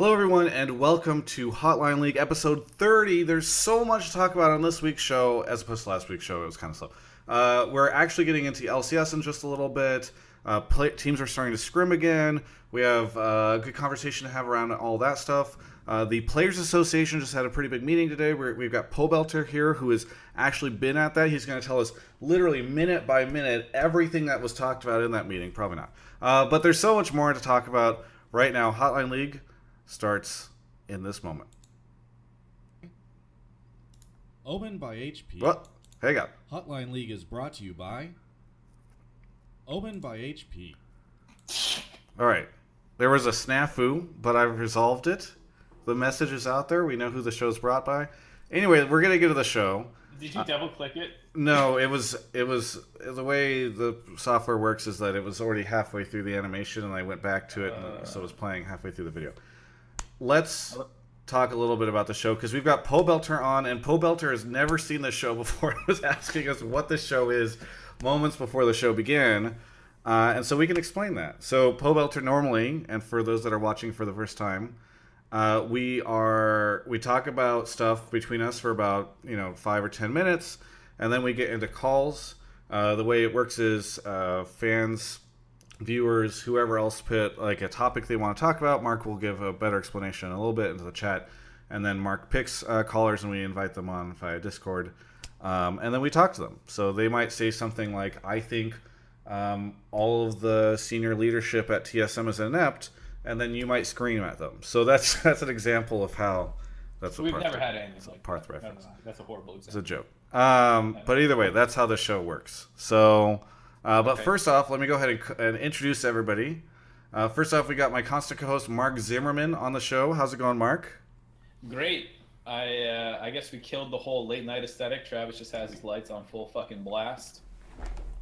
Hello, everyone, and welcome to Hotline League episode 30. There's so much to talk about on this week's show, as opposed to last week's show. It was kind of slow. Uh, we're actually getting into LCS in just a little bit. Uh, play, teams are starting to scrim again. We have uh, a good conversation to have around all that stuff. Uh, the Players Association just had a pretty big meeting today. we we've got Pobelter here, who has actually been at that. He's going to tell us literally minute by minute everything that was talked about in that meeting. Probably not. Uh, but there's so much more to talk about right now. Hotline League starts in this moment. Open by HP. What? Hang on. Hotline League is brought to you by Open by HP. All right. There was a snafu, but I've resolved it. The message is out there. We know who the show's brought by. Anyway, we're gonna get to the show. Did you double click it? No, it was it was the way the software works is that it was already halfway through the animation, and I went back to it, and uh. so it was playing halfway through the video. Let's talk a little bit about the show because we've got Pobelter on, and Pobelter has never seen the show before. He was asking us what the show is moments before the show began. Uh, and so we can explain that. So Pobelter normally, and for those that are watching for the first time, uh, we are we talk about stuff between us for about you know five or ten minutes, and then we get into calls. Uh, the way it works is uh, fans, viewers, whoever else put like a topic they want to talk about. Mark will give a better explanation a little bit into the chat, and then Mark picks uh, callers and we invite them on via Discord, um, and then we talk to them. So they might say something like, "I think." Um, all of the senior leadership at TSM is inept, and then you might scream at them. So that's that's an example of how. That's We've never had anything like Parth that. reference. No, no, that's a horrible example. It's a joke. Um, but either way, that's how the show works. So, uh, but Okay. first off, let me go ahead and, and introduce everybody. Uh, first off, we got my constant co-host Mark Zimmerman on the show. How's it going, Mark? Great. I uh, I guess we killed the whole late night aesthetic. Travis just has his lights on full fucking blast.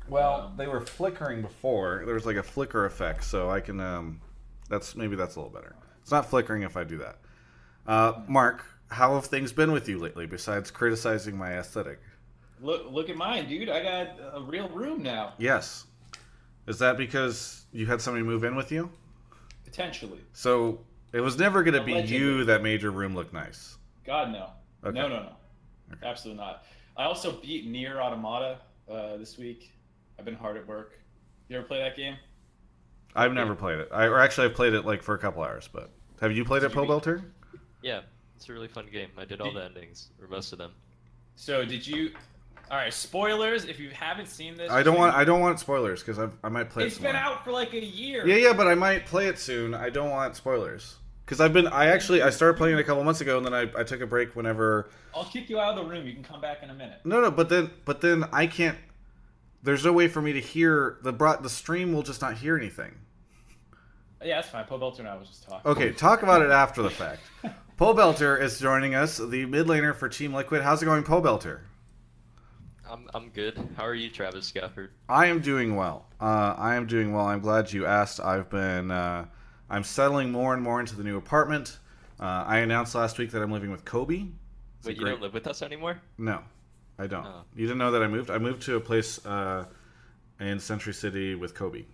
Well, Um, they were flickering before. There was like a flicker effect, so I can. Um, that's maybe that's a little better. It's not flickering if I do that. Uh, Mark, how have things been with you lately? Besides criticizing my aesthetic? Look look at mine, dude. I got a real room now. Yes. Is that because you had somebody move in with you? Potentially. So it was never going to be Allegedly. you that made your room look nice. God no. Okay. No no no. Absolutely not. I also beat NieR Automata uh, this week. I've been hard at work. You ever play that game? I've never played it. I, or actually, I've played it like for a couple hours. But have you played it, Did you beat- Pobelter? Yeah, it's a really fun game. I did all Did- the endings, or most of them. So did you? All right. Spoilers. If you haven't seen this, I don't want. I don't want spoilers because I might play It's it. been out for like a year. Yeah, yeah, but I might play it soon. I don't want spoilers because I've been. I actually I started playing it a couple months ago, and then I, I took a break whenever. I'll kick you out of the room. You can come back in a minute. No, no, but then but then I can't. There's no way for me to hear the brought the stream will just not hear anything. Yeah, that's fine. Pobelter and I was just talking. Okay, talk about it after the fact. Pobelter is joining us, the mid laner for Team Liquid. How's it going, Pobelter? I'm I'm good. How are you, Travis Gafford? I am doing well. Uh, I am doing well. I'm glad you asked. I've been. Uh, I'm settling more and more into the new apartment. Uh, I announced last week that I'm living with Kobe. It's Wait, you great- don't live with us anymore? No, I don't. Oh. You didn't know that I moved? I moved to a place uh, in Century City with Kobe.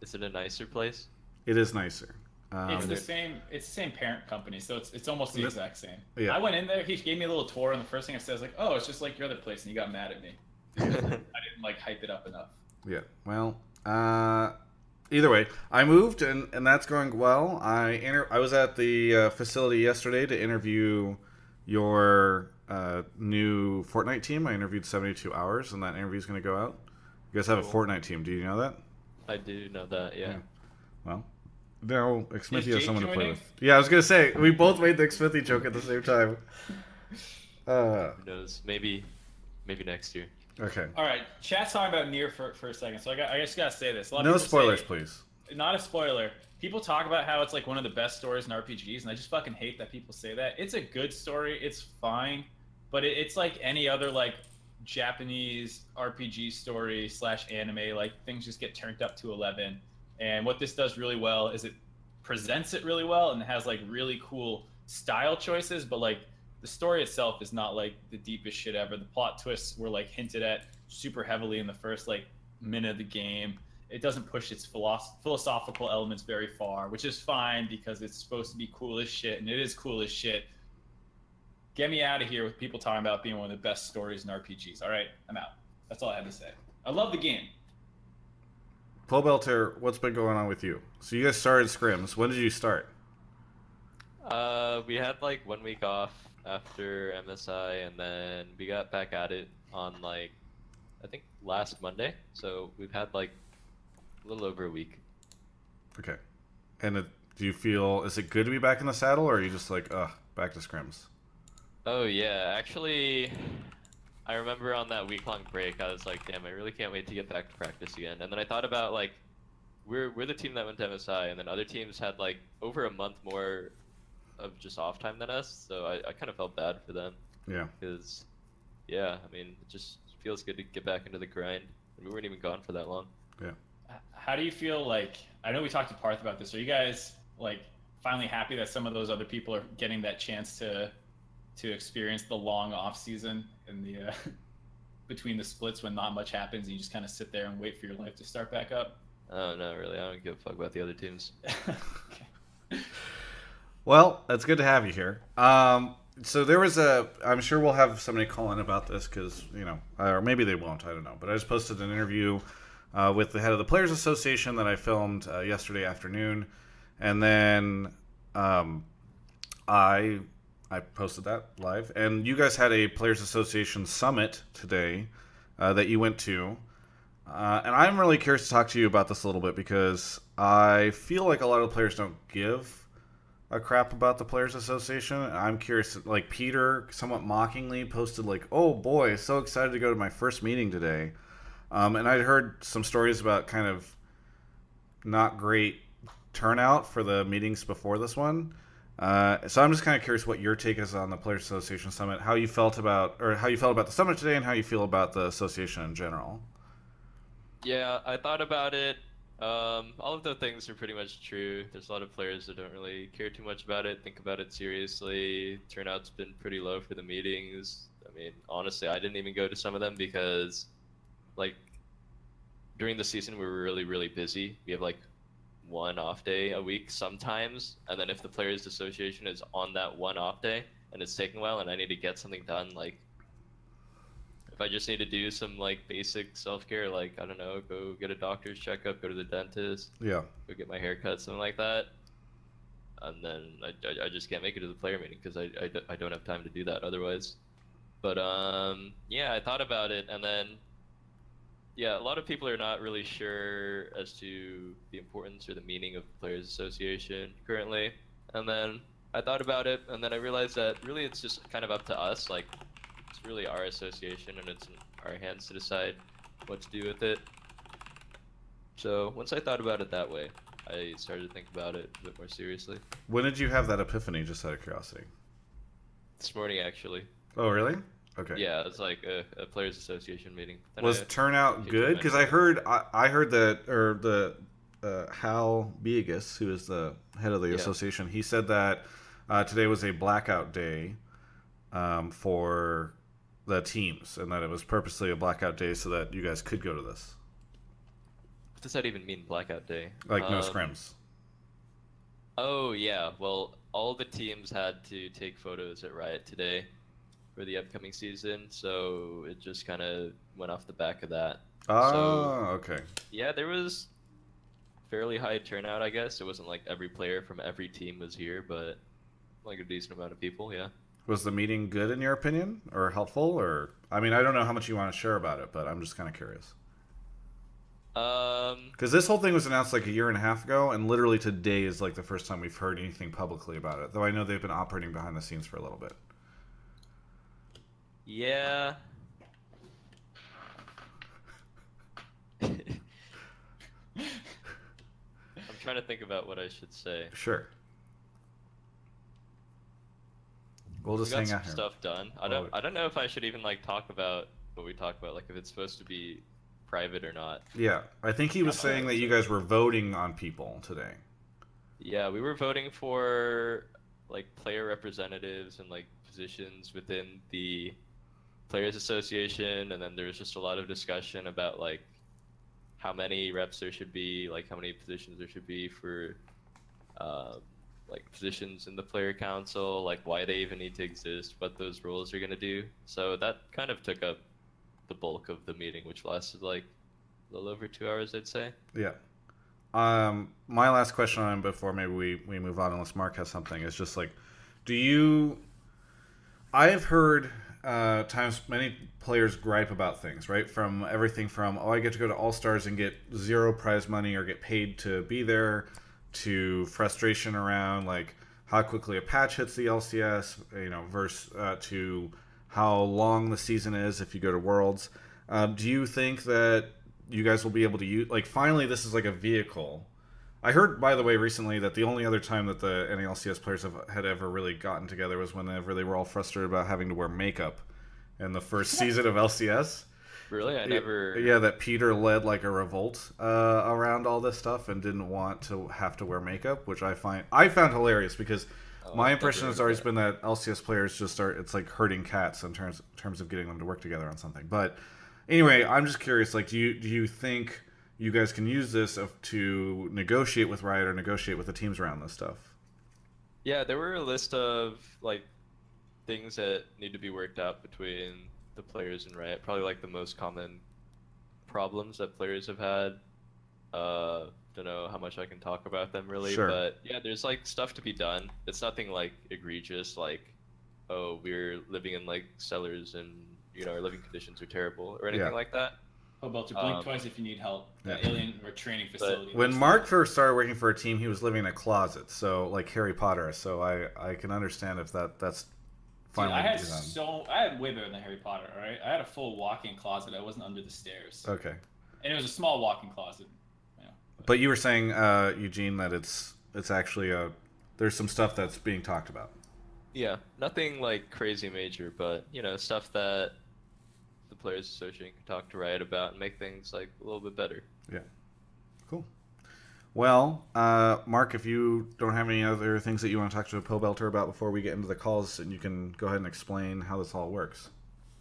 Is it a nicer place? It is nicer. Um, It's the same. It's the same parent company, so it's, it's almost the Li- exact same. Yeah. I went in there. He gave me a little tour, and the first thing I said was like, "Oh, it's just like your other place," and he got mad at me. I didn't like hype it up enough. Yeah. Well, uh, either way, I moved and, and that's going well. I inter- I was at the uh, facility yesterday to interview your uh, new Fortnite team. I interviewed 72 hours, and that interview is going to go out. You guys have a Fortnite team. Do you know that? I do know that. Yeah. Yeah. Well, now Xmithie has Jake someone to play with. Yeah, I was going to say, we both made the Xmithie joke at the same time. Uh, Who knows? Maybe, maybe next year. okay. All right, chat's talking about NieR for, for a second, so I got I just gotta say this. A lot No people say- spoilers, please. not a spoiler. People talk about how it's like one of the best stories in RPGs, and I just fucking hate that people say that. It's a good story. It's fine, but it, it's like any other like Japanese RPG story slash anime. Like things just get turned up to eleven. And what this does really well is it presents it really well and has like really cool style choices, but like the story itself is not like the deepest shit ever. The plot twists were like hinted at super heavily in the first like minute of the game it doesn't push its philosoph- philosophical elements very far, which is fine because it's supposed to be cool as shit, and it is cool as shit. Get me out of here with people talking about being one of the best stories in RPGs. All right, I'm out. That's all I have to say. I love the game. Pobelter, what's been going on with you? So you guys started scrims. When did you start? Uh, we had like one week off after MSI, and then we got back at it on like I think last Monday. So we've had like a little over a week. Okay. And it, do you feel is it good to be back in the saddle, or are you just like, ugh, back to scrims? Oh yeah, actually, I remember on that week long break, I was like, damn, I really can't wait to get back to practice again. And then I thought about like, we're we're the team that went to MSI, and then other teams had like over a month more of just off time than us. So I, I kind of felt bad for them Yeah. because, yeah, I mean, it just feels good to get back into the grind. And we weren't even gone for that long. Yeah. How do you feel like? I know we talked to Parth about this. Are you guys like finally happy that some of those other people are getting that chance to to experience the long off season and the uh, between the splits when not much happens and you just kind of sit there and wait for your life to start back up? Oh no, really, I don't give a fuck about the other teams. okay. Well, that's good to have you here. Um, so there was a. I'm sure we'll have somebody call in about this because you know, or maybe they won't. I don't know. But I just posted an interview uh, with the head of the Players Association that I filmed uh, yesterday afternoon, and then um, I I posted that live. And you guys had a Players Association summit today uh, that you went to. Uh, and I'm really curious to talk to you about this a little bit because I feel like a lot of players don't give a crap about the Players Association. I'm curious, like Peter, somewhat mockingly, posted like, "Oh boy, so excited to go to my first meeting today," um, and I'd heard some stories about kind of not great turnout for the meetings before this one. Uh, so I'm just kind of curious what your take is on the Players Association Summit, how you felt about, or how you felt about the summit today, and how you feel about the association in general. Yeah, I thought about it. Um, all of the things are pretty much true. There's a lot of players that don't really care too much about it, think about it seriously. Turnout's been pretty low for the meetings. I mean, honestly, I didn't even go to some of them because, like, during the season we were really, really busy. We have like one off day a week sometimes, and then if the Players Association is on that one off day and it's taking a while, and I need to get something done, like if I just need to do some like basic self care, like I don't know, go get a doctor's checkup, go to the dentist, Yeah. go get my hair cut, something like that, and then I, I, I just can't make it to the player meeting because I, I, I don't have time to do that otherwise. But um, yeah, I thought about it, and then yeah, a lot of people are not really sure as to the importance or the meaning of the Players Association currently. And then I thought about it, and then I realized that really it's just kind of up to us. Like, it's really our association, and it's in our hands to decide what to do with it. So once I thought about it that way, I started to think about it a bit more seriously. When did you have that epiphany? Just out of curiosity. This morning, actually. Oh, really? Okay. Yeah, it's like a, a Players Association meeting. Then Was I- turnout good? Because. I heard I, I heard that or the uh, Hal Biegus, who is the head of the Yeah. association, he said that uh, today was a blackout day um, for the teams, and that it was purposely a blackout day so that you guys could go to this, What does that even mean, blackout day? like no Um, scrims. Oh yeah, well, all the teams had to take photos at Riot today for the upcoming season, so it just kind of went off the back of that. Oh, okay. Yeah, there was fairly high turnout, I guess. It wasn't like every player from every team was here, but like a decent amount of people. Yeah. Was the meeting good in your opinion, or helpful, or I mean, I don't know how much you want to share about it, but I'm just kind of curious. Um. Because this whole thing was announced like a year and a half ago, and literally today is like the first time we've heard anything publicly about it. Though I know they've been operating behind the scenes for a little bit. Yeah. I'm trying to think about what I should say. Sure. We'll We just got hang some out here. stuff done. I don't. I don't know if I should even like talk about what we talk about, like if it's supposed to be private or not. Yeah, I think he was Yeah. saying that you guys were voting on people today. Yeah, we were voting for like player representatives and like positions within the players association and then there was just a lot of discussion about like how many reps there should be, like how many positions there should be for, uh, like positions in the player council, like why they even need to exist, what those roles are gonna do. So that kind of took up the bulk of the meeting, which lasted like a little over two hours, I'd say. Yeah. Um, my last question on before maybe we, we move on, unless Mark has something, is just like, do you? I have heard uh, times many players gripe about things, right? From everything from oh, I get to go to All Stars and get zero prize money or get paid to be there, to frustration around like how quickly a patch hits the LCS, you know, versus uh, to how long the season is if you go to Worlds. Um, do you think that you guys will be able to use like finally this is like a vehicle i heard by the way recently that the only other time that the nalcs players have, had ever really gotten together was whenever they were all frustrated about having to wear makeup in the first season of lcs Really, I never. yeah that peter led like a revolt uh, around all this stuff and didn't want to have to wear makeup which i find i found hilarious because Oh, my impression has always that. been that LCS players just are it's like herding cats in terms terms of getting them to work together on something. But anyway, I'm just curious. Like, do you do you think you guys can use this of, to negotiate with Riot or negotiate with the teams around this stuff? Yeah, there were a list of like things that need to be worked out between the players and Riot. Probably like the most common problems that players have had. Uh, don't know how much I can talk about them really, Sure. but yeah, there's like stuff to be done. It's nothing like egregious, like oh we're living in like cellars and you know our living conditions are terrible or anything Yeah. like that. Oh, Belter, blink Um, twice if you need help. The Yeah. alien or training facility. When Mark to- first started working for a team, he was living in a closet, so like Harry Potter. So I I can understand if that that's Dude, finally I had done. so I had way better than Harry Potter. All right, I had a full walk-in closet. I wasn't under the stairs, Okay, and it was a small walk-in closet. Yeah. but you were saying uh, Eugene that it's it's actually a there's some stuff that's being talked about. Yeah, nothing like crazy major, but you know stuff that the players association can talk to Riot about and make things like a little bit better. Yeah. Cool. Well, uh, Mark, if you don't have any other things that you want to talk to a Pobelter about before we get into the calls, and you can go ahead and explain how this all works.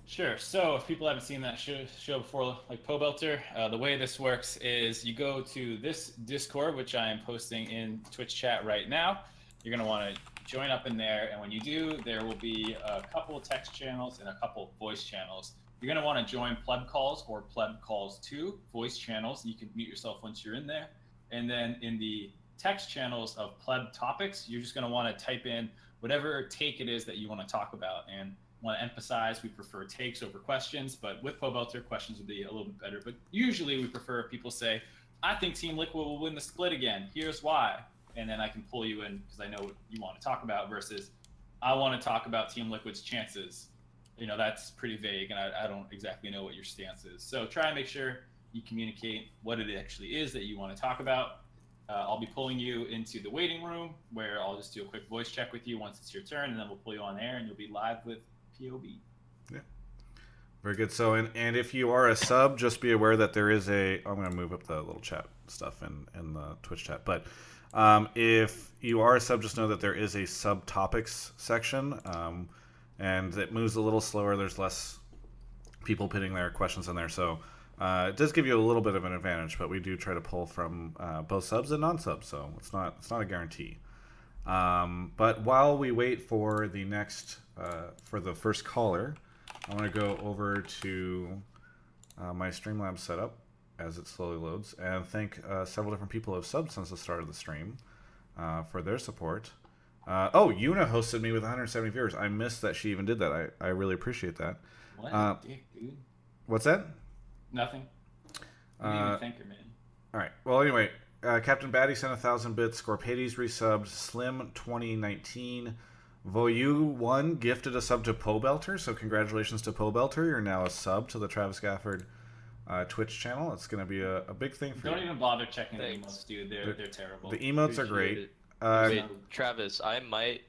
Sure. So if people haven't seen that show, show before, like Pobelter, uh, the way this works is you go to this Discord, which I am posting in Twitch chat right now. You're going to want to join up in there, and when you do, there will be a couple text channels and a couple voice channels. You're going to want to join Pleb Calls or Pleb Calls 2 voice channels. You can mute yourself once you're in there. And then in the text channels of Pleb Topics, you're just going to want to type in whatever take it is that you want to talk about. And want to emphasize we prefer takes over questions, but with Pobelter, questions would be a little bit better. But usually we prefer people say, I think Team Liquid will win the split again. Here's why. And then I can pull you in because I know what you want to talk about versus I want to talk about Team Liquid's chances. You know, that's pretty vague and I, I don't exactly know what your stance is. So try and make sure you communicate what it actually is that you want to talk about. Uh, I'll be pulling you into the waiting room where I'll just do a quick voice check with you once it's your turn, and then we'll pull you on air, and you'll be live with POB. Yeah. Very good. So, and, and if you are a sub, just be aware that there is a. I'm going to move up the little chat stuff in, in the Twitch chat. But um, if you are a sub, just know that there is a subtopics section, um, and it moves a little slower. There's less people putting their questions in there, so uh, it does give you a little bit of an advantage. But we do try to pull from uh, both subs and non-subs, so it's not it's not a guarantee. Um, but while we wait for the next uh, for the first caller, I want to go over to uh, my Streamlabs setup as it slowly loads and thank uh, several different people who have subbed since the start of the stream uh, for their support. Uh, oh, Yuna hosted me with 170 viewers. I missed that she even did that. I, I really appreciate that. What? Uh, Dick, dude. What's that? Nothing. Uh, thank her, man. All right. Well, anyway, uh, Captain Batty sent a thousand bits. Scorpades resubbed. Slim 2019. Voyu one gifted a sub to Pobelter. so congratulations to Pobelter. You're now a sub to the Travis Gafford uh, Twitch channel. It's going to be a, a big thing for you. Don't even bother checking Thanks. the emotes, dude. They're The- they're terrible. The emotes are great. it. Uh, Wait, Travis, I might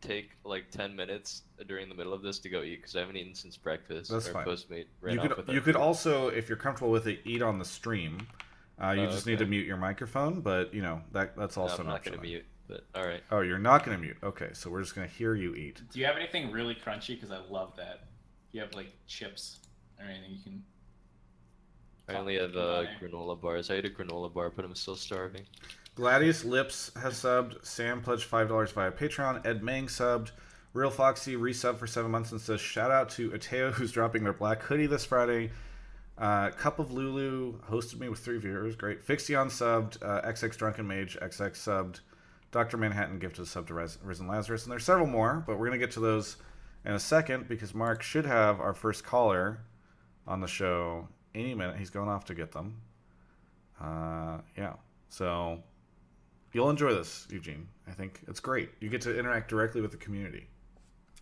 take like 10 minutes during the middle of this to go eat because I haven't eaten since breakfast. That's Our fine. Postmate ran you could you could food. also, if you're comfortable with it, eat on the stream. Uh, you Oh, just need to mute your microphone, but you know that that's No, also I'm an not option. gonna mute, but all right. Oh, you're not going to mute. Okay, so we're just going to hear you eat. Do you have anything really crunchy? Because I love that. You have like chips or anything you can. I only have uh, granola bars. I ate a granola bar, but I'm still starving. Gladius Lips has subbed. Sam pledged five dollars via Patreon. Ed Mang subbed. Real Foxy resub for seven months and says shout out to Ateo who's dropping their black hoodie this Friday. Uh, Cup of Lulu hosted me with three viewers. Great. Fixion subbed. Uh, XX Drunken Mage XX subbed. Dr. Manhattan gifted a sub to Res- Risen Lazarus. And there's several more, but we're going to get to those in a second because Mark should have our first caller on the show any minute. He's going off to get them. Uh, yeah. So you'll enjoy this, Eugene. I think it's great. You get to interact directly with the community.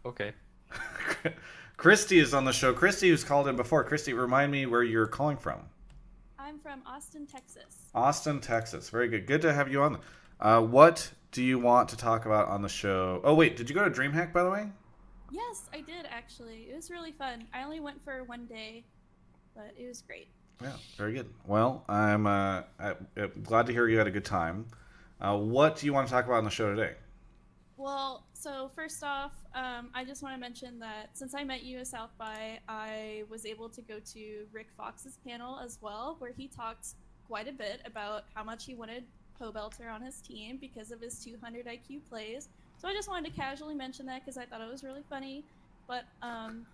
Okay. Christy is on the show. Christy, who's called in before. Christy, remind me where you're calling from. I'm from Austin, Texas. Austin, Texas. Very good. Good to have you on. Uh, what do you want to talk about on the show? Oh, wait. Did you go to DreamHack, by the way? Yes, I did actually. It was really fun. I only went for one day, but it was great. Yeah, very good. Well, I'm uh, I, I'm glad to hear you had a good time. Uh, what do you want to talk about on the show today? Well, so first off, um, I just want to mention that since I met you at South by, I was able to go to Rick Fox's panel as well, where he talked quite a bit about how much he wanted Pobelter on his team because of his 200 IQ plays. So I just wanted to casually mention that because I thought it was really funny. But um,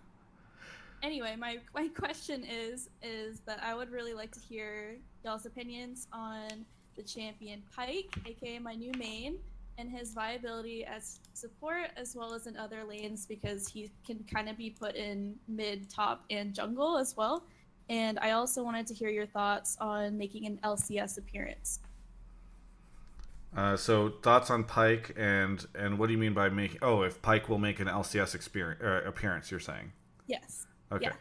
anyway, my my question is is that I would really like to hear y'all's opinions on the champion Pyke, aka my new main, and his viability as support as well as in other lanes because he can kind of be put in mid, top, and jungle as well. And I also wanted to hear your thoughts on making an LCS appearance. Uh, so thoughts on Pyke and and what do you mean by making? Oh, if Pyke will make an LCS experience, uh, appearance, you're saying? Yes. Okay. Yeah.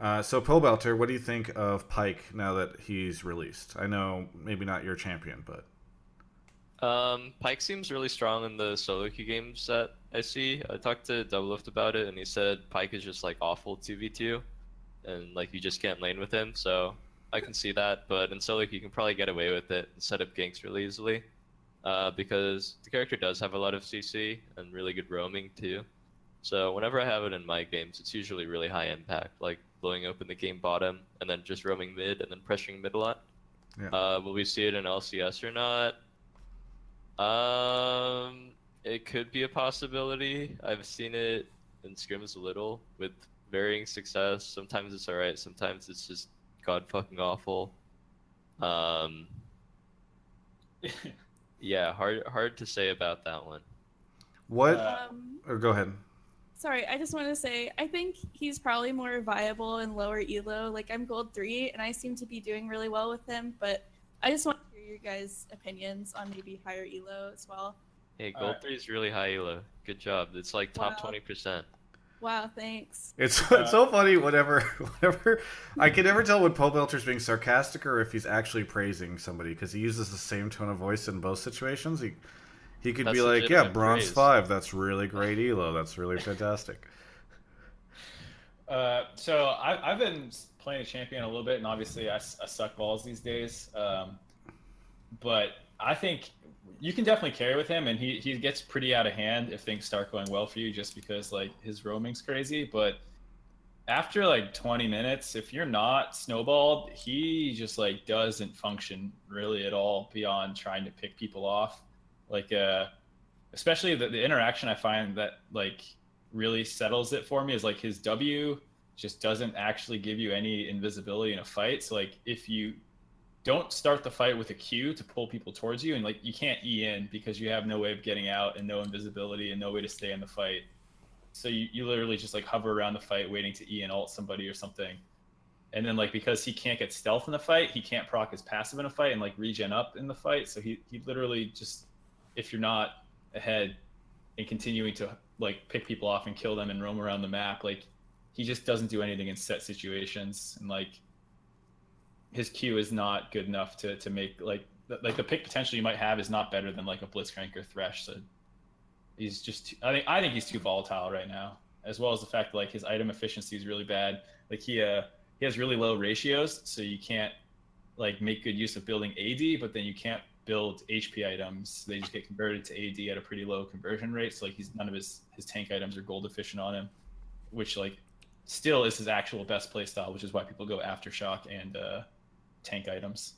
Uh, so Pobelter, what do you think of Pyke now that he's released? I know maybe not your champion, but Um, Pyke seems really strong in the solo queue games that I see. I talked to Doublelift about it, and he said Pyke is just like awful 2v2, and like you just can't lane with him. So I can see that, but in solo queue you can probably get away with it and set up ganks really easily, uh, because the character does have a lot of CC and really good roaming too. So whenever I have it in my games, it's usually really high impact, like blowing open the game bottom and then just roaming mid and then pressuring mid a lot. Yeah. Uh, will we see it in LCS or not? Um, it could be a possibility. I've seen it in scrims a little with varying success. Sometimes it's alright. Sometimes it's just god fucking awful. Um, yeah, hard hard to say about that one. what? Um, or go ahead. Sorry, I just wanted to say I think he's probably more viable in lower elo. Like I'm gold three, and I seem to be doing really well with him. But I just want to hear your guys' opinions on maybe higher elo as well. Hey, gold right. three is really high elo. Good job. It's like top Wow. twenty percent. Wow, thanks. It's Uh, it's so funny. Whenever whenever I can never tell when Pobelter's being sarcastic or if he's actually praising somebody because he uses the same tone of voice in both situations. He he could be like, "Yeah, bronze praise. five. That's really great elo. That's really fantastic." Uh, so I, I've been playing a champion a little bit, and obviously I suck balls these days. Um, but I think you can definitely carry with him, and he, he gets pretty out of hand if things start going well for you, just because like his roaming's crazy. But after like 20 minutes, if you're not snowballed, he just like doesn't function really at all beyond trying to pick people off. Like, uh, especially the, the interaction I find that like really settles it for me is like his W just doesn't actually give you any invisibility in a fight. So like if you don't start the fight with a Q to pull people towards you and like you can't E in because you have no way of getting out and no invisibility and no way to stay in the fight. So you, you literally just like hover around the fight waiting to E and alt somebody or something. And then like because he can't get stealth in the fight, he can't proc his passive in a fight and like regen up in the fight. So he, he literally just if you're not ahead and continuing to like pick people off and kill them and roam around the map, like he just doesn't do anything in set situations and like his Q is not good enough to to make like th- like the pick potential you might have is not better than like a Blitzcrank or Thresh. So he's just too, I think I think he's too volatile right now, as well as the fact that like his item efficiency is really bad. Like he uh he has really low ratios, so you can't like make good use of building AD, but then you can't build HP items. They just get converted to AD at a pretty low conversion rate. So like he's none of his his tank items are gold efficient on him, which like still is his actual best play style, which is why people go aftershock and uh, tank items.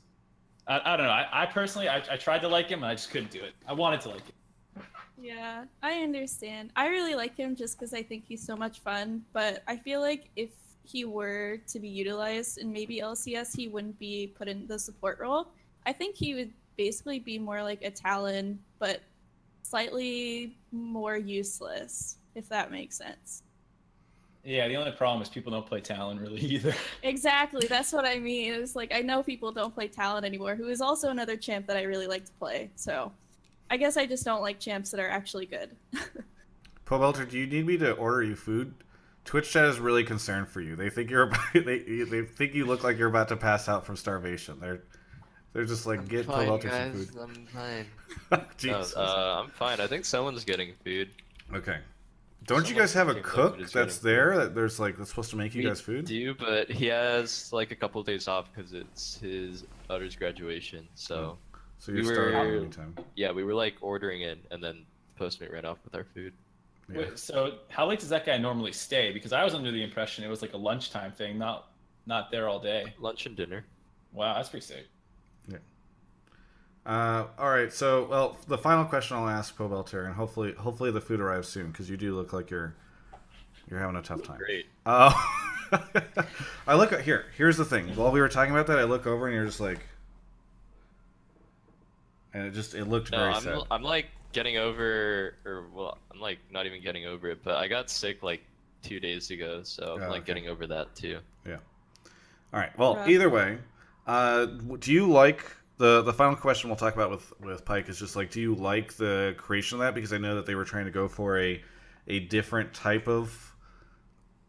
I, I don't know. I, I personally, I, I tried to like him, and I just couldn't do it. I wanted to like him. Yeah, I understand. I really like him just because I think he's so much fun. But I feel like if he were to be utilized in maybe LCS, he wouldn't be put in the support role. I think he would basically be more like a Talon, but slightly more useless, if that makes sense. Yeah, the only problem is people don't play Talon really either. Exactly, that's what I mean. It's like I know people don't play Talon anymore, who is also another champ that I really like to play. So I guess I just don't like champs that are actually good. Pobelter, do you need me to order you food? Twitch chat is really concerned for you. They think you're about, they they think you look like you're about to pass out from starvation. They're they're just like get fine, Pobelter guys. some food. I'm fine. No, Jesus. uh, I'm fine. I think someone's getting food. okay. Don't you guys have a cook that's there that there's like that's supposed to make you We guys food? do, but he has like a couple days off because it's his daughter's graduation. So So you're we starving were- anytime. yeah, we were like ordering in, and then Postmate ran off with our food. Yeah. Wait, so how late does that guy normally stay? Because I was under the impression it was like a lunchtime thing, not not there all day. Lunch and dinner. Wow, that's pretty sick. Uh, all right. So, well, the final question I'll ask Pobelter, and hopefully, hopefully the food arrives soon because you do look like you're you're having a tough time. Great. Uh, I look at here. Here's the thing. While we were talking about that, I look over and you're just like, and it just it looked No, very I'm, sad. I'm like getting over, or well, I'm like not even getting over it, but I got sick like two days ago, so I'm Oh, like okay. getting over that too. Yeah. All right. Well, Rough. either way, uh, do you like the the final question we'll talk about with with Pyke is just like, do you like the creation of that? Because I know that they were trying to go for a a different type of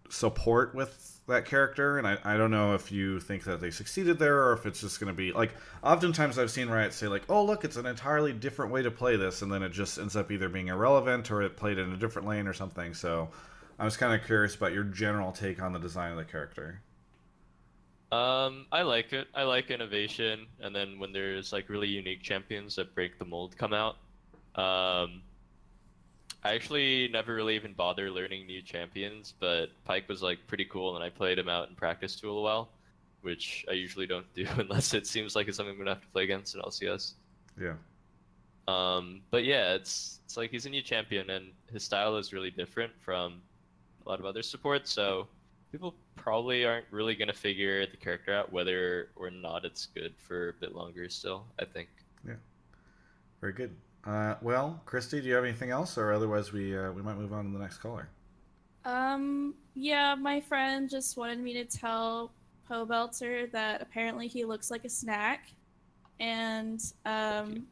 support with that character, and I, I don't know if you think that they succeeded there or if it's just going to be like. Oftentimes, I've seen Riot say like, "Oh, look, it's an entirely different way to play this," and then it just ends up either being irrelevant or it played in a different lane or something. So, I was kind of curious about your general take on the design of the character. Um, I like it. I like innovation, and then when there's like really unique champions that break the mold come out. Um, I actually never really even bother learning new champions, but Pyke was like pretty cool, and I played him out in practice tool a little while, which I usually don't do unless it seems like it's something I'm gonna have to play against in LCS. Yeah. Um, but yeah, it's it's like he's a new champion, and his style is really different from a lot of other supports. So people probably aren't really gonna figure the character out whether or not it's good for a bit longer. Still, I think. Yeah. Very good. Uh, well, Christy, do you have anything else, or otherwise we uh, we might move on to the next caller? Um, yeah, my friend just wanted me to tell Pobelter that apparently he looks like a snack, and um,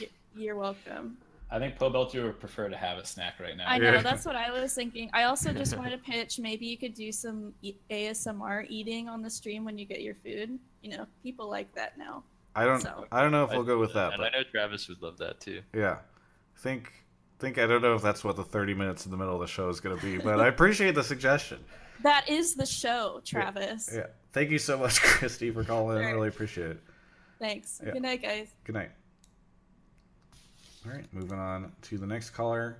y- you're welcome. I think Po Belcher would prefer to have a snack right now. I know that's what I was thinking. I also just wanted to pitch maybe you could do some e- ASMR eating on the stream when you get your food. You know, people like that now. I don't So- I don't know if we'll go with that, and but I know Travis would love that too. yeah, think think I don't know if that's what the thirty minutes in the middle of the show is going to be, but I appreciate the suggestion. That is the show, Travis. Yeah, thank you so much, Christy, for calling in. Sure. Really appreciate it. Thanks. Yeah. Good night, guys. Good night. All right, moving on to the next caller.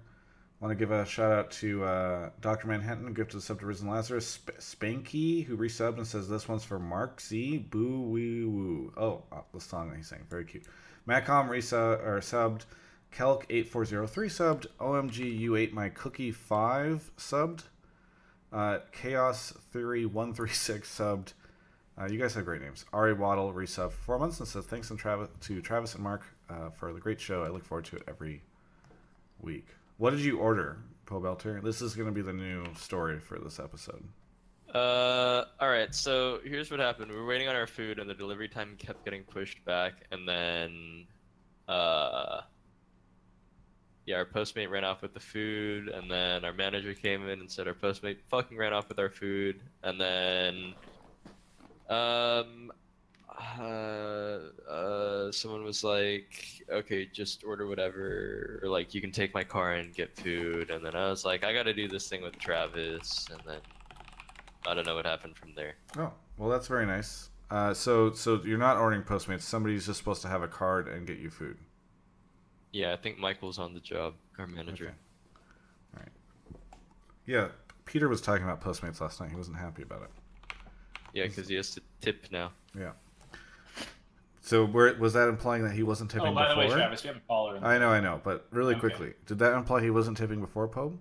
I Want to give a shout out to uh, Dr. Manhattan, gift to the to Risen Lazarus, Sp- Spanky, who resubbed and says this one's for Mark Z. Boo wee woo. Oh, uh, the song that he's saying, very cute. Macom resub or subbed, Kelk eight four zero three subbed, OMG you ate my cookie five subbed, uh, Chaos Theory one three six subbed. Uh, you guys have great names. Ari Waddle resub for four months and says thanks and Travis, to Travis and Mark uh, for the great show. I look forward to it every week. What did you order, Pobelter? This is going to be the new story for this episode. Uh, all right. So here's what happened. We were waiting on our food, and the delivery time kept getting pushed back. And then, uh, yeah, our postmate ran off with the food, and then our manager came in and said our postmate fucking ran off with our food, and then, um, uh, uh, someone was like, "Okay, just order whatever, or like you can take my car and get food." And then I was like, "I got to do this thing with Travis," and then. I don't know what happened from there. Oh, well, that's very nice. Uh, so, so you're not ordering Postmates. Somebody's just supposed to have a card and get you food. Yeah, I think Michael's on the job, our manager. Okay. All right. Yeah, Peter was talking about Postmates last night. He wasn't happy about it. Yeah, because he has to tip now. Yeah. So where, was that implying that he wasn't tipping Oh, by the before? way, Travis, we have a caller. in- I know, I know, but really Okay. quickly, did that imply he wasn't tipping before Pope?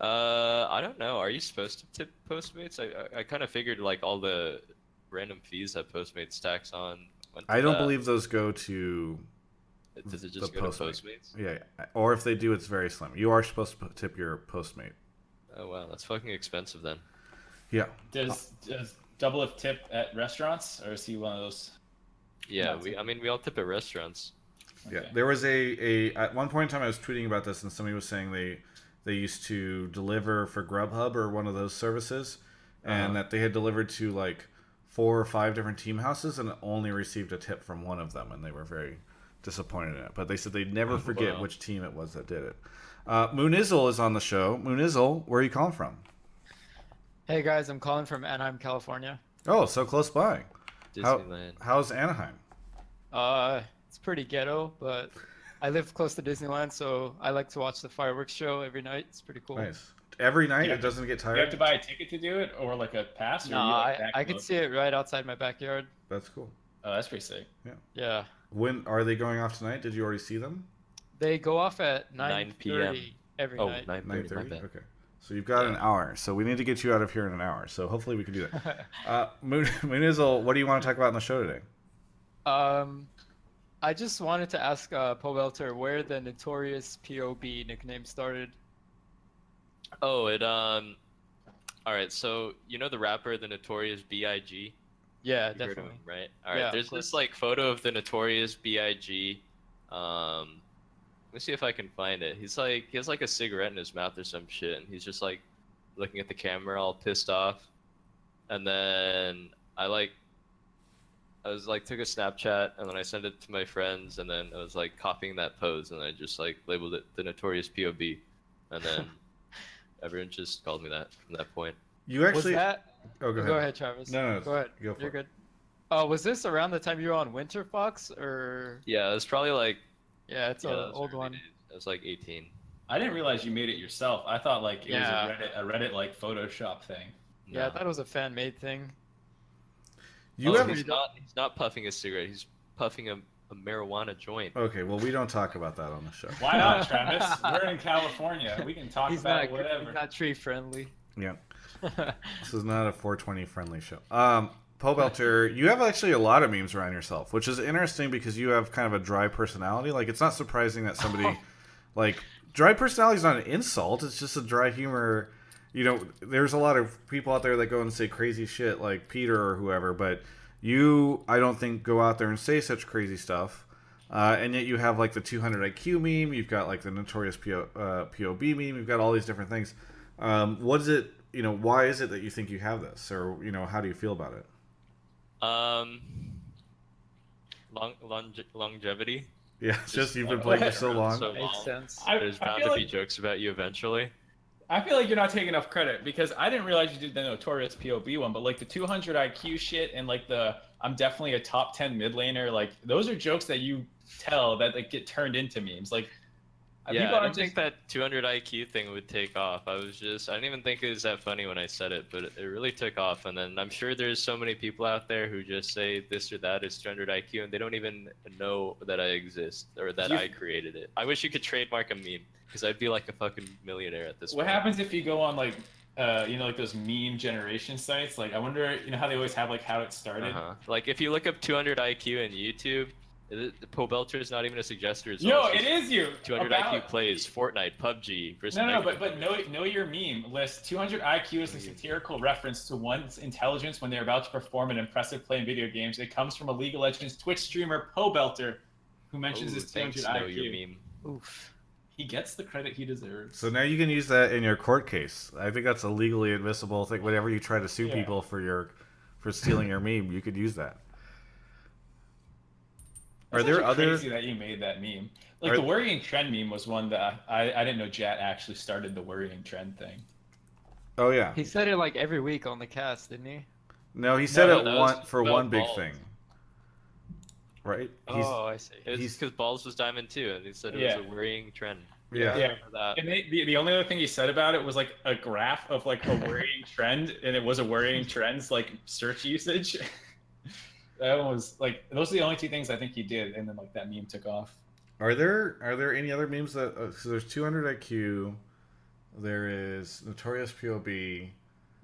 Uh, I don't know. Are you supposed to tip Postmates? I I, I kind of figured like all the random fees that Postmates tax on. Went to I don't that. believe those go to Does it the just go to Postmates? yeah, yeah, or if they do, it's very slim. You are supposed to tip your Postmate. Oh wow, that's fucking expensive then. Yeah, Does does Doublelift tip at restaurants, or is he one of those? Yeah, we. tip. I mean, we all tip at restaurants. yeah. Okay. There was a, a at one point in time I was tweeting about this, and somebody was saying they they used to deliver for Grubhub or one of those services, and Uh-huh. that they had delivered to like four or five different team houses and only received a tip from one of them, and they were very disappointed in it. But they said they'd never forget Wow. which team it was that did it. Uh, Moonizzle is on the show. Moonizzle, where are you calling from? Hey guys, I'm calling from Anaheim, California. Oh, so close by. How- Disneyland. How's Anaheim? Uh, it's pretty ghetto, but I live close to Disneyland, so I like to watch the fireworks show every night. It's pretty cool. Nice. Every night Yeah. it doesn't get tired. You have to buy a ticket to do it, or like a pass? No, you, like, I, back I could load? see it right outside my backyard. That's cool. Oh, that's pretty sick. Yeah, Yeah. When are they going off tonight? Did you already see them? they go off at 9 9 p.m. every Oh, night. 9:30, Nine my thirty. Okay. So you've got an hour. So we need to get you out of here in an hour. So hopefully we can do that. Uh, Moon Moonizzle, what do you want to talk about in the show today? um, I just wanted to ask uh, Pobelter where the notorious POB nickname started. Oh, it um. All right, so you know the rapper, the Notorious B.I.G. Yeah, You heard definitely. him, right? All right. Yeah, there's this like photo of the Notorious B.I.G. Um, let me see if I can find it. He's like he has like a cigarette in his mouth or some shit, and he's just like looking at the camera, all pissed off. And then I like, I was like took a Snapchat, and then I sent it to my friends, and then I was like copying that pose, and I just like labeled it the Notorious POB, and then everyone just called me that from that point. You actually. was that? oh, go Go ahead. ahead, Travis. No, no, go ahead. go for You're it. good. Oh, was this around the time you were on Winterfox, or Yeah, it was probably like yeah, it's yeah, an that old one. It was like 18. I didn't realize you made it yourself. I thought like it Yeah. was a Reddit, a Reddit like Photoshop thing. Yeah, I thought it was a fan made thing. You Oh, have. he's not. He's not puffing a cigarette. He's puffing a, a marijuana joint. Okay, well we don't talk about that on the show. Why not, Travis? We're in California. We can talk He's about not whatever. he's not tree friendly. Yeah, this is not a 420 friendly show. Um, Pobelter, you have actually a lot of memes around yourself, which is interesting because you have kind of a dry personality. Like it's not surprising that somebody like dry personality is not an insult. It's just a dry humor. You know, there's a lot of people out there that go and say crazy shit, like Peter or whoever. But you, I don't think, go out there and say such crazy stuff. Uh, and yet you have like the 200 IQ meme. You've got like the notorious PO, uh, POB meme. You've got all these different things. Um, what is it? You know, why is it that you think you have this, or you know, how do you feel about it? Um, long, longe- longevity. Yeah, it's just you've been playing for so long. So Makes long. sense. I, There's I bound feel to be jokes about you eventually. I feel like you're not taking enough credit because I didn't realize you did the notorious POB one, but like the 200 IQ shit and like the I'm definitely a top 10 mid laner, like those are jokes that you tell that like get turned into memes. Like Yeah, people I didn't think that 200 IQ thing would take off. I was just, I didn't even think it was that funny when I said it, but it really took off. And then I'm sure there's so many people out there who just say this or that is 200 IQ, and they don't even know that I exist or that You- I created it. I wish you could trademark a meme because I'd be like a fucking millionaire at this point. What point. happens if you go on like uh, you know like those meme generation sites? Like I wonder, you know how they always have like how it started. Uh-huh. Like if you look up 200 IQ in YouTube, it, the Pobelter is not even a suggester. It's Yo, all it you. 200 about- IQ plays Fortnite, PUBG versus No, no, Mega but but know know your meme list. 200 IQ is a satirical reference to one's intelligence when they're about to perform an impressive play in video games. It comes from a League of Legends Twitch streamer Pobelter, who mentions Ooh, his 200 thanks, know your IQ. meme. Oof. He gets the credit he deserves. So now you can use that in your court case. I think that's a legally admissible thing. Whenever you try to sue Yeah. people for your for stealing your meme, you could use that. Are there actually other? crazy that you made that meme? Like Are- the worrying trend meme was one that I, I didn't know Jatt actually started the worrying trend thing. Oh yeah. He said it like every week on the cast, didn't he? No, he said No, it that was one for one big balls. thing. Right? He's, oh, I see. It's He's- because Balls was Diamond too, and he said it Yeah. was a worrying trend. Yeah. Yeah. that. And they, the, the only other thing he said about it was like a graph of like a worrying trend, and it was a worrying trends like search usage. that one was like those are the only two things I think he did, and then like that meme took off. Are there are there any other memes that? Uh, so there's 200 IQ. There is Notorious POB.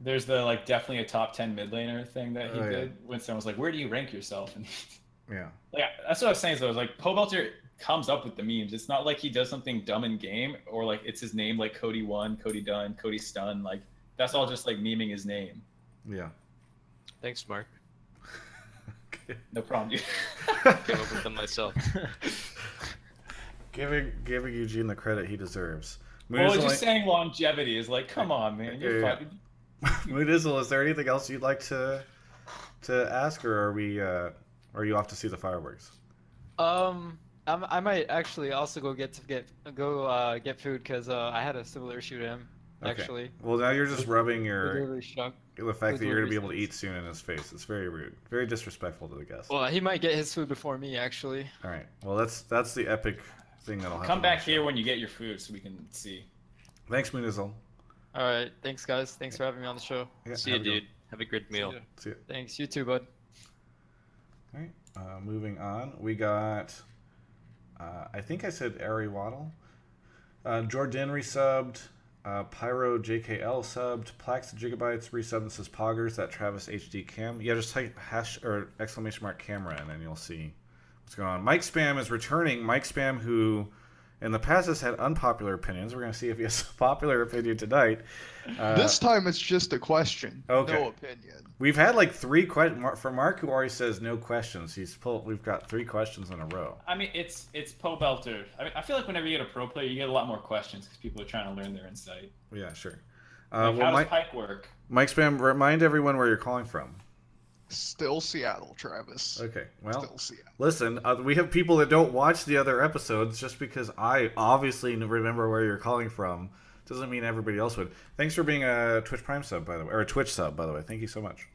There's the like definitely a top ten mid laner thing that he Oh, yeah. did. When someone was like, "Where do you rank yourself?" and Yeah. like that's what I was saying. So I was like, Pobelter comes up with the memes. It's not like he does something dumb in game or like it's his name like Cody One, Cody Dunn, Cody Stun. Like that's all just like meming his name. Yeah. Thanks, Mark. No problem. dude. Came up with them myself. giving giving Eugene the credit he deserves. well, Moonizzle, just saying longevity is like, come on, man. You're Yeah, yeah. fucking. Moonizzle, is there anything else you'd like to to ask, or are we? Uh, are you off to see the fireworks? Um, I'm, I might actually also go get to get go uh, get food because uh, I had a similar issue to him. Okay. Actually, Well, now you're just rubbing your literally shrunk. The fact that you're going to be able to eat soon in his face. It's very rude, very disrespectful to the guest. Well, he might get his food before me actually. All right. Well, that's that's the epic thing that'll happen. Come back here when you get your food so we can see. Thanks, Moonizzle. All right, thanks guys. Thanks for having me on the show. Yeah, See you, have a good dude. Have a great meal. ya. one. See you. Thanks. You too, bud. All right. Uh, moving on, we got. Uh, I think I said Ari Waddle. Uh, Jordan resubbed. Uh, Pyro JKL subbed. Plax Gigabytes resubbed and says Poggers. That Travis HD cam. Yeah, just type hash or exclamation mark camera and then you'll see what's going on. Mike Spam is returning. Mike Spam, who in the past has had unpopular opinions. We're going to see if he has a popular opinion tonight. Uh, this time it's just a question, okay. no opinion. We've had like three questions for Mark, who already says no questions. He's pulled. We've got three questions in a row. I mean, it's it's Pobelter. I mean, I feel like whenever you get a pro player, you get a lot more questions because people are trying to learn their insight. Yeah, sure. Uh, Like, well, how does Mike, Pyke work? Mike Spam, remind everyone where you're calling from. Still Seattle, Travis. Okay. Well, listen, uh, we have people that don't watch the other episodes just because I obviously remember where you're calling from. Doesn't mean everybody else would. Thanks for being a Twitch Prime sub, by the way, or a Twitch sub, by the way. Thank you so much.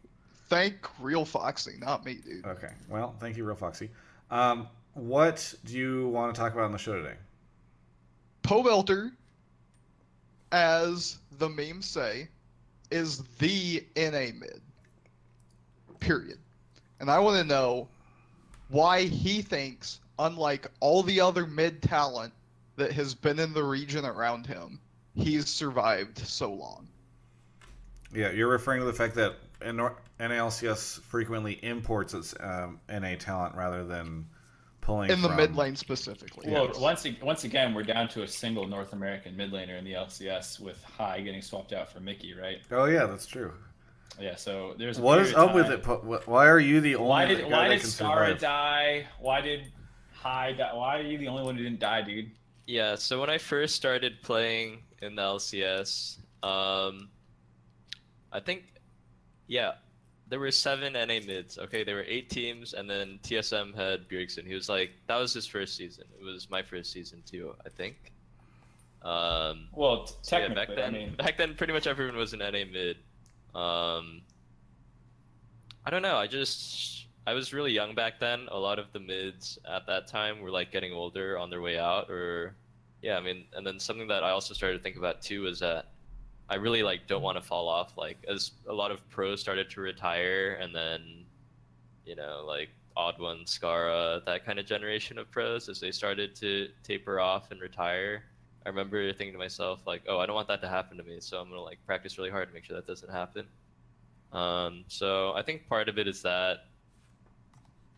Thank Real Foxy, not me, dude. Okay. Well, thank you, Real Foxy. Um, what do you want to talk about on the show today? Pobelter, as the memes say, is the NA mid. Period. And I want to know why he thinks, unlike all the other mid talent that has been in the region around him, he's survived so long. Yeah, you're referring to the fact that N- NALCS frequently imports its um, NA talent rather than pulling In the from- mid lane specifically. Well, yes. once once again, we're down to a single North American mid laner in the LCS with Hai getting swapped out for Mickey, right? Oh yeah, that's true. Yeah. So there's a What is up with it? Why are you the only Why guy did why did can Scarra survive? die? Why did Hai die? Why are you the only one who didn't die, dude? Yeah, so when I first started playing in the LCS, um, I think, yeah, there were seven NA mids. Okay, there were eight teams, and then TSM had Bjergsen. He was like, that was his first season. It was my first season too, I think. Um, Well, t- so yeah, back then, I mean, back then, pretty much everyone was an NA mid. Um, I don't know. I just I was really young back then. A lot of the mids at that time were like getting older on their way out, or yeah. I mean, and then something that I also started to think about too is that I really like don't want to fall off. Like as a lot of pros started to retire, and then you know like odd one, Scarra, that kind of generation of pros as they started to taper off and retire. I remember thinking to myself like, oh, I don't want that to happen to me, so I'm gonna like practice really hard to make sure that doesn't happen. Um, so I think part of it is that.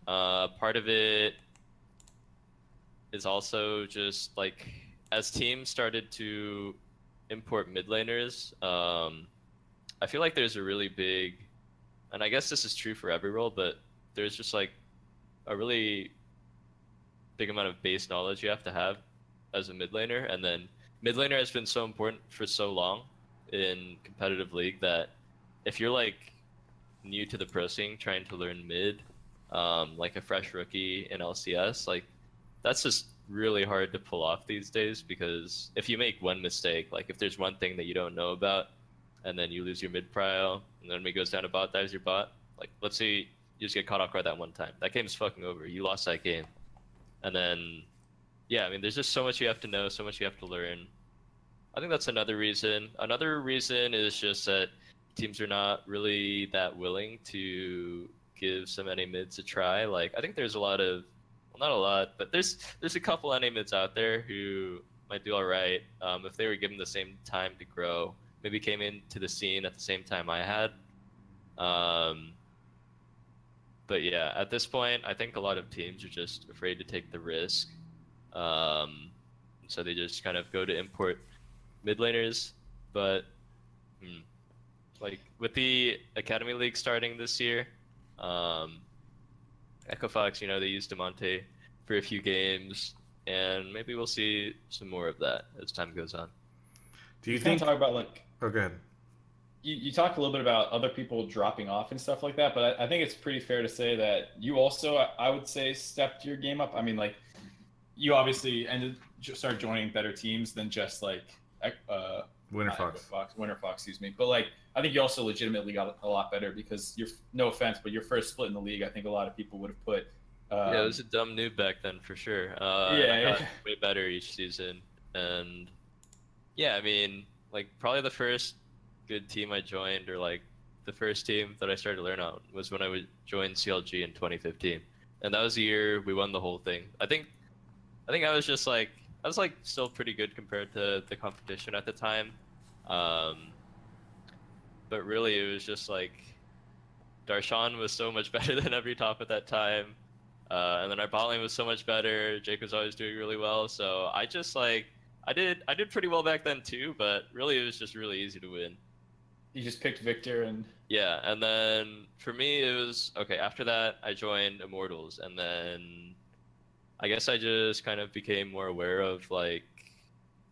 Uh, part of it is also just like as teams started to import mid laners, um, I feel like there's a really big, and I guess this is true for every role, but there's just like a really big amount of base knowledge you have to have as a mid laner, and then mid laner has been so important for so long in competitive league that if you're like new to the pro scene trying to learn mid, um, like a fresh rookie in LCS, like that's just really hard to pull off these days because if you make one mistake, like if there's one thing that you don't know about, and then you lose your mid prio, and then it goes down to bot dives your bot, like let's say you just get caught off guard that one time, that game's fucking over. You lost that game, and then yeah, I mean, there's just so much you have to know, so much you have to learn. I think that's another reason. Another reason is just that teams are not really that willing to give some NA mids a try. Like, I think there's a lot of, well, not a lot, but there's there's a couple NA mids out there who might do all right um, if they were given the same time to grow. Maybe came into the scene at the same time I had. Um, but yeah, at this point, I think a lot of teams are just afraid to take the risk. Um, so they just kind of go to import mid laners. But hmm, like with the Academy League starting this year, um, Echo Fox, you know, they used Damonte for a few games, and maybe we'll see some more of that as time goes on. Do you Kind think? talk about like Oh, go ahead. you, you talked a little bit about other people dropping off and stuff like that, but I, I think it's pretty fair to say that you also, I, I would say, stepped your game up. I mean, like, you obviously ended just started joining better teams than just like uh, Winterfox. Fox, Winterfox, excuse me. But like, I think you also legitimately got a lot better because you're no offense, but your first split in the league, I think a lot of people would have put. Um, yeah, it was a dumb noob back then for sure. Uh, Yeah, I got yeah. way better each season, and yeah, I mean, like probably the first good team I joined, or like the first team that I started to learn on, was when I would join CLG in 2015, and that was the year we won the whole thing. I think, I think I was just like, I was like still pretty good compared to the competition at the time, um, but really it was just like. Darshan was so much better than every top at that time. Uh, and then our bot lane was so much better. Jake was always doing really well. So I just like I did I did pretty well back then too, but really it was just really easy to win. you just picked Victor and Yeah, and then for me it was okay. After that, I joined Immortals, and then I guess I just kind of became more aware of like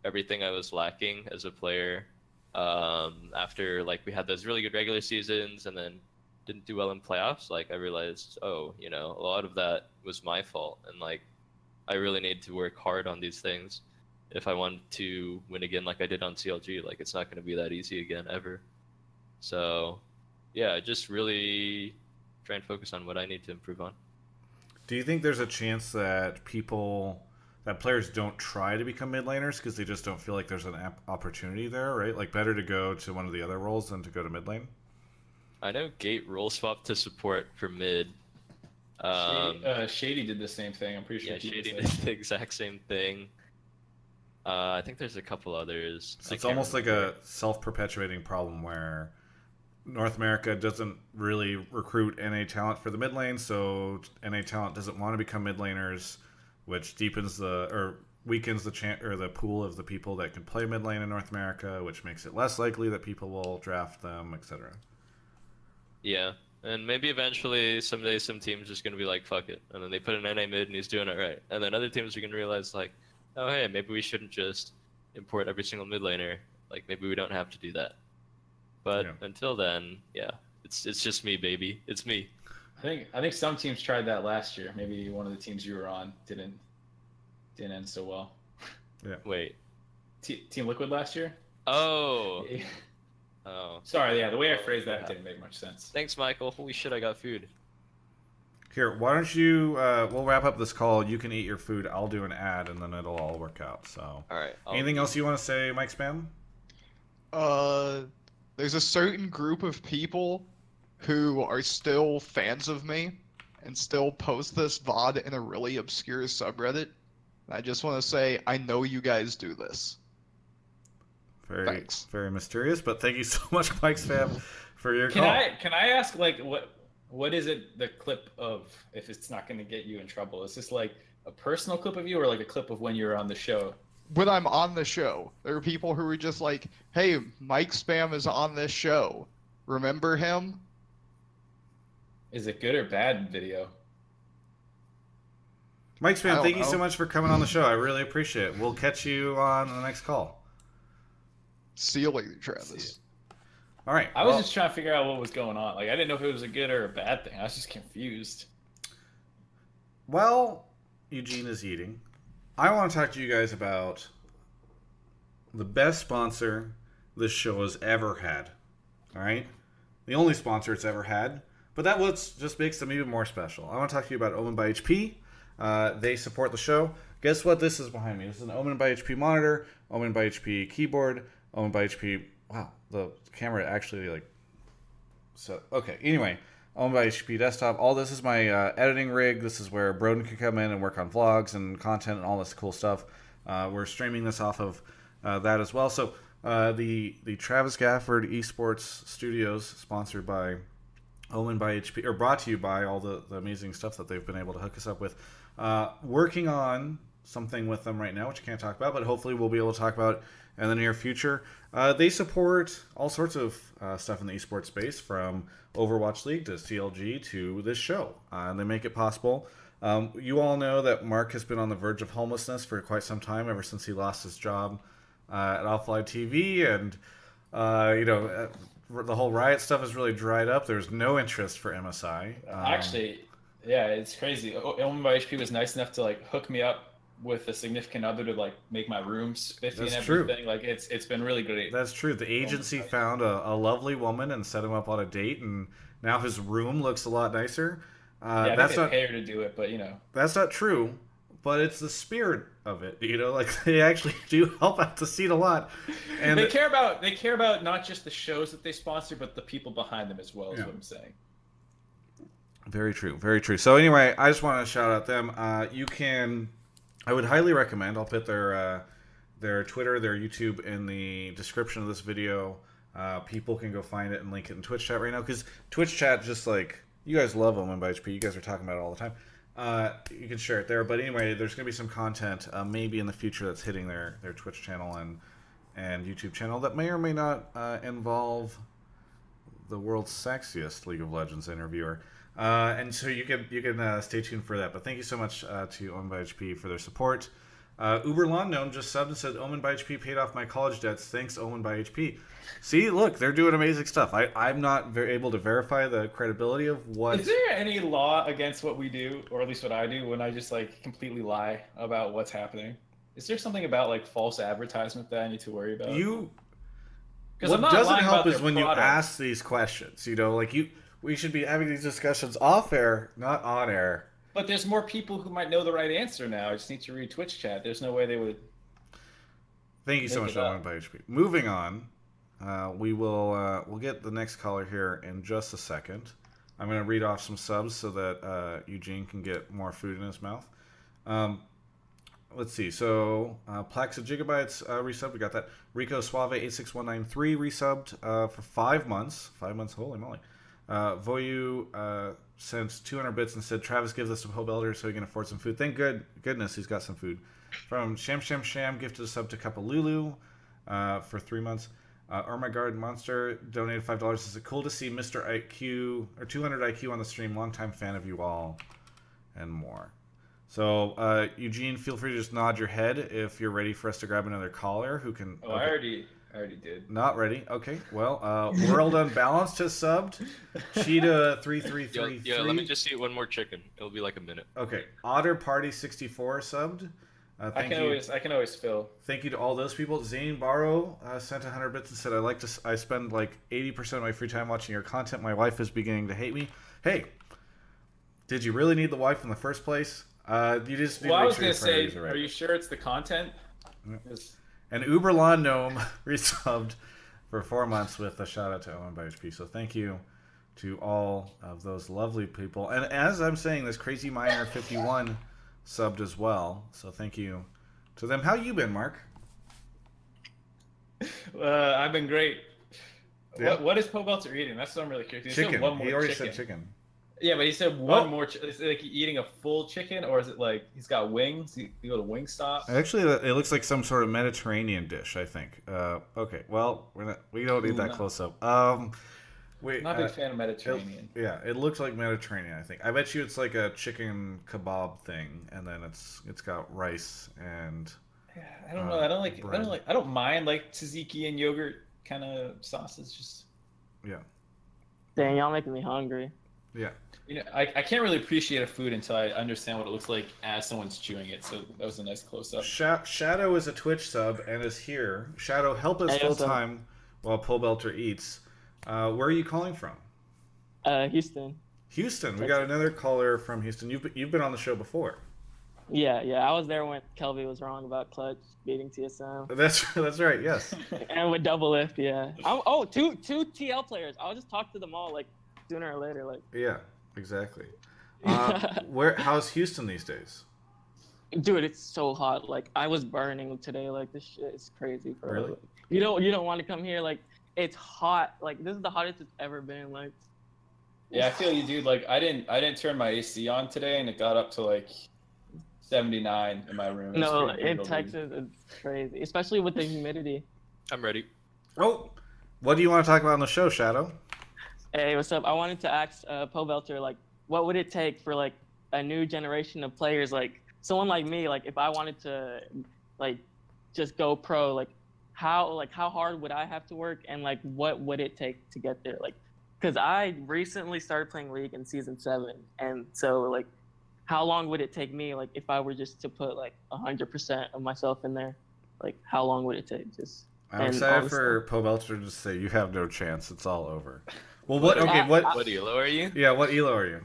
everything I was lacking as a player. Um, after like we had those really good regular seasons, and then didn't do well in playoffs. Like I realized, oh, you know, a lot of that was my fault, and like I really need to work hard on these things if I want to win again, like I did on CLG. Like it's not going to be that easy again ever. So, yeah, just really try and focus on what I need to improve on. Do you think there's a chance that people, that players don't try to become mid laners because they just don't feel like there's an opportunity there, right? Like better to go to one of the other roles than to go to mid lane. I know Gate role swap to support for mid. Um, Shady, uh, Shady did the same thing. I'm pretty sure. yeah, he Shady was did the exact same thing. Uh, I think there's a couple others. So it's can't almost like a self-perpetuating problem where North America doesn't really recruit NA talent for the mid lane, so NA talent doesn't want to become mid laners, which deepens the or weakens the chan or the pool of the people that can play mid lane in North America, which makes it less likely that people will draft them, etc. Yeah, and maybe eventually someday some team's just gonna be like, fuck it, and then they put an NA mid and he's doing it right, and then other teams are gonna realize like, oh hey, maybe we shouldn't just import every single mid laner. Like maybe we don't have to do that. But Yeah. until then, yeah, it's it's just me, baby. It's me. I think I think some teams tried that last year. Maybe one of the teams you were on didn't didn't end so well. Yeah. Wait. T- Team Liquid last year. Oh. Oh. Sorry, yeah, the way I phrased that didn't make much sense. Thanks, Michael. Holy shit, I got food. Here, why don't you? Uh, we'll wrap up this call. You can eat your food. I'll do an ad, and then it'll all work out. So, All right. I'll- anything else you want to say, Mike Spam? Uh, there's a certain group of people who are still fans of me and still post this VOD in a really obscure subreddit. I just want to say, I know you guys do this. Very, Thanks. very mysterious. But thank you so much, Mike Spam, for your Can call. I can I ask like what what is it the clip of if it's not going to get you in trouble? Is this like a personal clip of you or like a clip of when you were on the show? When I'm on the show, there are people who are just like, hey, Mike Spam is on this show. Remember him? Is it good or bad video? Mike Spam, don't thank you so much for coming on the show. I really appreciate it. We'll catch you on the next call. See you later, Travis. All right. I was well, just trying to figure out what was going on. Like I didn't know if it was a good or a bad thing. I was just confused. While Eugene is eating, I want to talk to you guys about the best sponsor this show has ever had. All right? The only sponsor it's ever had, but that just makes them even more special. I want to talk to you about Omen by HP. Uh, they support the show. Guess what? This is behind me. This is an Omen by HP monitor, Omen by HP keyboard, Omen by HP. Wow, the camera actually like. So okay. Anyway, Omen by HP desktop. All this is my uh, editing rig. This is where Broden can come in and work on vlogs and content and all this cool stuff. Uh, we're streaming this off of uh, that as well. So uh, the the Travis Gafford Esports Studios, sponsored by Omen by HP, or brought to you by all the, the amazing stuff that they've been able to hook us up with. Uh, working on something with them right now, which I can't talk about, but hopefully we'll be able to talk about in the near future. Uh, they support all sorts of uh, stuff in the esports space, from Overwatch League to CLG to this show, uh, and they make it possible. Um, you all know that Mark has been on the verge of homelessness for quite some time, ever since he lost his job uh, at Offline TV, and uh, you know uh, the whole riot stuff has really dried up. There's no interest for MSI. Um, Actually, yeah, it's crazy. O- Omen by HP was nice enough to like hook me up with a significant other to like make my room spiffy That's and true. everything. Like it's it's been really great. That's true. The agency found a, a lovely woman and set him up on a date, and now his room looks a lot nicer. Uh, yeah, that's they not pay her to do it, but you know, that's not true, but it's the spirit of it. You know, like they actually do help out the scene a lot. And they care about they care about not just the shows that they sponsor, but the people behind them as well. Is Yeah. what I'm saying. Very true, very true. So anyway, I just want to shout out them. Uh, you can, I would highly recommend. I'll put their uh, their Twitter, their YouTube in the description of this video. Uh, people can go find it and link it in Twitch chat right now because Twitch chat just like you guys love Omen by HP. You guys are talking about it all the time. Uh, you can share it there. But anyway, there's gonna be some content uh, maybe in the future that's hitting their their Twitch channel and and YouTube channel that may or may not uh, involve the world's sexiest League of Legends interviewer. Uh, and so you can you can uh, stay tuned for that. But thank you so much uh, to Omen by HP for their support. Uh, Uber Lawn Gnome just subbed and said Omen by HP paid off my college debts. Thanks, Omen by HP. See, look, they're doing amazing stuff. I, I'm not very able to verify the credibility of what. Is there any law against what we do, or at least what I do, when I just like completely lie about what's happening? Is there something about like false advertisement that I need to worry about? You. what doesn't help is when you ask these questions. You know, like you, we should be having these discussions off air, not on air. But there's more people who might know the right answer now. I just need to read Twitch chat. There's no way they would. Thank you so much. Omen by HP. Moving on, uh, we will uh, we'll get the next caller here in just a second. I'm going to read off some subs so that uh, Eugene can get more food in his mouth. Um, let's see. So uh, Plaxa Gigabytes uh, resub. We got that. Rico Suave eight six one nine three resubbed uh, for five months. Five months. Holy moly. Uh, Voyu uh, sent 200 bits and said Travis gives us a Hope Elder so he can afford some food. Thank good goodness he's got some food. From Sham Sham Sham gifted a sub to Kapalulu uh, for three months. Uh, Armaguard Monster donated five dollars. Is it cool to see Mr. IQ or 200 IQ on the stream? Longtime fan of you all, and more. So uh, Eugene, feel free to just nod your head if you're ready for us to grab another caller who can. Oh, I already, I already did. Not ready. Okay. Well, uh, World Unbalanced has subbed. Cheetah three three Yo, yo, let me three. just eat one more chicken. It'll be like a minute. Okay. Otter Party sixty four subbed. Uh, I thank can you. always, I can always fill. Thank you to all those people. Zane Barrow uh, sent 100 bits and said, I like to. I spend like 80% of my free time watching your content. My wife is beginning to hate me. Hey, did you really need the wife in the first place? Uh, you just need Well, to I was sure gonna say, priorities are are you sure it's the content? Yeah. 'Cause- And Uber Lawn Gnome resubbed for four months with a shout out to Omen by HP. So thank you to all of those lovely people. And as I'm saying, this Crazy Miner 51 subbed as well. So thank you to them. How you been, Mark? Uh, I've been great. Yeah. What, what is Pobelter eating? That's what I'm really curious. Chicken. one more He already chicken. said chicken. Yeah, but he said one Oh. more. Chi- is it like eating a full chicken, or is it like he's got wings? You, you go to Wingstop. Actually, it looks like some sort of Mediterranean dish. I think. Uh, okay, well, we're not, we don't need that no. close up. Um, wait, Not a uh, big fan of Mediterranean. yeah, it looks like Mediterranean. I think. I bet you it's like a chicken kebab thing, and then it's it's got rice and Yeah, I don't uh, know. I don't like. I don't like. I don't mind like tzatziki and yogurt kind of sauces. Just Yeah. Dang, y'all making me hungry. Yeah. you know, I, I can't really appreciate a food until I understand what it looks like as someone's chewing it. So that was a nice close up. Sha- Shadow is a Twitch sub and is here. Shadow, help us Hey, full what's time while Pobelter eats. Uh, where are you calling from? Uh, Houston. Houston. We got another caller from Houston. You've been, you've been on the show before. Yeah, yeah. I was there when Kelby was wrong about clutch beating TSM. That's that's right. Yes. and with Doublelift, yeah. I'm, oh, two two TL players. I'll just talk to them all like sooner or later. Like, Yeah. Exactly. Uh, where? How's Houston these days? dude, it's so hot. Like, I was burning today. Like, this shit is crazy, bro. Really? You don't you don't want to come here. Like, it's hot. Like, this is the hottest it's ever been. Like, Yeah, I feel you, dude. Like I didn't I didn't turn my AC on today, and it got up to like 79 in my room. No, in brutal. Texas, it's crazy, especially with the humidity. I'm ready. Oh, what do you want to talk about on the show, Shadow? Hey, what's up? I wanted to ask uh, Pobelter, like, what would it take for like a new generation of players, like someone like me, like if I wanted to, like, just go pro, like, how like how hard would I have to work, and like what would it take to get there, like, because I recently started playing League in season seven, and so like, how long would it take me, like, if I were just to put like hundred percent of myself in there, like, how long would it take? Just I'm excited for Pobelter to say you have no chance. It's all over. Well, what? Okay, what? I- What elo are you? Yeah, what elo are you?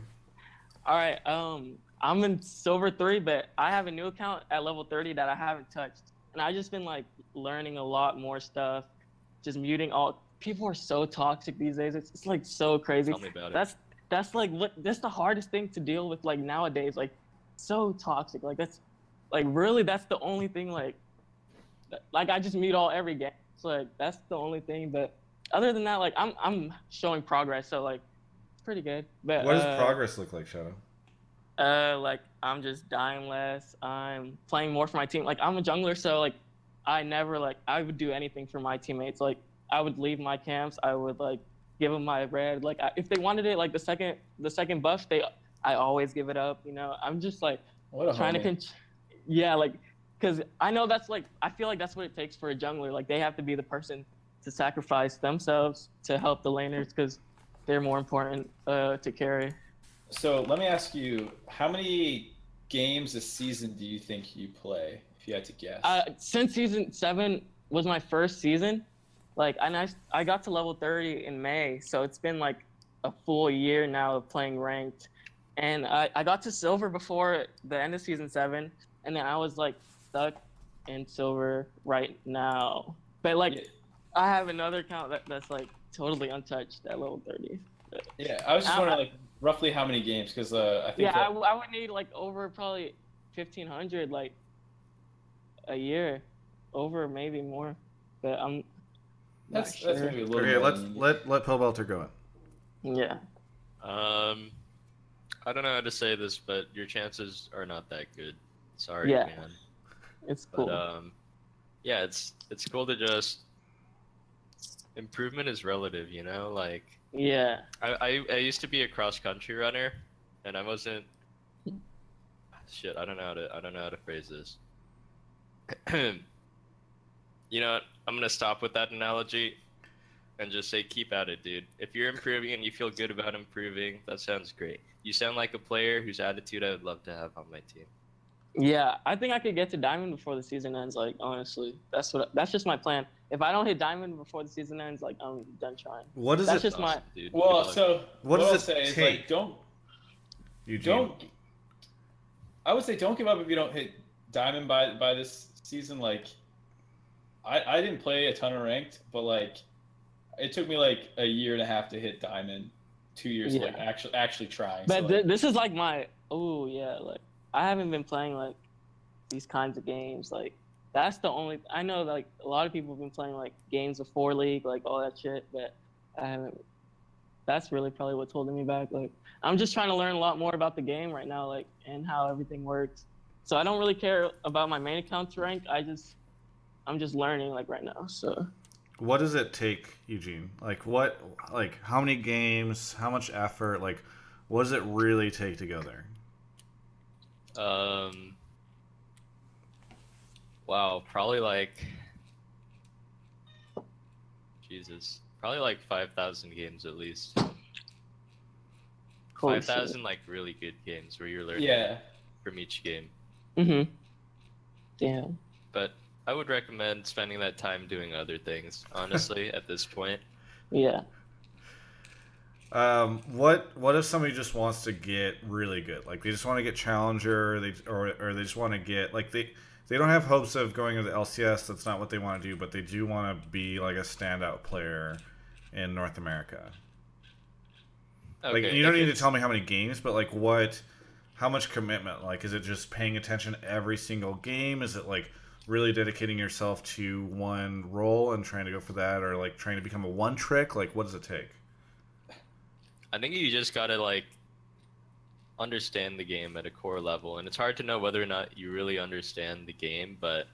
All right. Um, I'm in silver three, but I have a new account at level 30 that I haven't touched, and I've just been like learning a lot more stuff, just muting all. People are so toxic these days. It's, it's like so crazy. Tell me about it. That's that's like what that's the hardest thing to deal with like nowadays. Like so toxic. Like that's like really that's the only thing like like I just mute all every game. So like that's the only thing. But other than that, like I'm I'm showing progress. So like it's pretty good. But What does uh, progress look like, Shadow? uh, like I'm just dying less. I'm playing more for my team. Like I'm a jungler, so like I never like I would do anything for my teammates. Like I would leave my camps. I would like give them my red. Like I, if they wanted it, like the second the second buff, they I always give it up. You know, I'm just like What a trying to con- yeah like because i know that's like i feel like that's what it takes for a jungler like they have to be the person to sacrifice themselves to help the laners because they're more important uh, to carry So let me ask you, how many games a season do you think you play? If you had to guess. uh, since season seven was my first season like and I, I got to level 30 in may so it's been like a full year now of playing ranked and I, I got to silver before the end of season seven and then i was like stuck in silver right now but like Yeah. I have another account that, that's like totally untouched at level 30 yeah, I was just I- wondering, like, roughly how many games? Because uh, I think yeah I, that- w- I would need like over probably 1500 like a year over maybe more but i'm not that's that's sure. maybe a little. Okay, let's than- let let Pobelter go in. yeah Um, I don't know how to say this, but your chances are not that good. Sorry, Yeah. man. it's cool But um, yeah, it's it's cool to just improvement is relative, you know. Like yeah I I, I used to be a cross country runner, and I wasn't. Shit, I don't know how to I don't know how to phrase this. you know what? I'm gonna stop with that analogy, and just say keep at it, dude. If you're improving and you feel good about improving, that sounds great. You sound like a player whose attitude I would love to have on my team. Yeah, I think I could get to diamond before the season ends. Like honestly, that's what that's just my plan. If I don't hit diamond before the season ends, like I'm done trying. What does That's it? just my- dude. Well, Good so What what, does I'll it say is take? like don't Eugene. don't. I would say don't give up if you don't hit diamond by by this season. Like, I I didn't play a ton of ranked, but like, it took me like a year and a half to hit diamond. Two years Yeah. like actually actually trying. But so, thi- like, this is like my oh yeah, like I haven't been playing like these kinds of games. Like that's the only I know like a lot of people have been playing like games of four league, like all that shit, but I haven't. That's really probably what's holding me back. Like I'm just trying to learn a lot more about the game right now, like and how everything works. So I don't really care about my main account's rank. I just I'm just learning like right now. So What does it take, Eugene? Like what? Like how many games? How much effort? Like what does it really take to go there? Um. Wow, probably like. Jesus, probably like five thousand games at least. holy Five thousand like really good games where you're learning yeah. from each game. Mhm. Damn. But I would recommend spending that time doing other things. Honestly, at this point, Yeah. Um, what what if somebody just wants to get really good? Like they just want to get challenger, or they or, or they just want to get like they they don't have hopes of going to the LCS. That's not what they want to do, but they do want to be like a standout player in North America. Okay, like you don't need to tell me how many games, but like what, how much commitment? Like is it just paying attention every single game? Is it like really dedicating yourself to one role and trying to go for that, or like trying to become a one trick? Like what does it take? I think you just gotta like understand the game at a core level, and it's hard to know whether or not you really understand the game, but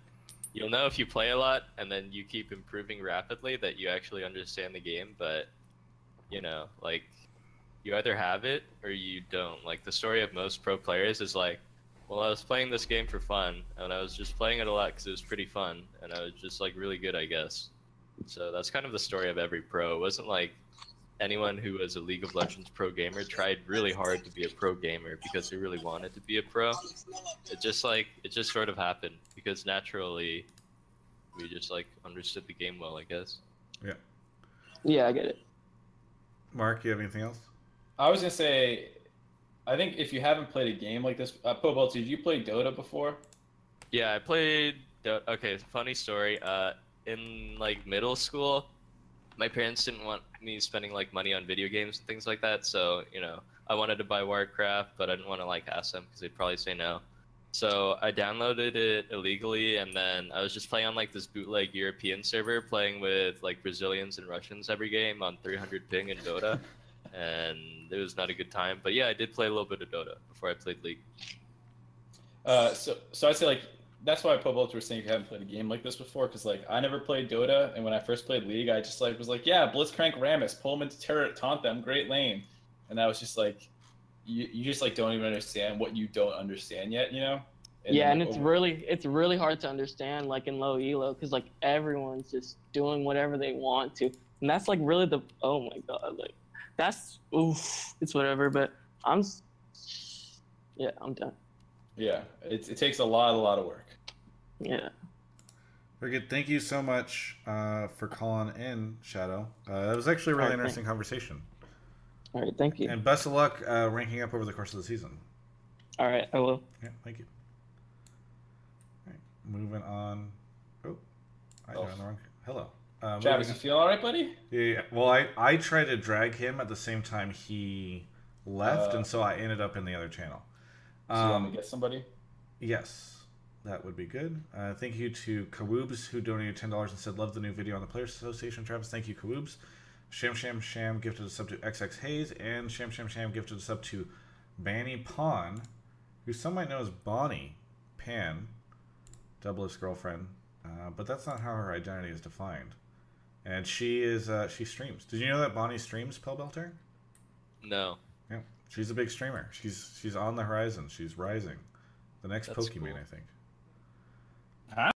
you'll know if you play a lot and then you keep improving rapidly that you actually understand the game. But you know, like you either have it or you don't. Like the story of most pro players is like, well, I was playing this game for fun, and I was just playing it a lot because it was pretty fun, and I was just like really good, I guess. So that's kind of the story of every pro. It wasn't like anyone who was a League of Legends pro gamer tried really hard to be a pro gamer because they really wanted to be a pro. It just like it just sort of happened because naturally we just like understood the game well, I guess. Yeah, Yeah, I get it. Mark, you have anything else? I was gonna say, I think if you haven't played a game like this, uh, Pobalt, did you play Dota before? Yeah, I played. Do- Okay, funny story. Uh, in like middle school, my parents didn't want me spending like money on video games and things like that. So you know, I wanted to buy Warcraft, but I didn't want to like ask them because they'd probably say no. So I downloaded it illegally, and then I was just playing on like this bootleg European server, playing with like Brazilians and Russians every game on 300 ping in Dota, and it was not a good time. But yeah, I did play a little bit of Dota before I played League. Uh, so so I'd say like that's why Pobalt was saying you haven't played a game like this before, because like I never played Dota, and when I first played League, I just like was like, yeah, Blitzcrank Rammus, pull him into turret, taunt them, great lane, and I was just like, you, you just like don't even understand what you don't understand yet, you know? yeah, then and it's over- really it's really hard to understand like in low elo because like everyone's just doing whatever they want to, and that's like really the oh my god like that's oof it's whatever. But I'm yeah I'm done. Yeah, it, it takes a lot, a lot of work. Yeah. Very good. Thank you so much uh, for calling in, Shadow. Uh, that was actually a really Alright, interesting conversation. All right. Thank you. And best of luck uh, ranking up over the course of the season. All right. I will. Yeah, thank you. All right, moving on. Oh, I Oh. got the wrong. Hello. Uh, Travis, moving you feel all right, buddy? Yeah, yeah. Well, I, I tried to drag him at the same time he left, Uh, and so I ended up in the other channel. Do you want Um, me to get somebody? yes, that would be good. Uh, thank you to Kawoobs, who donated $10 and said, Love the new video on the Players Association. Travis, thank you, Kawoobs. Sham Sham Sham gifted a sub to XX Hayes, and Sham Sham Sham gifted a sub to Banny Pawn, who some might know as Bonnie Pan, Double's girlfriend, uh, but that's not how her identity is defined. And she is uh, she streams. Did you know that Bonnie streams Pobelter? No. Yeah, she's a big streamer. She's she's on the horizon. She's rising. The next That's Pokemon, cool. I think.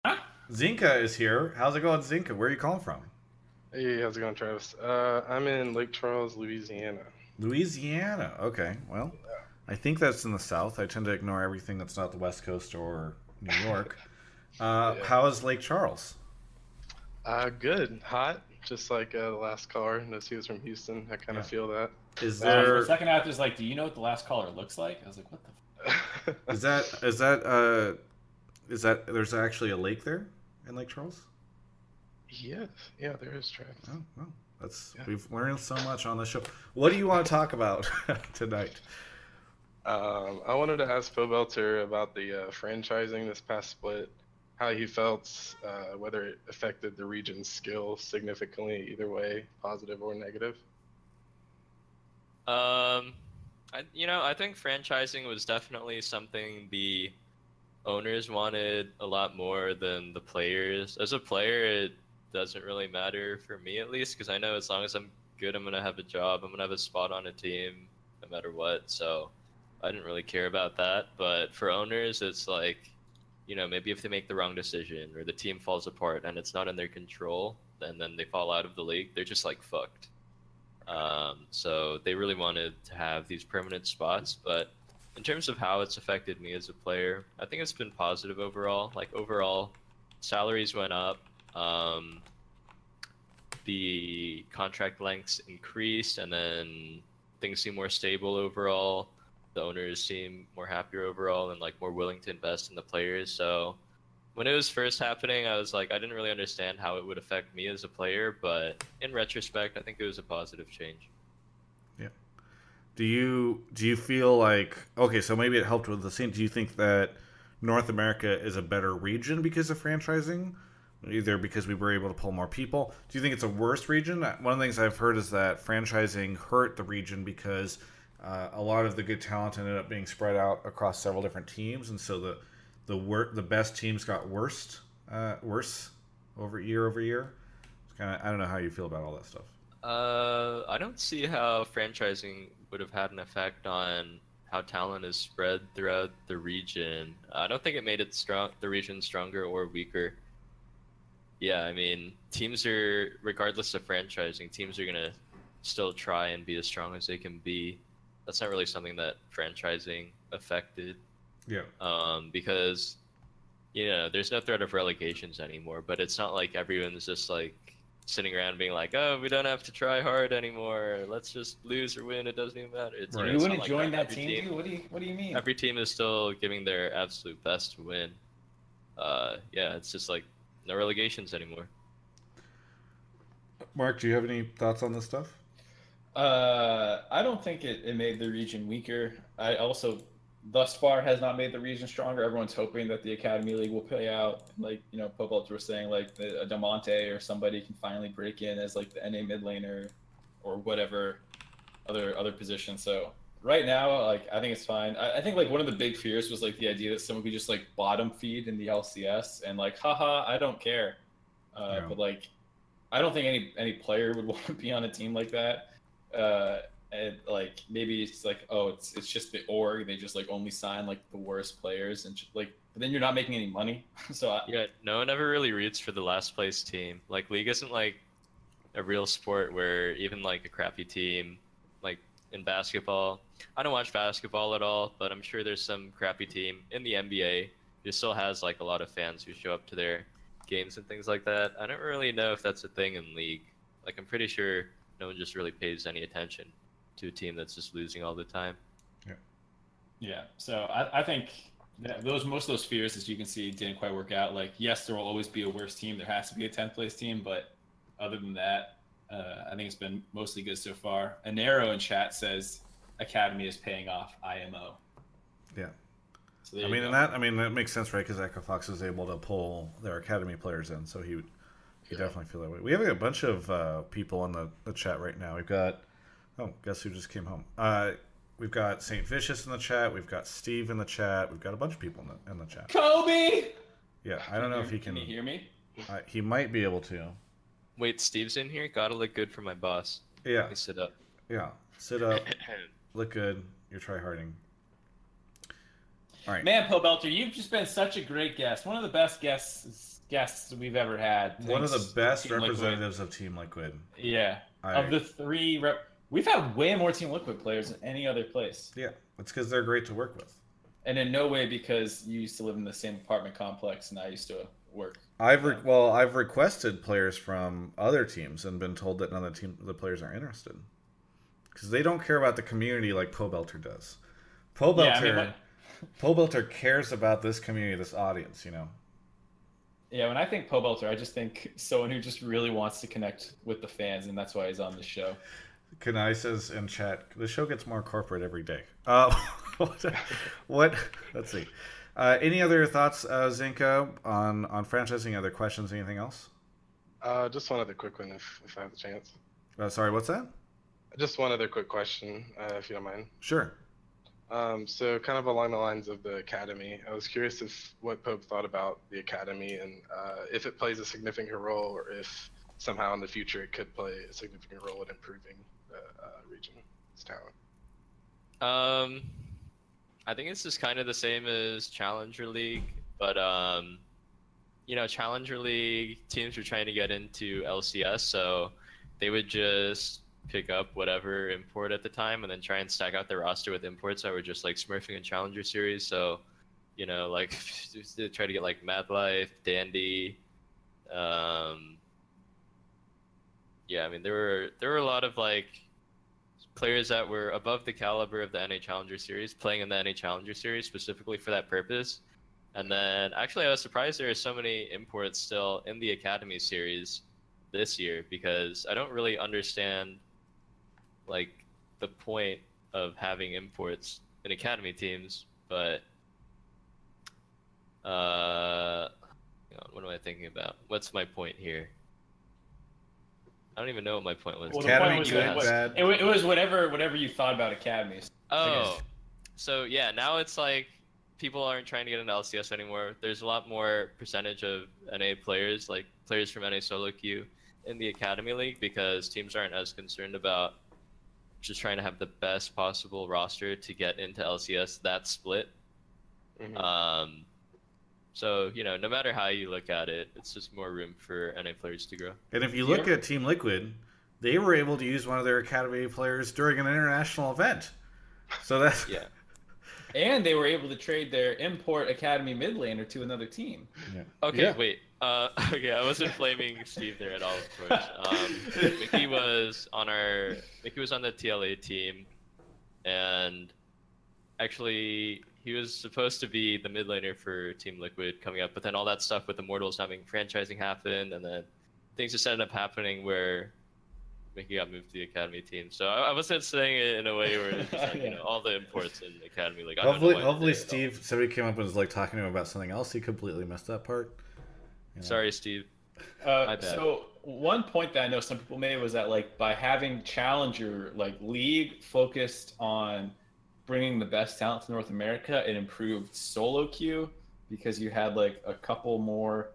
Huh? Zinka is here. How's it going, Zinka? Where are you calling from? Hey, how's it going, Travis? Uh, I'm in Lake Charles, Louisiana. Louisiana. Okay, well, I think that's in the South. I tend to ignore everything that's not the West Coast or New York. Uh, Yeah. How is Lake Charles? Uh, good, hot, just like uh, the last caller. Notice he was from Houston. I kind Yeah. of feel that. Is Uh, for a second after, is like, do you know what the last caller looks like? I was like, what the? is that is that uh is that there's actually a lake there in Lake Charles? yes, yeah, there is Travis. Oh, well, that's Yeah. we've learned so much on the show. What do you want to talk about tonight? Um, I wanted to ask Pobelter about the uh, franchising this past split, how he felt, uh, whether it affected the region's skill significantly, either way, positive or negative. Um, I you know I think franchising was definitely something the owners wanted a lot more than the players. As a player, it doesn't really matter for me at least because I know as long as I'm good, I'm gonna have a job. I'm gonna have a spot on a team, no matter what. So I didn't really care about that. But for owners, it's like, you know, maybe if they make the wrong decision or the team falls apart and it's not in their control, and then they fall out of the league, they're just like fucked. Um, so they really wanted to have these permanent spots, but in terms of how it's affected me as a player, I think it's been positive overall. Like overall, salaries went up. Um, the contract lengths increased and then things seem more stable overall. The owners seem more happier overall and like more willing to invest in the players. So when it was first happening, I was like, I didn't really understand how it would affect me as a player, but in retrospect, I think it was a positive change. Yeah. Do you do you feel like okay? So maybe it helped with the scene. Do you think that North America is a better region because of franchising, either because we were able to pull more people? Do you think it's a worse region? One of the things I've heard is that franchising hurt the region because uh, a lot of the good talent ended up being spread out across several different teams, and so the the wor- the best teams got worst uh, worse over year over year. It's kind of I don't know how you feel about all that stuff. Uh, I don't see how franchising would have had an effect on how talent is spread throughout the region. I don't think it made it strong, the region stronger or weaker. Yeah, I mean, teams are regardless of franchising, teams are gonna still try and be as strong as they can be. That's not really something that franchising affected. Yeah. Um, because you know, there's no threat of relegations anymore, but it's not like everyone's just like sitting around being like, "Oh, we don't have to try hard anymore. Let's just lose or win. It doesn't even matter." It's, Right. You it's not wouldn't like join that Every team, dude? What do you What do you mean? Every team is still giving their absolute best to win. Uh, yeah, it's just like no relegations anymore. Mark, do you have any thoughts on this stuff? Uh, I don't think it, it made the region weaker. I also, thus far, has not made the region stronger. Everyone's hoping that the Academy League will play out. Like, you know, Popult was saying, like, the, a Damonte or somebody can finally break in as, like, the NA mid laner or whatever other other position. So, right now, like, I think it's fine. I, I think, like, one of the big fears was, like, the idea that someone could just, like, bottom feed in the LCS and, like, haha, I don't care. Uh, Yeah. But, like, I don't think any any player would want to be on a team like that uh and like maybe it's like oh it's it's just the org they just like only sign like the worst players and like but then you're not making any money so I, Yeah, no one ever really roots for the last place team. Like League isn't like a real sport where even like a crappy team, like in basketball, I don't watch basketball at all, but I'm sure there's some crappy team in the NBA who still has like a lot of fans who show up to their games and things like that. I don't really know if that's a thing in League. Like I'm pretty sure no one just really pays any attention to a team that's just losing all the time. yeah Yeah. so I, I think that those most of those fears as you can see didn't quite work out like yes there will always be a worse team there has to be a 10th place team but other than that uh, I think it's been mostly good so far Anero in chat says Academy is paying off IMO Yeah. so I mean, go. and that I mean that makes sense, right? Because Echo Fox was able to pull their academy players in, so he would he definitely feel that way. We have a bunch of uh, people in the, the chat right now. We've got oh, guess who just came home? Uh, we've got Saint Vicious in the chat. We've got Steve in the chat. We've got a bunch of people in the in the chat. Kobe Yeah, I don't know if he can can. you hear me Uh, he might be able to. Wait, Steve's in here? Gotta look good for my boss. Yeah, Let me sit up. yeah. Sit up, look good. You're try harding. All right. Man, Pobelter, you've just been such a great guest. One of the best guests guests we've ever had. One of the best Team Liquid. representatives of Team Liquid. Yeah. I, Of the three, rep- we've had way more Team Liquid players than any other place, yeah, it's because they're great to work with. and in no way because you used to live in the same apartment complex and I used to work. I've re- well, I've requested players from other teams and been told that none of the team the players are interested because they don't care about the community like Pobelter does. Pobelter, Yeah, I mean, like- Pobelter cares about this community, this audience. You know, Yeah, when I think Pobelter, I just think someone who just really wants to connect with the fans, and that's why he's on the show. Kanai says in chat, the show gets more corporate every day. Uh, what, what? Let's see. Uh, any other thoughts, uh, Zinka, on on franchising? Other questions? Anything else? Uh, just one other quick one, if, if I have the chance. Uh, sorry, what's that? Just one other quick question, uh, if you don't mind. Sure. Um, so, kind of along the lines of the academy, I was curious if what Pope thought about the academy and uh, if it plays a significant role, or if somehow in the future it could play a significant role in improving the uh, region's talent. Um, I think it's just kind of the same as Challenger League, but um, you know, Challenger League teams were trying to get into LCS, so they would just pick up whatever import at the time and then try and stack out their roster with imports that were just like smurfing in Challenger Series. So, you know, like try to get like Mad Life, Dandy, um, yeah, I mean there were there were a lot of like players that were above the caliber of the NA Challenger Series playing in the NA Challenger Series specifically for that purpose. And then actually I was surprised there are so many imports still in the Academy series this year because I don't really understand like the point of having imports in academy teams, but uh what am I thinking about? What's my point here? I don't even know what my point was. Well, Academy point was good, that- what- bad. It, wa- it was whatever whatever you thought about academies. Oh, so yeah, now it's like people aren't trying to get into LCS anymore. There's a lot more percentage of NA players, like players from NA solo queue, in the Academy League because teams aren't as concerned about just trying to have the best possible roster to get into LCS that split. Mhm. Um, so you know, no matter how you look at it, it's just more room for NA players to grow. And if you look at Team Liquid, they were able to use one of their academy players during an international event. So that's Yeah. And they were able to trade their import academy mid laner to another team. Yeah. Okay, Yeah. wait. Uh, okay, I wasn't flaming Steve there at all, of course. Um, Mickey was on our Mickey was on the TLA team, and actually he was supposed to be the mid laner for Team Liquid coming up, but then all that stuff with Immortals having franchising happen, and then things just ended up happening where Mickey got moved to the academy team. So I, I wasn't saying it in a way where it's just like, you Yeah. know all the imports in the academy league. I don't know hopefully, hopefully did it at. Steve, somebody came up and was like talking to him about something else. He completely missed that part. You know. Sorry, Steve. Uh, My bad. so one point that I know some people made was that like by having Challenger like league focused on bringing the best talent to North America, it improved solo queue because you had like a couple more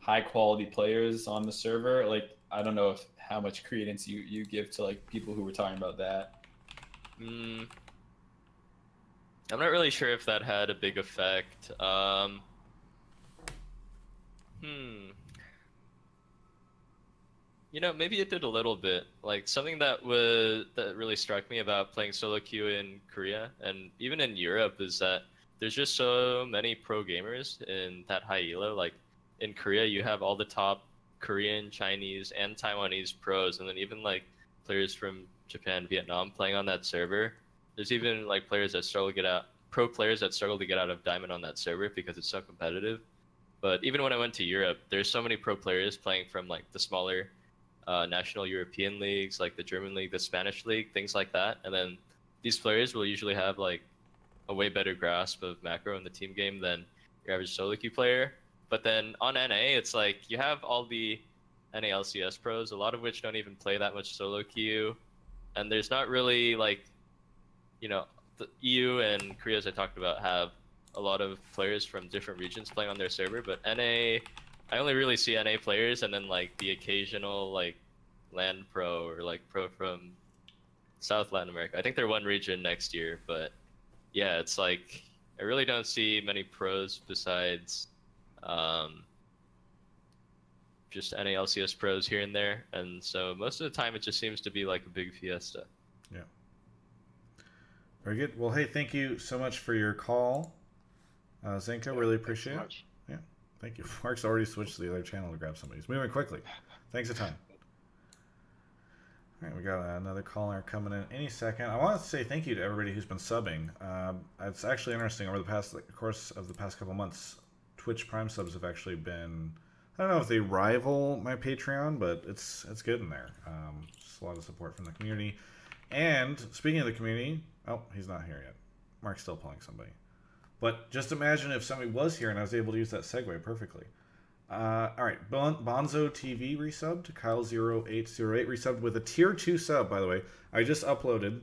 high quality players on the server. Like I don't know if how much credence you you give to like people who were talking about that. Mm, I'm not really sure if that had a big effect. Um, hmm. You know, maybe it did a little bit. Like something that was that really struck me about playing solo queue in Korea and even in Europe is that there's just so many pro gamers in that high elo. Like in Korea, you have all the top Korean, Chinese, and Taiwanese pros, and then even like players from Japan, Vietnam playing on that server. There's even like players that struggle to get out, pro players that struggle to get out of Diamond on that server because it's so competitive. But even when I went to Europe, there's so many pro players playing from like the smaller uh, national European leagues, like the German league, the Spanish league, things like that. And then these players will usually have like a way better grasp of macro in the team game than your average solo queue player. But then on NA, it's like you have all the NA LCS pros, a lot of which don't even play that much solo queue, and there's not really like, you know, the EU and Korea, as I talked about, have a lot of players from different regions playing on their server. But NA, I only really see NA players, and then like the occasional like LAN pro or like pro from South Latin America. I think they're one region next year, but yeah, it's like I really don't see many pros besides um, just NA LCS pros here and there, and so most of the time it just seems to be like a big fiesta. Yeah. Very good. Well, hey, thank you so much for your call, uh, Zenko. Really appreciate it. Thank you. Mark's already switched to the other channel to grab somebody. He's moving quickly. Thanks a ton. All right, we got another caller coming in any second. I want to say thank you to everybody who's been subbing. Um, it's actually interesting over the past like, course of the past couple months. Twitch Prime subs have actually been. I don't know if they rival my Patreon, but it's it's good in there. Um, just a lot of support from the community. And speaking of the community, oh, he's not here yet. Mark's still pulling somebody. But just imagine if somebody was here and I was able to use that segue perfectly. Uh, all right, bon- Bonzo TV resubbed. Kyle0808 resubbed with a tier 2 sub, by the way. I just uploaded,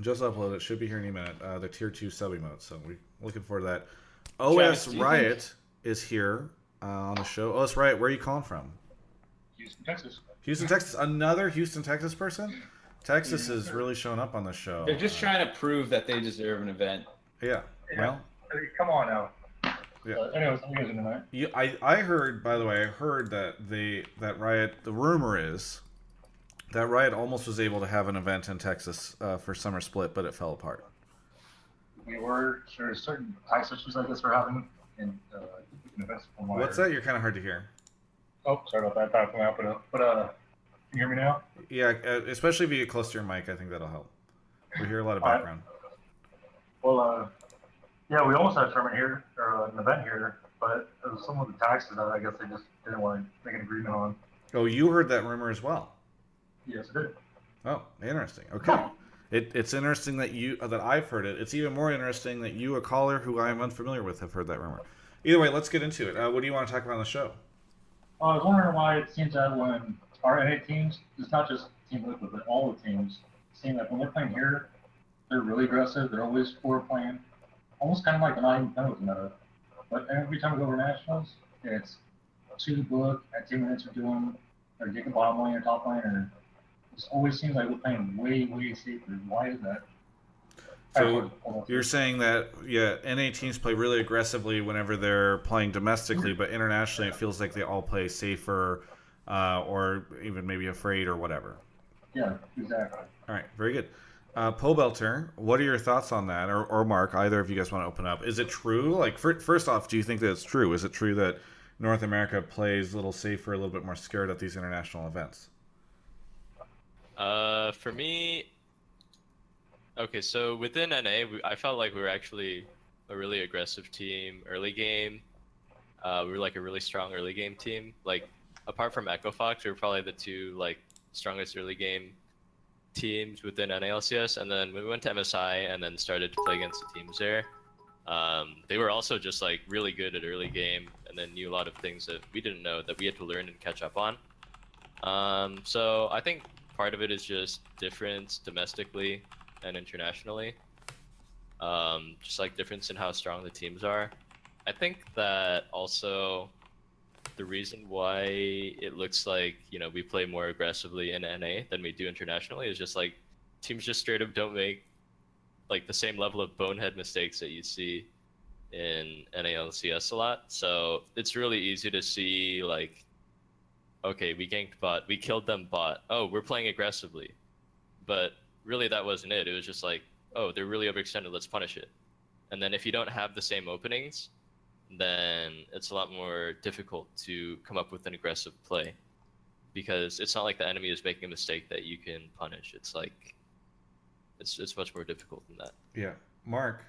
just uploaded, should be here any minute, uh, the tier 2 sub emote. So we're looking forward to that. OS Travis, do you Riot is here uh, on the show. OS Riot, where are you calling from? Houston, Texas. Houston, Texas. Another Houston, Texas person? Texas is really showing up on the show. They're just Uh, trying to prove that they deserve an event. Yeah. Well, Hey, Come on now. Yeah. Uh, anyways, I'm using tonight. You, I, I heard, by the way, I heard that they that Riot. The rumor is that Riot almost was able to have an event in Texas uh, for Summer Split, but it fell apart. We were sure certain tax issues like this we're having in uh, in events from What's that? You're kind of hard to hear. Oh, sorry about that. That went out, but uh, but uh, Can you hear me now? Yeah, uh, especially if you get close to your mic, I think that'll help. We hear a lot of background. Well, uh, yeah, we almost had a tournament here, or an event here, but it was some of the taxes that I guess they just didn't want to make an agreement on. Oh, you heard that rumor as well. Yes, it did. Oh, interesting. Okay. It, it's interesting that you that I've heard it. It's even more interesting that you, a caller who I am unfamiliar with, have heard that rumor. Either way, let's get into it. Uh, what do you want to talk about on the show? Well, I was wondering why it seems that when our NA teams, it's not just Team Liquid, but all the teams, seem like when they're playing here, they're really aggressive. They're always forward playing, almost kind of like the nine penalty meta. But every time we go over nationals, it's two book at 10 minutes we're doing, or getting the bottom lane or top lane, or it always seems like we're playing way, way safer. Why is that? So you're saying that yeah, NA teams play really aggressively whenever they're playing domestically, but internationally it feels like they all play safer, uh, or even maybe afraid or whatever. Yeah, exactly. All right, very good. Uh, Pobelter, what are your thoughts on that, or, or Mark? Either of you guys want to open up? Is it true? Like, fir- first off, do you think that it's true? Is it true that North America plays a little safer, a little bit more scared at these international events? Uh, for me, okay, so within NA, we, I felt like we were actually a really aggressive team early game. Uh, we were like a really strong early game team. Like, apart from Echo Fox, we were probably the two like strongest early game teams within NALCS. And then when we went to MSI and then started to play against the teams there, um, they were also just like really good at early game and then knew a lot of things that we didn't know that we had to learn and catch up on. Um, so I think part of it is just difference domestically and internationally. Um, just like difference in how strong the teams are. I think that also the reason why it looks like you know we play more aggressively in NA than we do internationally is just like teams just straight up don't make like the same level of bonehead mistakes that you see in NALCS a lot. So it's really easy to see like, okay, we ganked bot, we killed them bot. Oh, we're playing aggressively, but really that wasn't it. It was just like, oh, they're really overextended. Let's punish it. And then if you don't have the same openings, then it's a lot more difficult to come up with an aggressive play because it's not like the enemy is making a mistake that you can punish. It's like it's it's much more difficult than that. Yeah, Mark,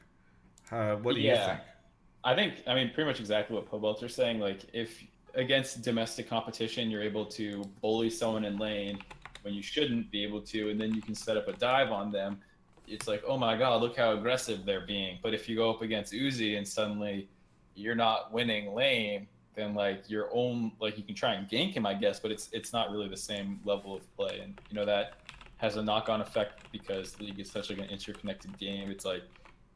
uh, what do you Yeah. think? I think I mean pretty much exactly what Pobelter's saying. Like if against domestic competition you're able to bully someone in lane when you shouldn't be able to, and then you can set up a dive on them. It's like, oh my god, look how aggressive they're being. But if you go up against Uzi and suddenly you're not winning lane, then like your own like you can try and gank him, I guess, but it's it's not really the same level of play. And you know that has a knock on effect because League is such like an interconnected game. It's like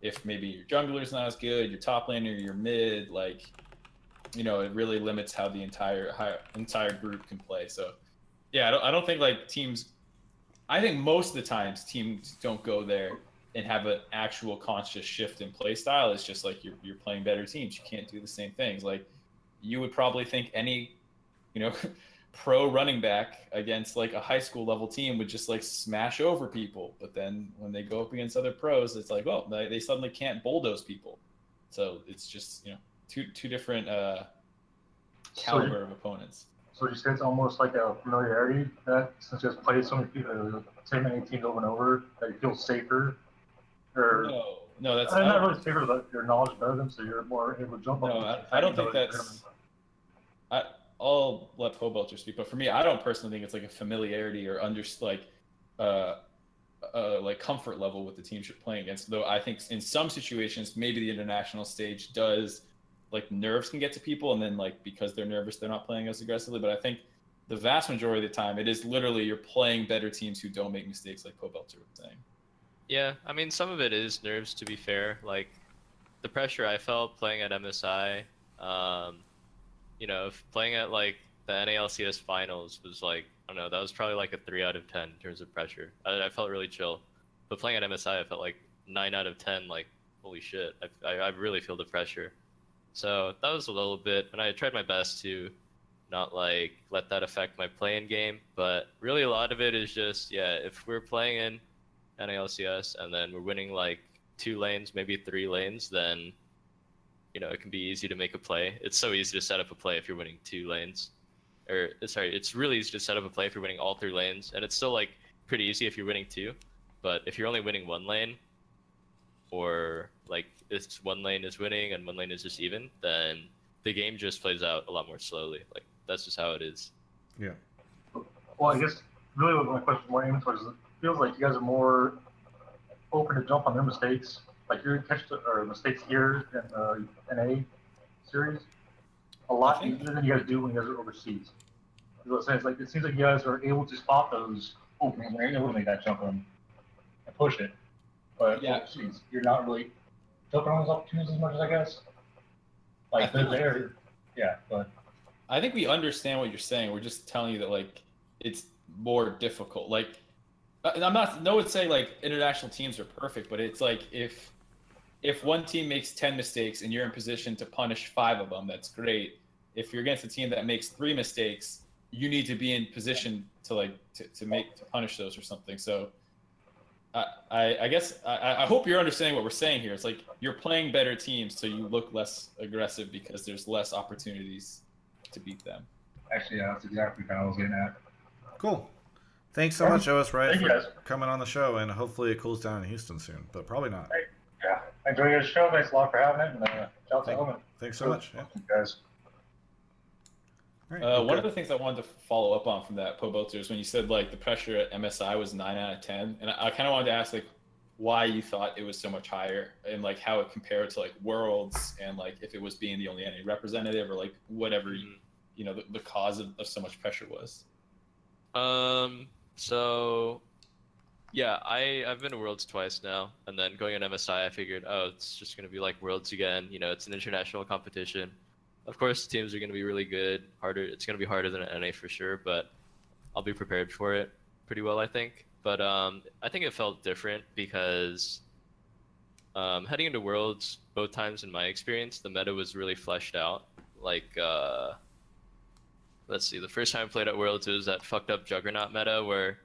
if maybe your jungler's not as good, your top laner, your mid, like you know, it really limits how the entire hi- entire group can play. So yeah, I don't I don't think like teams I think most of the times teams don't go there and have an actual conscious shift in play style. It's just like you're you're playing better teams. You can't do the same things. Like you would probably think any, you know, pro running back against like a high school level team would just like smash over people. But then when they go up against other pros, it's like, well, they, they suddenly can't bulldoze people. So it's just you know two two different uh, caliber of opponents. So you say it's almost like a familiarity that since you just played so many people, so many teams over and over, that you feel safer, or No, no, that's I'm I not don't- really but your knowledge better than so you're more able to jump No, on. I, I don't think that's. I, I'll let Pobelter speak, but for me, I don't personally think it's like a familiarity or under like, uh, uh, like comfort level with the teams you're playing against. Though I think in some situations, maybe the international stage does, like nerves can get to people, and then like because they're nervous, they're not playing as aggressively. But I think the vast majority of the time, it is literally you're playing better teams who don't make mistakes, like Pobelter was saying. Yeah, I mean, some of it is nerves, to be fair. Like, the pressure I felt playing at MSI, um, you know, playing at, like, the NALCS finals was, like, I don't know, that was probably, like, a 3 out of 10 in terms of pressure. I, I felt really chill. But playing at MSI, I felt like 9 out of 10, like, holy shit, I, I, I really feel the pressure. So that was a little bit, and I tried my best to not, like, let that affect my playing game. But really, a lot of it is just, yeah, if we're playing in NALCS and then we're winning like two lanes, maybe three lanes, then you know it can be easy to make a play. It's so easy to set up a play if you're winning two lanes. or sorry, it's really easy to set up a play if you're winning all three lanes, and it's still like pretty easy if you're winning two. But if you're only winning one lane, or like it's one lane is winning and one lane is just even, then the game just plays out a lot more slowly. Like that's just how it is. Yeah. Well, I guess really what my question more aimed towards is it feels like you guys are more open to jump on their mistakes. Like your catch or mistakes here in the NA series a lot easier than you guys do when you guys are overseas. Is what I'm saying. It's like it seems like you guys are able to spot those openings and you're able to make that jump and push it. But Yeah. overseas, you're not really jumping on those opportunities as much as I guess. Like I they're feel like- there. Yeah, but I think we understand what you're saying. We're just telling you that like it's more difficult. Like, uh, I'm not. No one's saying like international teams are perfect, but it's like if if one team makes ten mistakes and you're in position to punish five of them, that's great. If you're against a team that makes three mistakes, you need to be in position to like to, to make to punish those or something. So. I, I, I guess I, I hope you're understanding what we're saying here. It's like you're playing better teams, so you look less aggressive because there's less opportunities to beat them. actually, yeah, that's exactly kind of what I was getting at. Cool. Thanks so much, OS Riot, Thank you, for guys. coming on the show, and hopefully it cools down in Houston soon, but probably not. Yeah, I enjoy your show. Thanks a lot for having it. And uh, shout out to Thanks so much. Yeah. guys. All right, Uh, one okay. of the things I wanted to follow up on from that, Pobelter, is when you said like the pressure at MSI was nine out of ten, and I, I kind of wanted to ask like why you thought it was so much higher, and like how it compared to like Worlds, and like if it was being the only NA representative, or like whatever you, you know the, the cause of, of so much pressure was. Um. So, yeah, I I've been to Worlds twice now, and then going on MSI, I figured, oh, it's just gonna be like Worlds again. You know, it's an international competition. Of course, teams are gonna be really good. Harder. It's gonna be harder than an NA for sure, but I'll be prepared for it pretty well, I think. But um, I think it felt different because um, heading into Worlds, both times in my experience, the meta was really fleshed out. Like, uh, let's see, the first time I played at Worlds, it was that fucked up Juggernaut meta where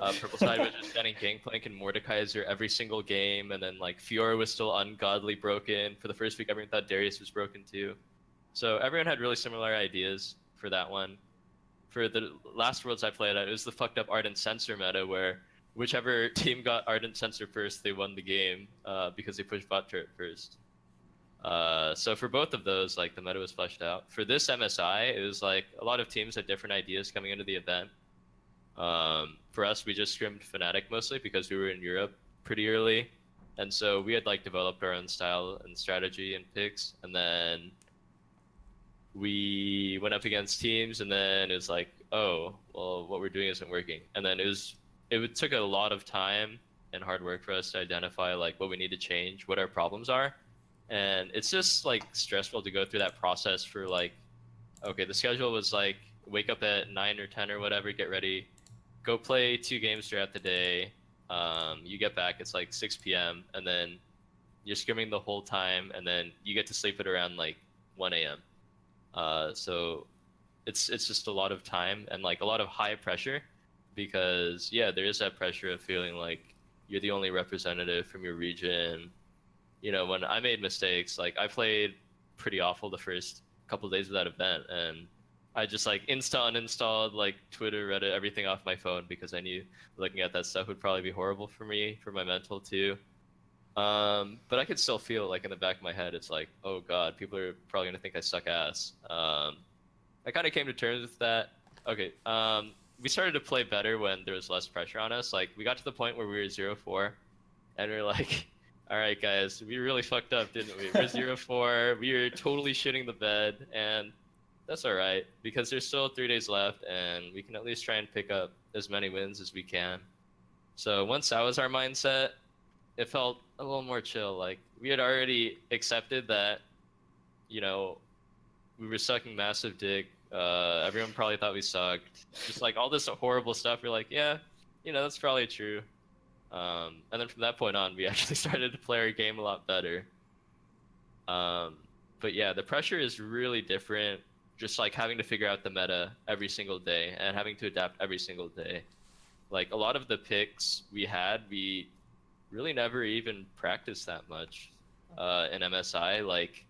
uh, Purple Side was just getting Gangplank and Mordekaiser every single game, and then like Fiora was still ungodly broken. For the first week, everyone thought Darius was broken too. So everyone had really similar ideas for that one. For the last Worlds I played at, it was the fucked up Ardent Censer meta where whichever team got Ardent Censer first, they won the game uh, because they pushed bot turret first. Uh, so for both of those, like the meta was fleshed out. For this MSI, it was like a lot of teams had different ideas coming into the event. Um, for us, we just scrimmed Fnatic mostly because we were in Europe pretty early, and so we had like developed our own style and strategy and picks, and then we went up against teams, and then it was like, oh, well, what we're doing isn't working, and then it was it took a lot of time and hard work for us to identify like what we need to change, what our problems are, and it's just like stressful to go through that process for like, okay, the schedule was like wake up at nine or ten or whatever, get ready, go play two games throughout the day. Um, you get back, it's like 6 p.m. and then you're scrimming the whole time, and then you get to sleep at around like 1 a.m. Uh, so it's it's just a lot of time and like a lot of high pressure because yeah, there is that pressure of feeling like you're the only representative from your region. You know, when I made mistakes, like I played pretty awful the first couple days of that event, and I just like insta uninstalled like Twitter, Reddit, everything off my phone because I knew looking at that stuff would probably be horrible for me, for my mental too. Um, but I could still feel like in the back of my head, it's like, oh god, people are probably gonna think I suck ass. Um, I kind of came to terms with that. Okay, um, we started to play better when there was less pressure on us. Like we got to the point where we were zero four, and we are like, all right, guys, we really fucked up, didn't we? We're zero four. We were totally shitting the bed, and that's all right because there's still three days left, and we can at least try and pick up as many wins as we can. So once that was our mindset, it felt a little more chill. Like we had already accepted that, you know, we were sucking massive dick. Uh, everyone probably thought we sucked. Just like all this horrible stuff. We're like, yeah, you know, that's probably true. Um, and then from that point on, we actually started to play our game a lot better. Um, but yeah, the pressure is really different. Just like having to figure out the meta every single day and having to adapt every single day. Like a lot of the picks we had, we really never even practiced that much uh, in MSI. Like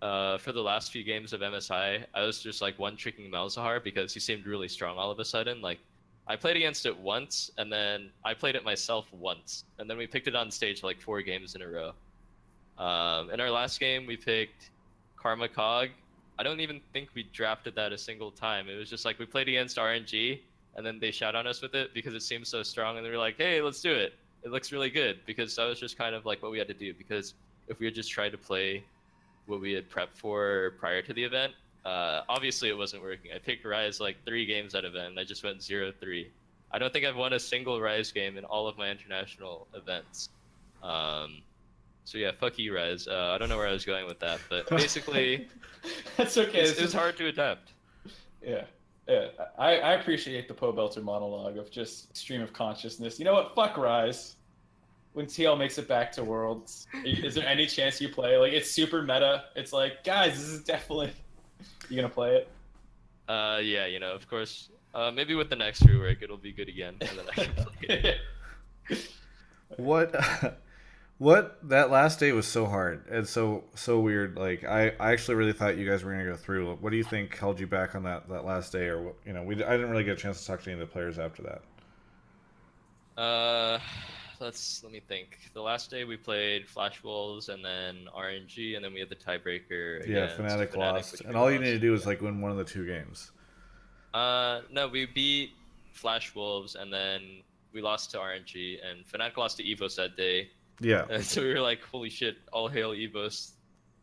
uh, for the last few games of MSI, I was just like one tricking Malzahar because he seemed really strong all of a sudden. Like, I played against it once, and then I played it myself once, and then we picked it on stage like four games in a row. Um, in our last game, we picked Karma Kog. I don't even think we drafted that a single time. It was just like we played against RNG, and then they shot on us with it because it seemed so strong, and they were like, "Hey, let's do it. It looks really good." Because that was just kind of like what we had to do. Because if we had just tried to play what we had prepped for prior to the event, uh, obviously it wasn't working. I picked Ryze like three games at event, and I just went zero three. I don't think I've won a single Ryze game in all of my international events. Um, so yeah, fuck you, Ryze. Uh, I don't know where I was going with that, but basically, That's okay. it's, It's, it's hard to adapt. Yeah. Yeah. I, I appreciate the Pobelter monologue of just stream of consciousness. You know what? Fuck Ryze. When TL makes it back to Worlds, is there any chance you play? Like, it's super meta. It's like, guys, this is definitely. You gonna play it? Uh, yeah, you know, of course. Uh, maybe with the next rework, it'll be good again, and then I can play it. What what that last day was so hard and so so weird. Like I, I actually really thought you guys were gonna go through. What do you think held you back on that, that last day, or what? You know, we I didn't really get a chance to talk to any of the players after that. Uh, let's let me think. The last day we played Flash Wolves and then RNG, and then we had the tiebreaker. Yeah, against Fnatic lost, and all you need to do is like win one of the two games. Uh, no, we beat Flash Wolves, and then we lost to RNG, and Fnatic lost to Evos that day. Yeah, And so we were like, holy shit, all hail Evos,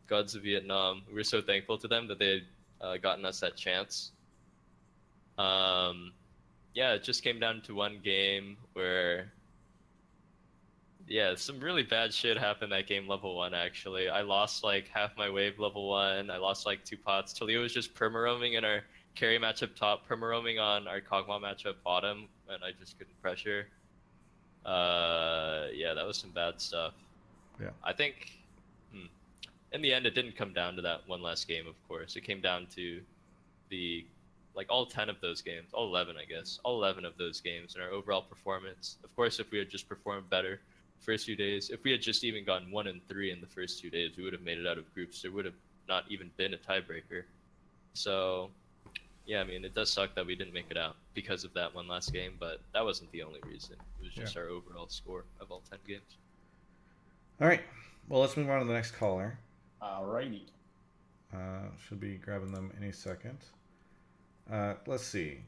gods of Vietnam. We were so thankful to them that they had uh, gotten us that chance. Um, yeah, it just came down to one game where, yeah, some really bad shit happened that game level one, actually. I lost like half my wave level one. I lost like two pots. Taliyah was just perma roaming in our carry matchup top, perma roaming on our Kog'Maw matchup bottom, and I just couldn't pressure. Uh, yeah, that was some bad stuff. Yeah. I think, hmm, in the end, it didn't come down to that one last game. Of course, it came down to the like all ten of those games, all eleven, I guess, all eleven of those games, and our overall performance. Of course, if we had just performed better first few days, if we had just even gotten one and three in the first two days, we would have made it out of groups. There would have not even been a tiebreaker. So, yeah, I mean, it does suck that we didn't make it out because of that one last game, but that wasn't the only reason. It was just our overall score of all 10 games. All right. Well, let's move on to the next caller. Alrighty. Uh, should be grabbing them any second. Uh, let's see.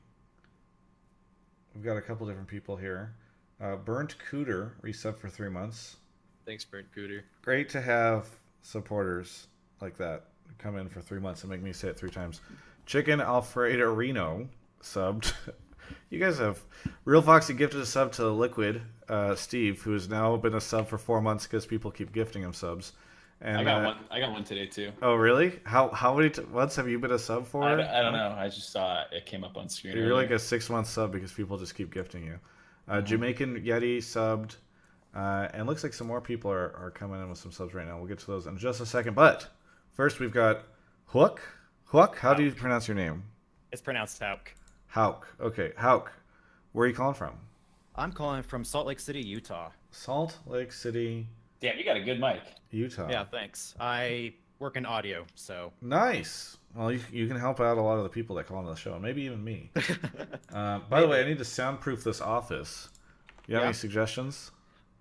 We've got a couple different people here. Uh, Burnt Cooter resub for three months. Thanks, Burnt Cooter. Great to have supporters like that come in for three months and make me say it three times. Chicken Alfredo Reno subbed. you guys have Real Foxy gifted a sub to Liquid uh, Steve, who has now been a sub for four months because people keep gifting him subs. And I got uh, one. I got one today too. Oh really? How how many t- months have you been a sub for? I, don't- I don't know. I just saw it came up on screen. You're like a six month sub because people just keep gifting you. Uh. Jamaican Yeti subbed, uh, and looks like some more people are, are coming in with some subs right now. We'll get to those in just a second. But first, we've got Hook. Hook, how do you pronounce your name? It's pronounced Hauk. Hauk. Okay, Hauk. Where are you calling from? I'm calling from Salt Lake City, Utah. Salt Lake City, Damn, you got a good mic. Utah. Yeah, thanks. I work in audio, so Nice. Well, you, you can help out a lot of the people that call on the show, maybe even me. uh, by the way, I need to soundproof this office. You have Yeah. any suggestions?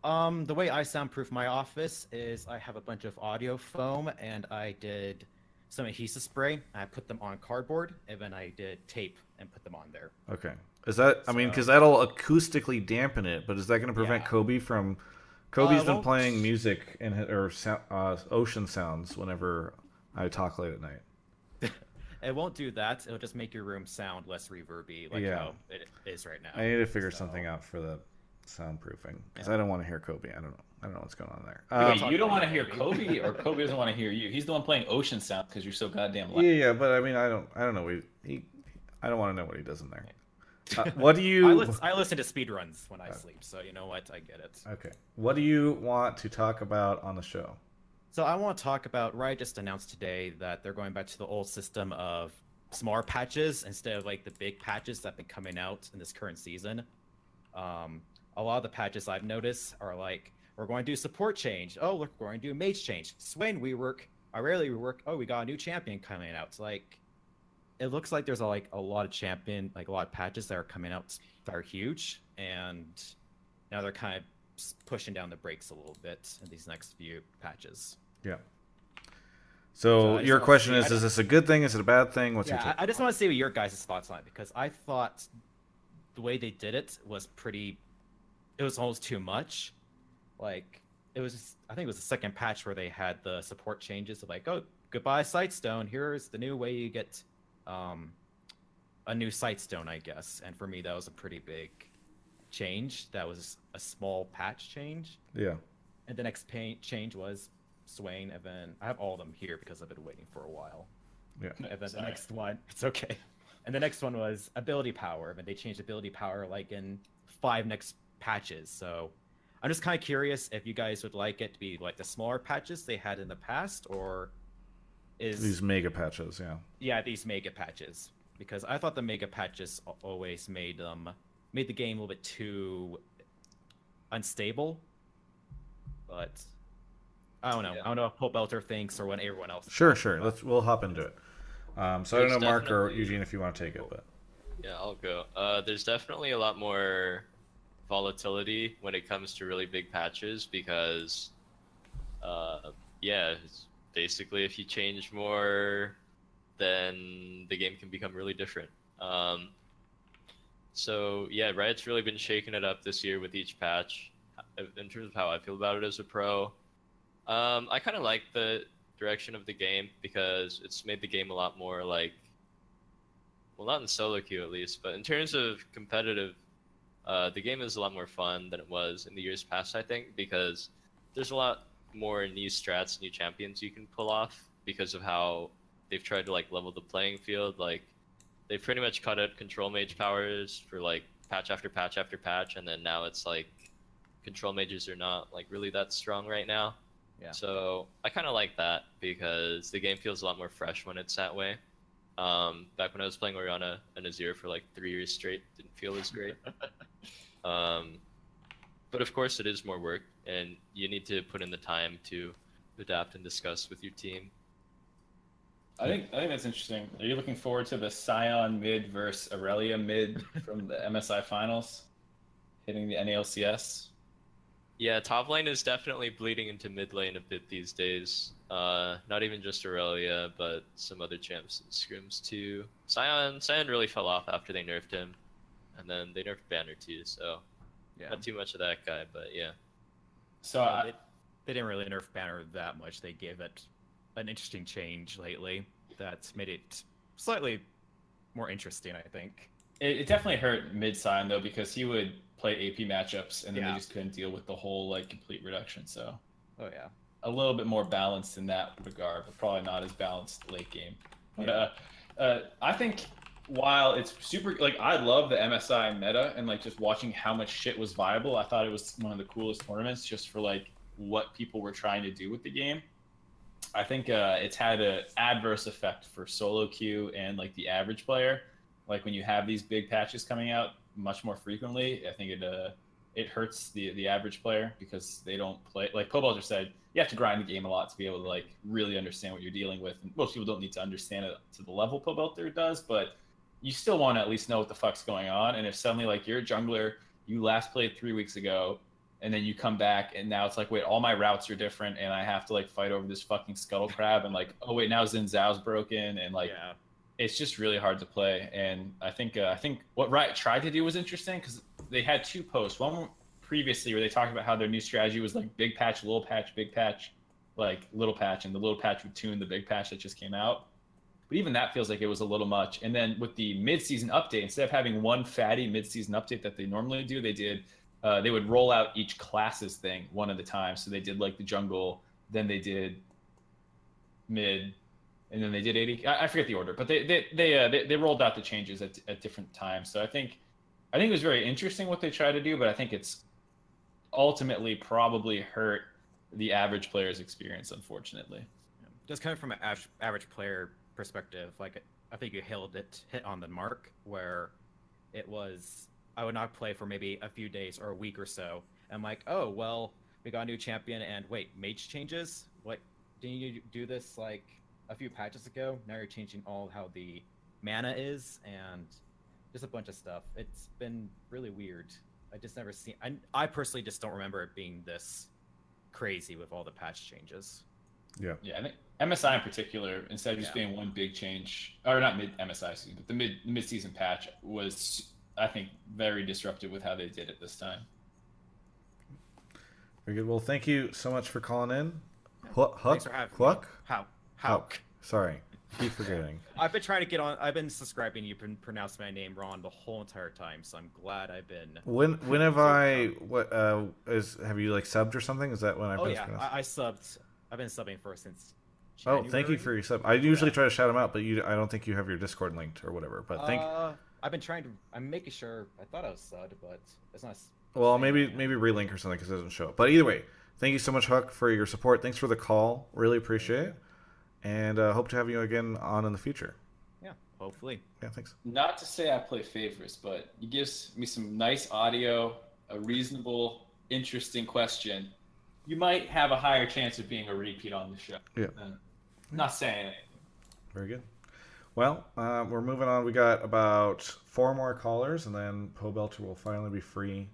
Um, the way I soundproof my office is I have a bunch of audio foam and I did some adhesive spray. I put them on cardboard and then I did tape and put them on there. Okay. Is that? I mean, because that'll acoustically dampen it, but is that going to prevent Yeah. Kobe from? Kobe's Uh, been playing music and or uh, ocean sounds whenever I talk late at night. It won't do that. It'll just make your room sound less reverby, like Yeah. how it is right now. I need to figure something out for the soundproofing because I don't want to hear Kobe. I don't know. I don't know what's going on there. Wait, Um, you don't want to hear Kobe, or Kobe doesn't want to hear you. He's the one playing ocean sound because you're so goddamn loud. yeah, yeah, but I mean, I don't. I don't know. What he, he I don't want to know what he does in there. Uh, what do you? I, lis- I listen to speedruns when I sleep, so you know what? I get it. Okay. What do you want to talk about on the show? So I want to talk about Riot just announced today that they're going back to the old system of small patches instead of like the big patches that have been coming out in this current season. Um, a lot of the patches I've noticed are like we're going to do support change. Oh, look, we're going to do mage change. Swain rework. Irelia rework. Oh, we got a new champion coming out. It's like it looks like there's a, like a lot of champion, like a lot of patches that are coming out that are huge, and now they're kind of pushing down the brakes a little bit in these next few patches. Yeah. So So your question see- is: Is this a good thing? Is it a bad thing? What's your take? I, I just want to see what your guys' thoughts on it because I thought the way they did it was pretty. It was almost too much. Like it was, just, I think it was the second patch where they had the support changes of like, oh, goodbye Sightstone. Here's the new way you get um, a new Sightstone, I guess. And for me, that was a pretty big change. That was a small patch change. Yeah. And the next pa- change was Swain, and then I have all of them here because I've been waiting for a while. Yeah. And then the next one, it's okay. And the next one was ability power, and they changed ability power like in five next patches. So I'm just kind of curious if you guys would like it to be like the smaller patches they had in the past, or is These mega patches, yeah. yeah these mega patches because I thought the mega patches always made them made the game a little bit too unstable. But I don't know. I don't know what Pobelter thinks or what everyone else. Sure, sure. Let's we'll hop into it. Um, so I don't know, Mark or Eugene, if you want to take it, but Yeah, I'll go. Uh, there's definitely a lot more volatility when it comes to really big patches because, uh, yeah, it's basically if you change more, then the game can become really different. Um, so yeah, Riot's really been shaking it up this year with each patch. In terms of how I feel about it as a pro, um, I kind of like the direction of the game because it's made the game a lot more like well, not in solo queue at least, but in terms of competitive, uh, the game is a lot more fun than it was in the years past. I think because there's a lot more new strats, new champions you can pull off because of how they've tried to like level the playing field. Like they've pretty much cut out control mage powers for like patch after patch after patch, and then now it's like control mages are not like really that strong right now. Yeah. So I kind of like that because the game feels a lot more fresh when it's that way. Um, back when I was playing Orianna and Azir for like three years straight, didn't feel as great. um, but of course, it is more work, and you need to put in the time to adapt and discuss with your team. I think I think that's interesting. Are you looking forward to the Sion mid versus Aurelia mid from the MSI finals, hitting the NALCS? Yeah, top lane is definitely bleeding into mid lane a bit these days. Uh, not even just Aurelia, but some other champs and scrims too. Sion, Sion really fell off after they nerfed him, and then they nerfed Banner too. So Yeah. not too much of that guy, but yeah. So I, they, they didn't really nerf Banner that much. They gave it an interesting change lately that's made it slightly more interesting, I think. it, it definitely hurt mid Sion though because he would play AP matchups and then Yeah. they just couldn't deal with the whole like complete reduction. So Oh yeah. a little bit more balanced in that regard, but probably not as balanced late game. But Yeah. uh, uh, I think while it's super, like I love the MSI meta and like just watching how much shit was viable. I thought it was one of the coolest tournaments just for like what people were trying to do with the game. I think uh, it's had an adverse effect for solo queue and like the average player. Like when you have these big patches coming out much more frequently, I think it uh, it hurts the the average player because they don't play like Pobelter said you have to grind the game a lot to be able to like really understand what you're dealing with and most people don't need to understand it to the level Pobelter does but you still want to at least know what the fuck's going on and if suddenly like you're a jungler you last played three weeks ago and then you come back and now it's like wait all my routes are different and I have to like fight over this fucking scuttle crab and like oh wait now Xin Zhao's broken and like yeah. it's just really hard to play. And I think uh, I think what Riot tried to do was interesting because they had two posts. One previously where they talked about how their new strategy was like big patch, little patch, big patch, like little patch, and the little patch would tune the big patch that just came out. But even that feels like it was a little much. And then with the mid-season update, instead of having one fatty mid-season update that they normally do, they did uh, they would roll out each class's thing one at a time. So they did like the jungle, then they did mid, and then they did 80 I, I forget the order but they they they, uh, they they rolled out the changes at, at different times so i think i think it was very interesting what they tried to do but i think it's ultimately probably hurt the average player's experience unfortunately Just kind of from an average player perspective, like I think you hit it hit on the mark where it was I would not play for maybe a few days or a week or so. I'm like, oh well, we got a new champion, and wait, mage changes. What? didn't you do this like a few patches ago? Now you're changing all how the mana is and just a bunch of stuff. It's been really weird. I just never seen. I I personally just don't remember it being this crazy with all the patch changes. Yeah. Yeah, I think MSI in particular, instead of just Yeah. being one big change, or not mid MSI, excuse me, but the mid mid season patch was, I think, very disruptive with how they did it this time. Very good. Well, thank you so much for calling in. Huck? Thanks for having me. Huck? How? Huck. Sorry. Keep forgetting. I've been trying to get on. I've been subscribing. You've been pronouncing my name wrong the whole entire time, so I'm glad I've been. When when have I what uh is have you like subbed or something? Is that when I've Oh been yeah. I, I subbed. I've been subbing for since. Oh, thank you for your sub. I usually try to shout them out, but you I don't think you have your Discord linked or whatever. But thank Uh, I've been trying to. I'm making sure. I thought I was subbed, but it's not. Well, saying maybe right now. maybe relink or something because it doesn't show up. But either way, thank you so much, Huck, for your support. Thanks for the call. Really appreciate it, and uh, hope to have you again on in the future. Yeah, hopefully. Yeah, thanks. Not to say I play favorites, but you give me some nice audio, a reasonable, interesting question. You might have a higher chance of being a repeat on the show. Yeah. Uh, not saying anything. Very good. Well, uh, we're moving on. We got about four more callers, and then Pobelter will finally be free.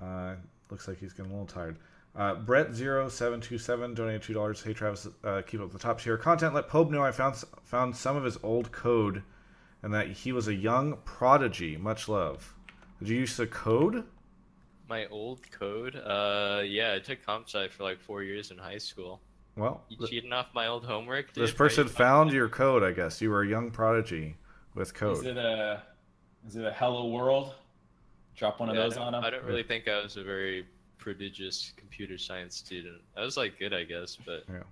Uh, looks like he's getting a little tired. Uh, Brett0727 donated two dollars. Hey Travis, uh, keep up the top tier content. Let Pope know I found found some of his old code, and that he was a young prodigy. Much love. Did you use the code? My old code? Uh, yeah, I took comp sci for like four years in high school. Well, You cheating off my old homework? Dude? this person you found your code. I guess you were a young prodigy with code. Is code. it a is it a Hello World? Drop one of Yeah, I those on him. I don't really think I was a very prodigious computer science student. I was like good, I guess, but Yeah.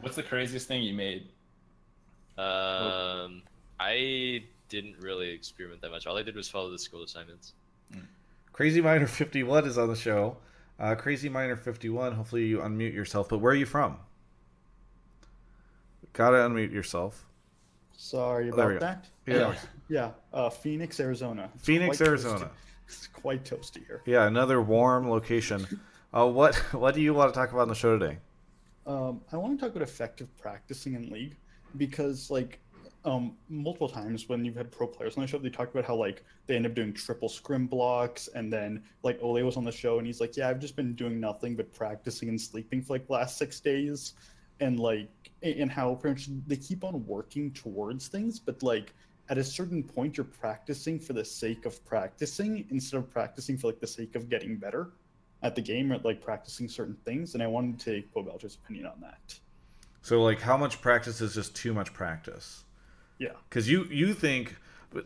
What's the craziest thing you made? um, I didn't really experiment that much. All I did was follow the school assignments. Crazy Miner 51 is on the show. Uh, Crazy Miner 51, hopefully you unmute yourself. But where are you from? Gotta unmute yourself. Sorry about that. Yeah, Yeah, no worries. yeah. Uh, Phoenix, Arizona. It's Phoenix, Arizona. toasty. It's quite toasty here. Yeah, another warm location. Uh, what what do you want to talk about on the show today? Um, I want to talk about effective practicing in league because, like, um, multiple times when you've had pro players on the show, they talked about how like they end up doing triple scrim blocks, and then like Olleh was on the show and he's like, "Yeah, I've just been doing nothing but practicing and sleeping for like the last six days," and like, and how much they keep on working towards things, but like at a certain point, you're practicing for the sake of practicing instead of practicing for like the sake of getting better at the game or like practicing certain things. And I wanted to take Pobelter's opinion on that. So, like, how much practice is just too much practice? Yeah. Because you you think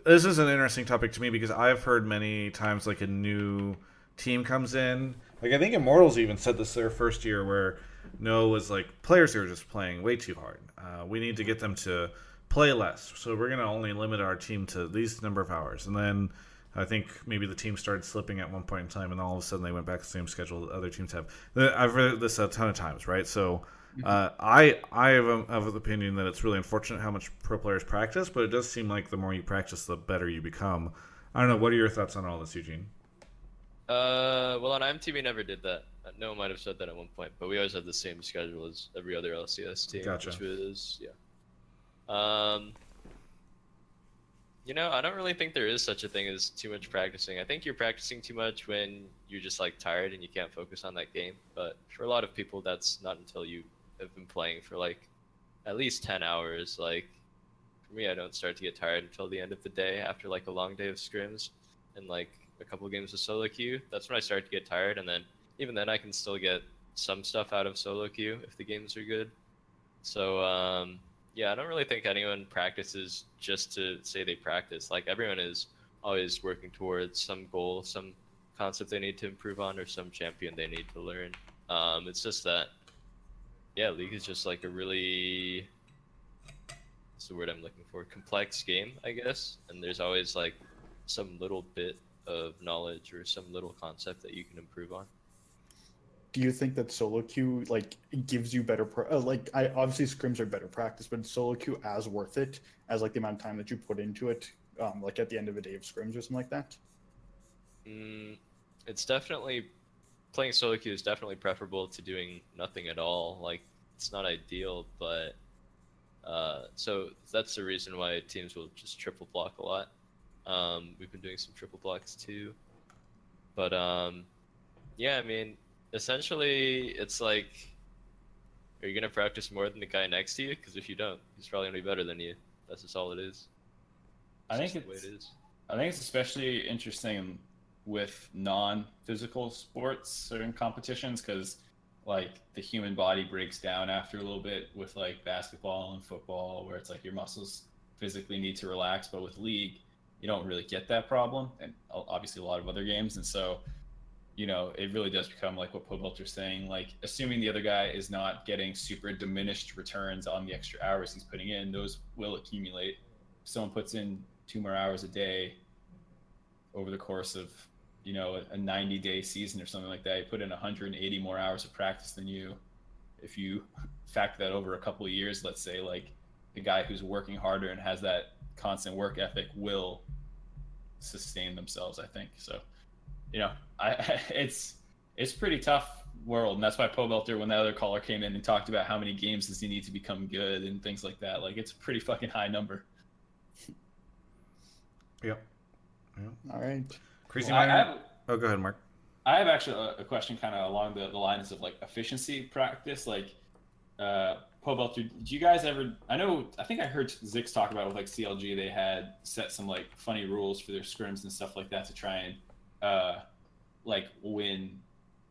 this is an interesting topic to me because I've heard many times like a new team comes in. Like I think Immortals even said this their first year where Noah was like players are just playing way too hard. Uh, we need to get them to play less. So we're gonna only limit our team to these number of hours. And then I think maybe the team started slipping at one point in time, and all of a sudden they went back to the same schedule that other teams have. I've read this a ton of times, right? So uh, I I have of the opinion that it's really unfortunate how much pro players practice, but it does seem like the more you practice, the better you become. I don't know. What are your thoughts on all this, Eugene? Uh, well, on IMT we never did that. No one might have said that at one point, but we always had the same schedule as every other LCS team, Gotcha. which was yeah. Um, you know, I don't really think there is such a thing as too much practicing. I think you're practicing too much when you're just like tired and you can't focus on that game. But for a lot of people, that's not until you have been playing for like at least ten hours. Like for me, I don't start to get tired until the end of the day after like a long day of scrims and like a couple games of solo queue. That's when I start to get tired, and then even then I can still get some stuff out of solo queue if the games are good. So um, yeah, I don't really think anyone practices just to say they practice. Like everyone is always working towards some goal, some concept they need to improve on, or some champion they need to learn. Um, it's just that, yeah, League is just like a really what's the word I'm looking for? Complex game, I guess. And there's always like some little bit of knowledge or some little concept that you can improve on. Do you think that solo queue like gives you better pro- uh, like I obviously scrims are better practice, but solo queue as worth it as like the amount of time that you put into it, um, like at the end of a day of scrims or something like that? Mm, it's definitely playing solo queue is definitely preferable to doing nothing at all. Like it's not ideal, but uh, so that's the reason why teams will just triple block a lot. Um, we've been doing some triple blocks too, but um, yeah, I mean, essentially, it's like, are you gonna practice more than the guy next to you? Because if you don't, he's probably gonna be better than you. That's just all it is. I think it's the way it is. I think it's especially interesting with non-physical sports or competitions because like the human body breaks down after a little bit with like basketball and football where it's like your muscles physically need to relax. But with league you don't really get that problem and obviously a lot of other games. And so you know it really does become like what Pobelter's saying like assuming the other guy is not getting super diminished returns on the extra hours he's putting in those will accumulate. If someone puts in two more hours a day over the course of you know a 90 day season or something like that you put in 180 more hours of practice than you if you factor that over a couple of years let's say like the guy who's working harder and has that constant work ethic will sustain themselves i think so you know i it's it's pretty tough world and that's why Pobelter when the other caller came in and talked about how many games does he need to become good and things like that like it's a pretty fucking high number Yep. All right. Crazy Well, I- I have- Oh, go ahead, Mark. I have actually a, a question kind of along the, the lines of like efficiency practice. Like, uh, Pobelter, did you guys ever? I know, I think I heard Zix talk about with like CLG, they had set some like funny rules for their scrims and stuff like that to try and uh, like win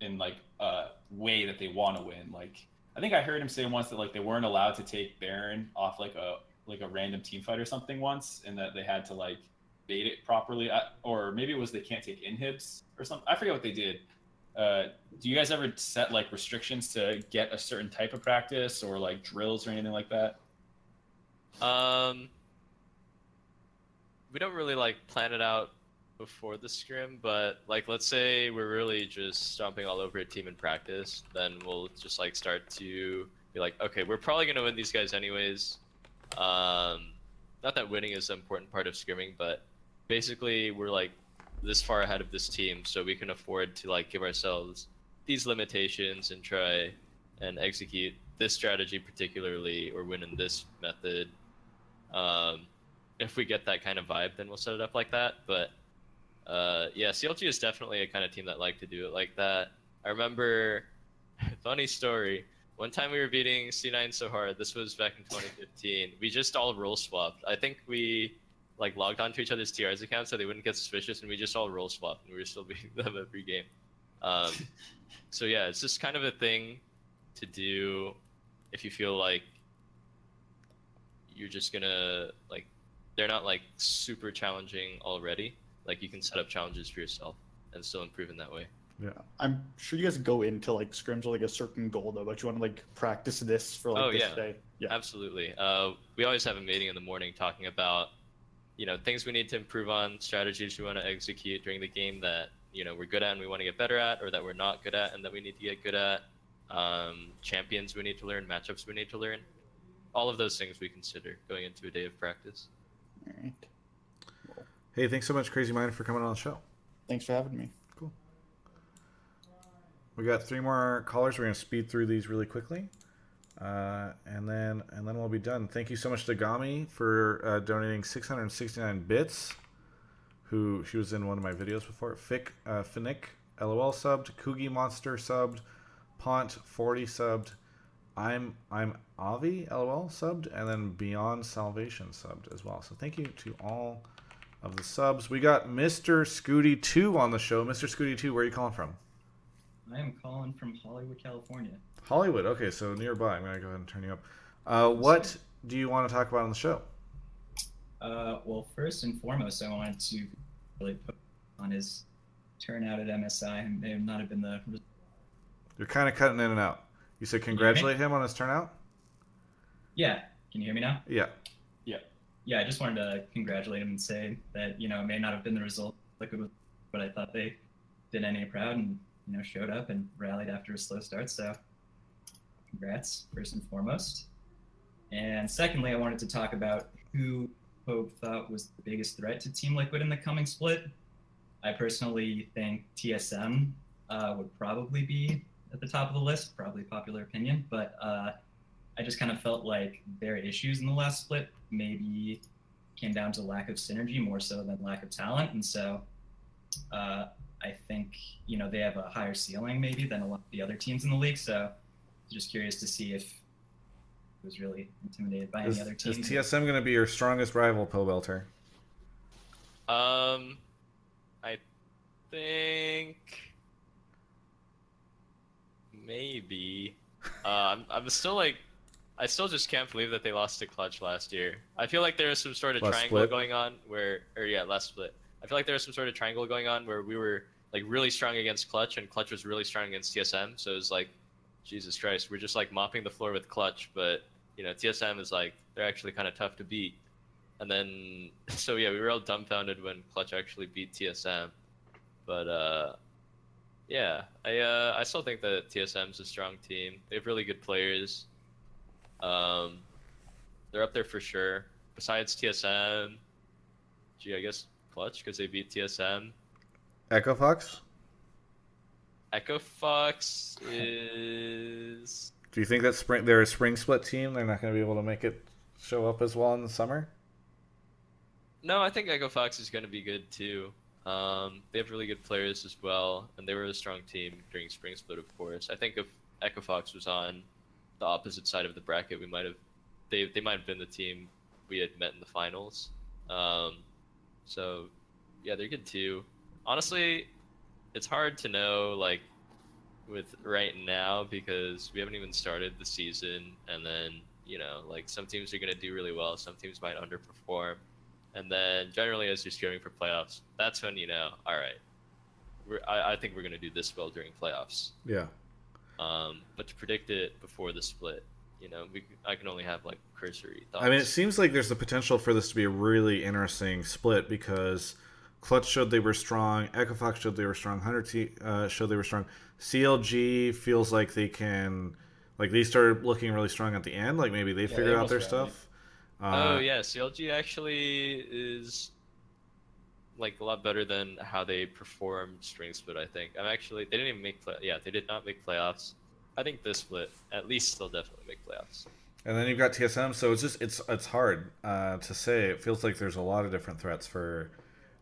in like a way that they want to win. Like, I think I heard him say once that like they weren't allowed to take Baron off like a like a random team fight or something once, and that they had to like bait it properly, I, or maybe it was they can't take inhibs or something. I forget what they did. Uh, do you guys ever set like restrictions to get a certain type of practice or like drills or anything like that? Um, we don't really like plan it out before the scrim, but like let's say we're really just stomping all over a team in practice, then we'll just like start to be like, okay, we're probably gonna win these guys anyways. Um, not that winning is an important part of scrimming, but basically we're like this far ahead of this team, so we can afford to like give ourselves these limitations and try and execute this strategy particularly or win in this method. Um, if we get that kind of vibe, then we'll set it up like that. But uh, yeah, CLG is definitely a kind of team that like to do it like that. I remember, funny story. One time we were beating C9 so hard. This was back in 2015. We just all role swapped. I think we like logged onto each other's TR's accounts so they wouldn't get suspicious, and we just all role swapped, and we were still beating them every game. Um, so yeah, it's just kind of a thing to do if you feel like you're just gonna like they're not like super challenging already. Like you can set up challenges for yourself and still improve in that way. Yeah. I'm sure you guys go into like scrims with like a certain goal though, but you want to like practice this for like oh this yeah, day. Yeah. absolutely. Uh, we always have a meeting in the morning talking about you know things we need to improve on, strategies we want to execute during the game that you know we're good at and we want to get better at, or that we're not good at and that we need to get good at. Um, champions we need to learn, matchups we need to learn. All of those things we consider going into a day of practice. All right. Hey, thanks so much, Crazy Miner, for coming on the show. Thanks for having me. Cool. We got three more callers. We're gonna speed through these really quickly, uh, and then and then we'll be done. Thank you so much to Gami for uh, donating 669 bits. Who she was in one of my videos before. Fick uh, Finnick LOL subbed. Kugi Monster subbed. Pont 40 subbed. I'm I'm Avi LOL subbed, and then Beyond Salvation subbed as well. So thank you to all of the subs. We got Mr. Scooty Two on the show. Mr. Scooty Two, where are you calling from? I am calling from Hollywood, California. Hollywood. Okay, so nearby. I'm gonna go ahead and turn you up. Uh, what do you want to talk about on the show? Uh, well, first and foremost, I wanted to really put on his turnout at MSI. It may not have been the You're kind of cutting in and out. You said congratulate him on his turnout. yeah. Can you hear me now? Yeah. Yeah. Yeah, I just wanted to congratulate him and say that you know it may not have been the result like it was, but I thought they did NA proud and you know showed up and rallied after a slow start. So, congrats first and foremost. And secondly, I wanted to talk about who Pope thought was the biggest threat to Team Liquid in the coming split. I personally think TSM uh, would probably be at the top of the list, probably popular opinion, but uh, I just kind of felt like their issues in the last split maybe came down to lack of synergy more so than lack of talent, and so uh, I think you know they have a higher ceiling maybe than a lot of the other teams in the league. So just curious to see if it was really intimidated by Is, any other is teams. TSM going to be your strongest rival, Pobelter? Um, I think maybe. Uh, I'm, I'm still like, I still just can't believe that they lost to Clutch last year. I feel like there was some sort of Last triangle split? going on where, or yeah, last split. I feel like there was some sort of triangle going on where we were like really strong against Clutch and Clutch was really strong against TSM. So it was like, Jesus Christ, we're just like mopping the floor with Clutch, but you know TSM is like they're actually kind of tough to beat. And then, so yeah, we were all dumbfounded when Clutch actually beat TSM. But uh, yeah, I uh, I still think that TSM's a strong team. They have really good players. Um, they're up there for sure. Besides TSM, gee, I guess Clutch because they beat TSM. Echo Fox? Echo Fox is Do you think that spring they're a spring split team? They're not going to be able to make it show up as well in the summer? No, I think Echo Fox is going to be good too. Um, they have really good players as well, and they were a strong team during Spring Split, of course. I think if Echo Fox was on the opposite side of the bracket, we might have they they might have been the team we had met in the finals. Um, so yeah, they're good too. Honestly, it's hard to know like with right now because we haven't even started the season, and then you know like some teams are going to do really well, some teams might underperform. And then generally, as you're scaring for playoffs, that's when you know, all right, we're, I, I think we're going to do this well during playoffs. Yeah. Um, but to predict it before the split, you know, we, I can only have like cursory thoughts. I mean, it seems like there's the potential for this to be a really interesting split because Clutch showed they were strong, Echo Fox showed they were strong, Hunter T uh, showed they were strong. CLG feels like they can, like they started looking really strong at the end. Like maybe they Yeah, figured they out their almost stuff. Uh, oh yeah, CLG actually is like a lot better than how they performed Spring Split. I think. I'm actually they didn't even make play. Yeah, they did not make playoffs. I think this split at least they'll definitely make playoffs. And then you've got TSM, so it's just it's it's hard uh, to say. It feels like there's a lot of different threats for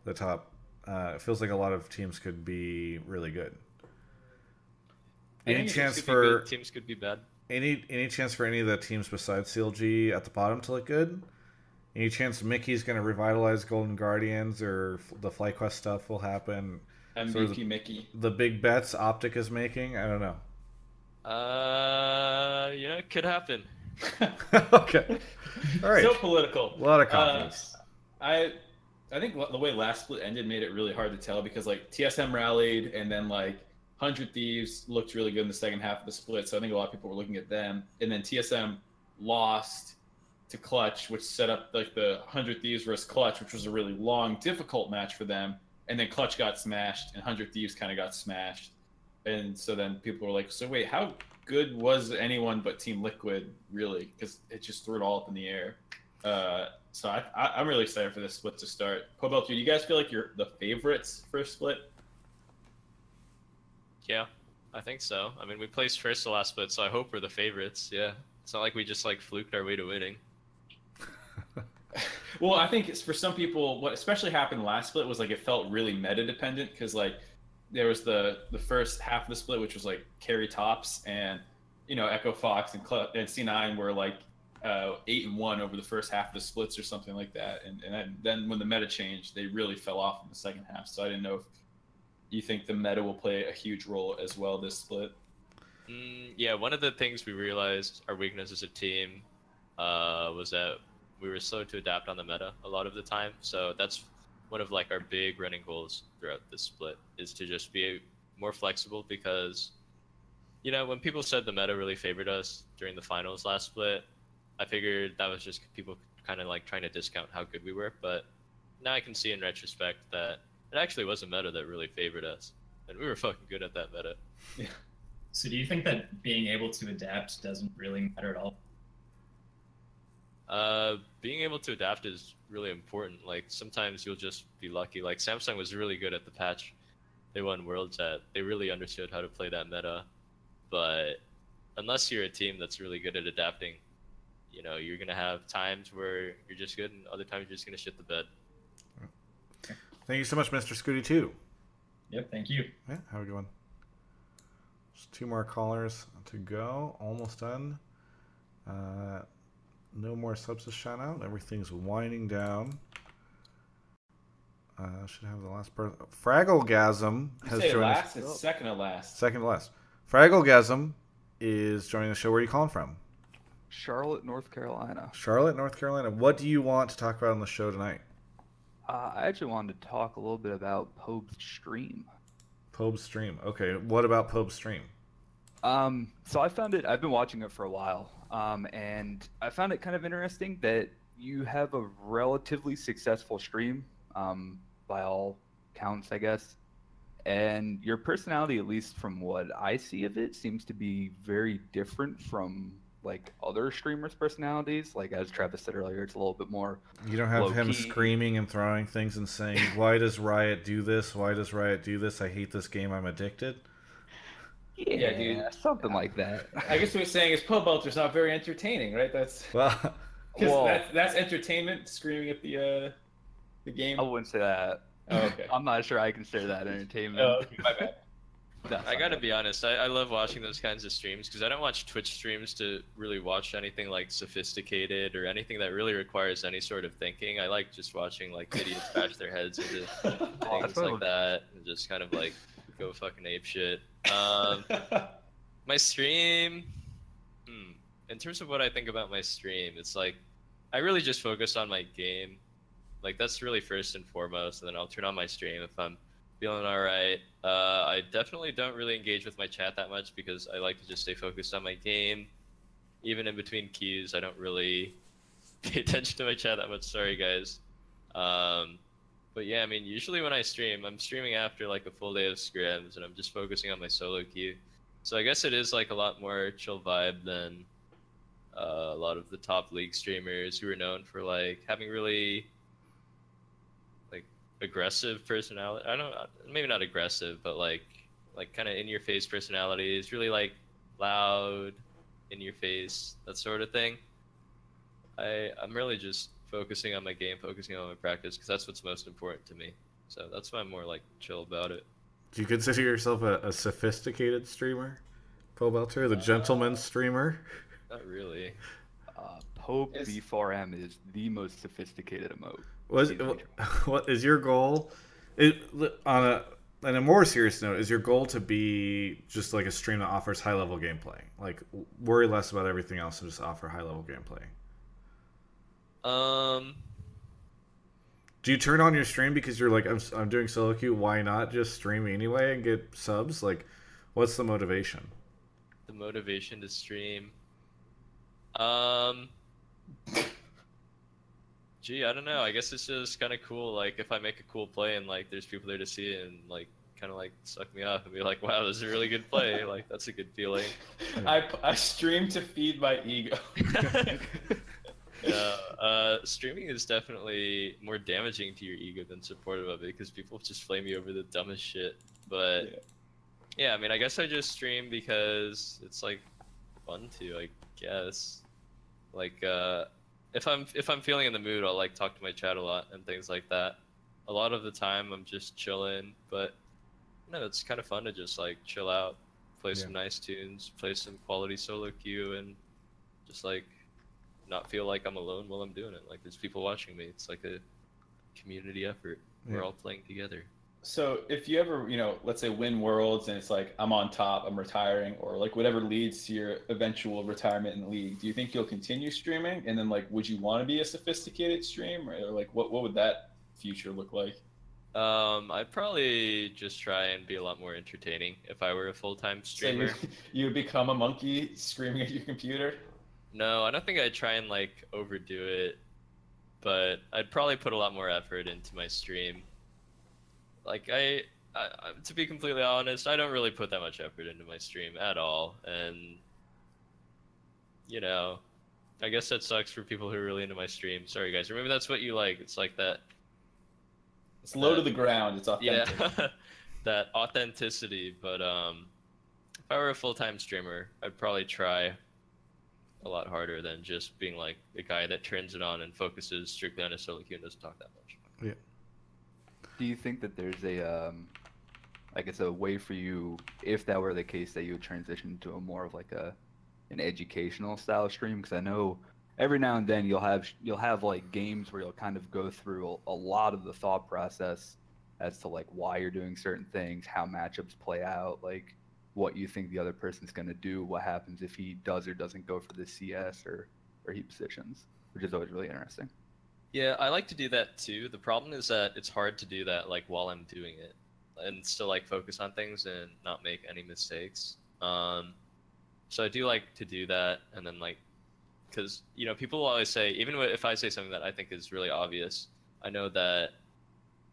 the top. Uh, it feels like a lot of teams could be really good. Any think chance teams could for good, teams could be bad? any any chance for any of the teams besides CLG at the bottom to look good? Any chance Mickey's going to revitalize Golden Guardians or f- the FlyQuest stuff will happen? MVP Sort of the, Mickey. The big bets Optic is making. I don't know. Uh, you know, it could happen. okay. All right. So political. A lot of Uh. I I think the way last split ended made it really hard to tell because like TSM rallied and then like Hundred Thieves looked really good in the second half of the split. So I think a lot of people were looking at them. And then TSM lost to Clutch, which set up like the Hundred Thieves versus Clutch, which was a really long, difficult match for them. And then Clutch got smashed, and Hundred Thieves kind of got smashed. And so then people were like, "So wait, how good was anyone but Team Liquid really?" Because it just threw it all up in the air. Uh, so I, I, I'm really excited for this split to start. Pobelter, do you guys feel like you're the favorites for a split? Yeah, I think so. I mean, we placed first the last split, so I hope we're the favorites. Yeah, it's not like we just like fluked our way to winning. Well, I think it's for some people, what especially happened last split was like it felt really meta dependent because like there was the the first half of the split, which was like carry tops, and you know Echo Fox and Cl- and C9 were like uh, eight and one over the first half of the splits or something like that, and and then- then when the meta changed, they really fell off in the second half. So I didn't know if you think the meta will play a huge role as well this split. Mm, yeah, one of the things we realized our weakness as a team uh, was that we were slow to adapt on the meta a lot of the time. So that's one of like our big running goals throughout this split is to just be more flexible because you know when people said the meta really favored us during the finals last split, I figured that was just people kind of like trying to discount how good we were. But now I can see in retrospect that it actually was a meta that really favored us, and we were fucking good at that meta. Yeah. So do you think that being able to adapt doesn't really matter at all? Uh, being able to adapt is really important. Like sometimes you'll just be lucky. Like Samsung was really good at the patch they won Worlds at. They really understood how to play that meta, but unless you're a team that's really good at adapting, you know, you're gonna have times where you're just good, and other times you're just gonna shit the bed. Thank you so much, Mr. Scooty too. Yep, thank you. Yeah, have a good one. Just two more callers to go. Almost done. Uh, no more subs to shout out. Everything's winding down. Uh, should have the last person. Fragglegasm You has say joined last, us. it's second to last. Second to last. Fragglegasm is joining the show. Where are you calling from? Charlotte, North Carolina. Charlotte, North Carolina. What do you want to talk about on the show tonight? Uh, I actually wanted to talk a little bit about Pope's stream. Pope's stream. Okay, what about Pope's stream? Um, so I found it. I've been watching it for a while, um, and I found it kind of interesting that you have a relatively successful stream, um, by all counts, I guess. And your personality, at least from what I see of it, seems to be very different from like other streamers' personalities. Like as Travis said earlier, it's a little bit more. You don't have him low-key. screaming and throwing things and saying, "Why does Riot do this? Why does Riot do this? I hate this game. I'm addicted." Yeah, dude. something like that. I guess what he's saying is Pobelter's not very entertaining, right? That's Well, 'cause Well- that's, that's entertainment. Screaming at the uh, the game. I wouldn't say that. Oh, okay. I'm not sure I consider that entertainment. Oh, okay, my bad. I gotta be honest. I, I love watching those kinds of streams because I don't watch Twitch streams to really watch anything like sophisticated or anything that really requires any sort of thinking. I like just watching like idiots bash their heads into things like that and just kind of like go fucking ape shit. Um, my stream, hmm, in terms of what I think about my stream, it's like I really just focus on my game. Like that's really first and foremost, and then I'll turn on my stream if I'm feeling all right. Uh, I definitely don't really engage with my chat that much because I like to just stay focused on my game. Even in between queues, I don't really pay attention to my chat that much. Sorry, guys. Um, but yeah, I mean, usually when I stream, I'm streaming after like a full day of scrims, and I'm just focusing on my solo queue. So I guess it is like a lot more chill vibe than uh, a lot of the top league streamers who are known for like having really aggressive personality. I don't maybe not aggressive, but like like kind of in your face personalities, really like loud, in your face, that sort of thing. I I'm really just focusing on my game, focusing on my practice because that's what's most important to me. So that's why I'm more like chill about it. Do you consider yourself a, a sophisticated streamer, Pobelter, the gentleman streamer? Not really. Uh, Pope V4M is the most sophisticated emote. Was what is your goal? It, on a on a more serious note, is your goal to be just like a stream that offers high level gameplay? Like worry less about everything else and just offer high level gameplay. Um, Do you turn on your stream because you're like I'm, I'm doing solo queue? Why not just stream anyway and get subs? Like, what's the motivation? the motivation to stream. Um, gee, I don't know. I guess it's just kind of cool. Like if I make a cool play and like there's people there to see it and like kind of like suck me up and be like, wow, this is a really good play. like that's a good feeling. I, I stream to feed my ego. yeah, uh, streaming is definitely more damaging to your ego than supportive of it because people just flame you over the dumbest shit. But yeah. I mean, I guess I just stream because it's like fun to, I guess. Like, uh, if I'm if I'm feeling in the mood, I'll like talk to my chat a lot and things like that. A lot of the time, I'm just chilling, but you no, it's kind of fun to just like chill out, play some nice tunes, play some quality solo queue, and just like not feel like I'm alone while I'm doing it. Like there's people watching me. It's like a community effort. We're all playing together. So if you ever, you know, let's say win worlds and it's like I'm on top, I'm retiring, or like whatever leads to your eventual retirement in the league, do you think you'll continue streaming? And then like, would you want to be a sophisticated streamer, or like, what what would that future look like? Um, I'd probably just try and be a lot more entertaining if I were a full-time So you, streamer. you would become a monkey screaming at your computer? No, I don't think I'd try and like overdo it, but I'd probably put a lot more effort into my stream. Like I, I, I to be completely honest, I don't really put that much effort into my stream at all, and you know, I guess that sucks for people who are really into my stream. Sorry guys, or maybe that's what you like. It's like that. It's low to the ground. It's authentic. Yeah, that authenticity. But um, if I were a full time streamer, I'd probably try a lot harder than just being like a guy that turns it on and focuses strictly on his solo queue and doesn't talk that much. Yeah. Do you think that there's a, um, I guess, a way for you, if that were the case, that you would transition to a more of like a, an educational style stream? Because I know every now and then you'll have you'll have like games where you'll kind of go through a, a lot of the thought process as to like why you're doing certain things, how matchups play out, like what you think the other person's going to do, what happens if he does or doesn't go for the CS or or he positions, which is always really interesting. Yeah, I like to do that too. The problem is that it's hard to do that like while I'm doing it and still like focus on things and not make any mistakes. Um, so I do like to do that and then like because you know people always say even if I say something that I think is really obvious, I know that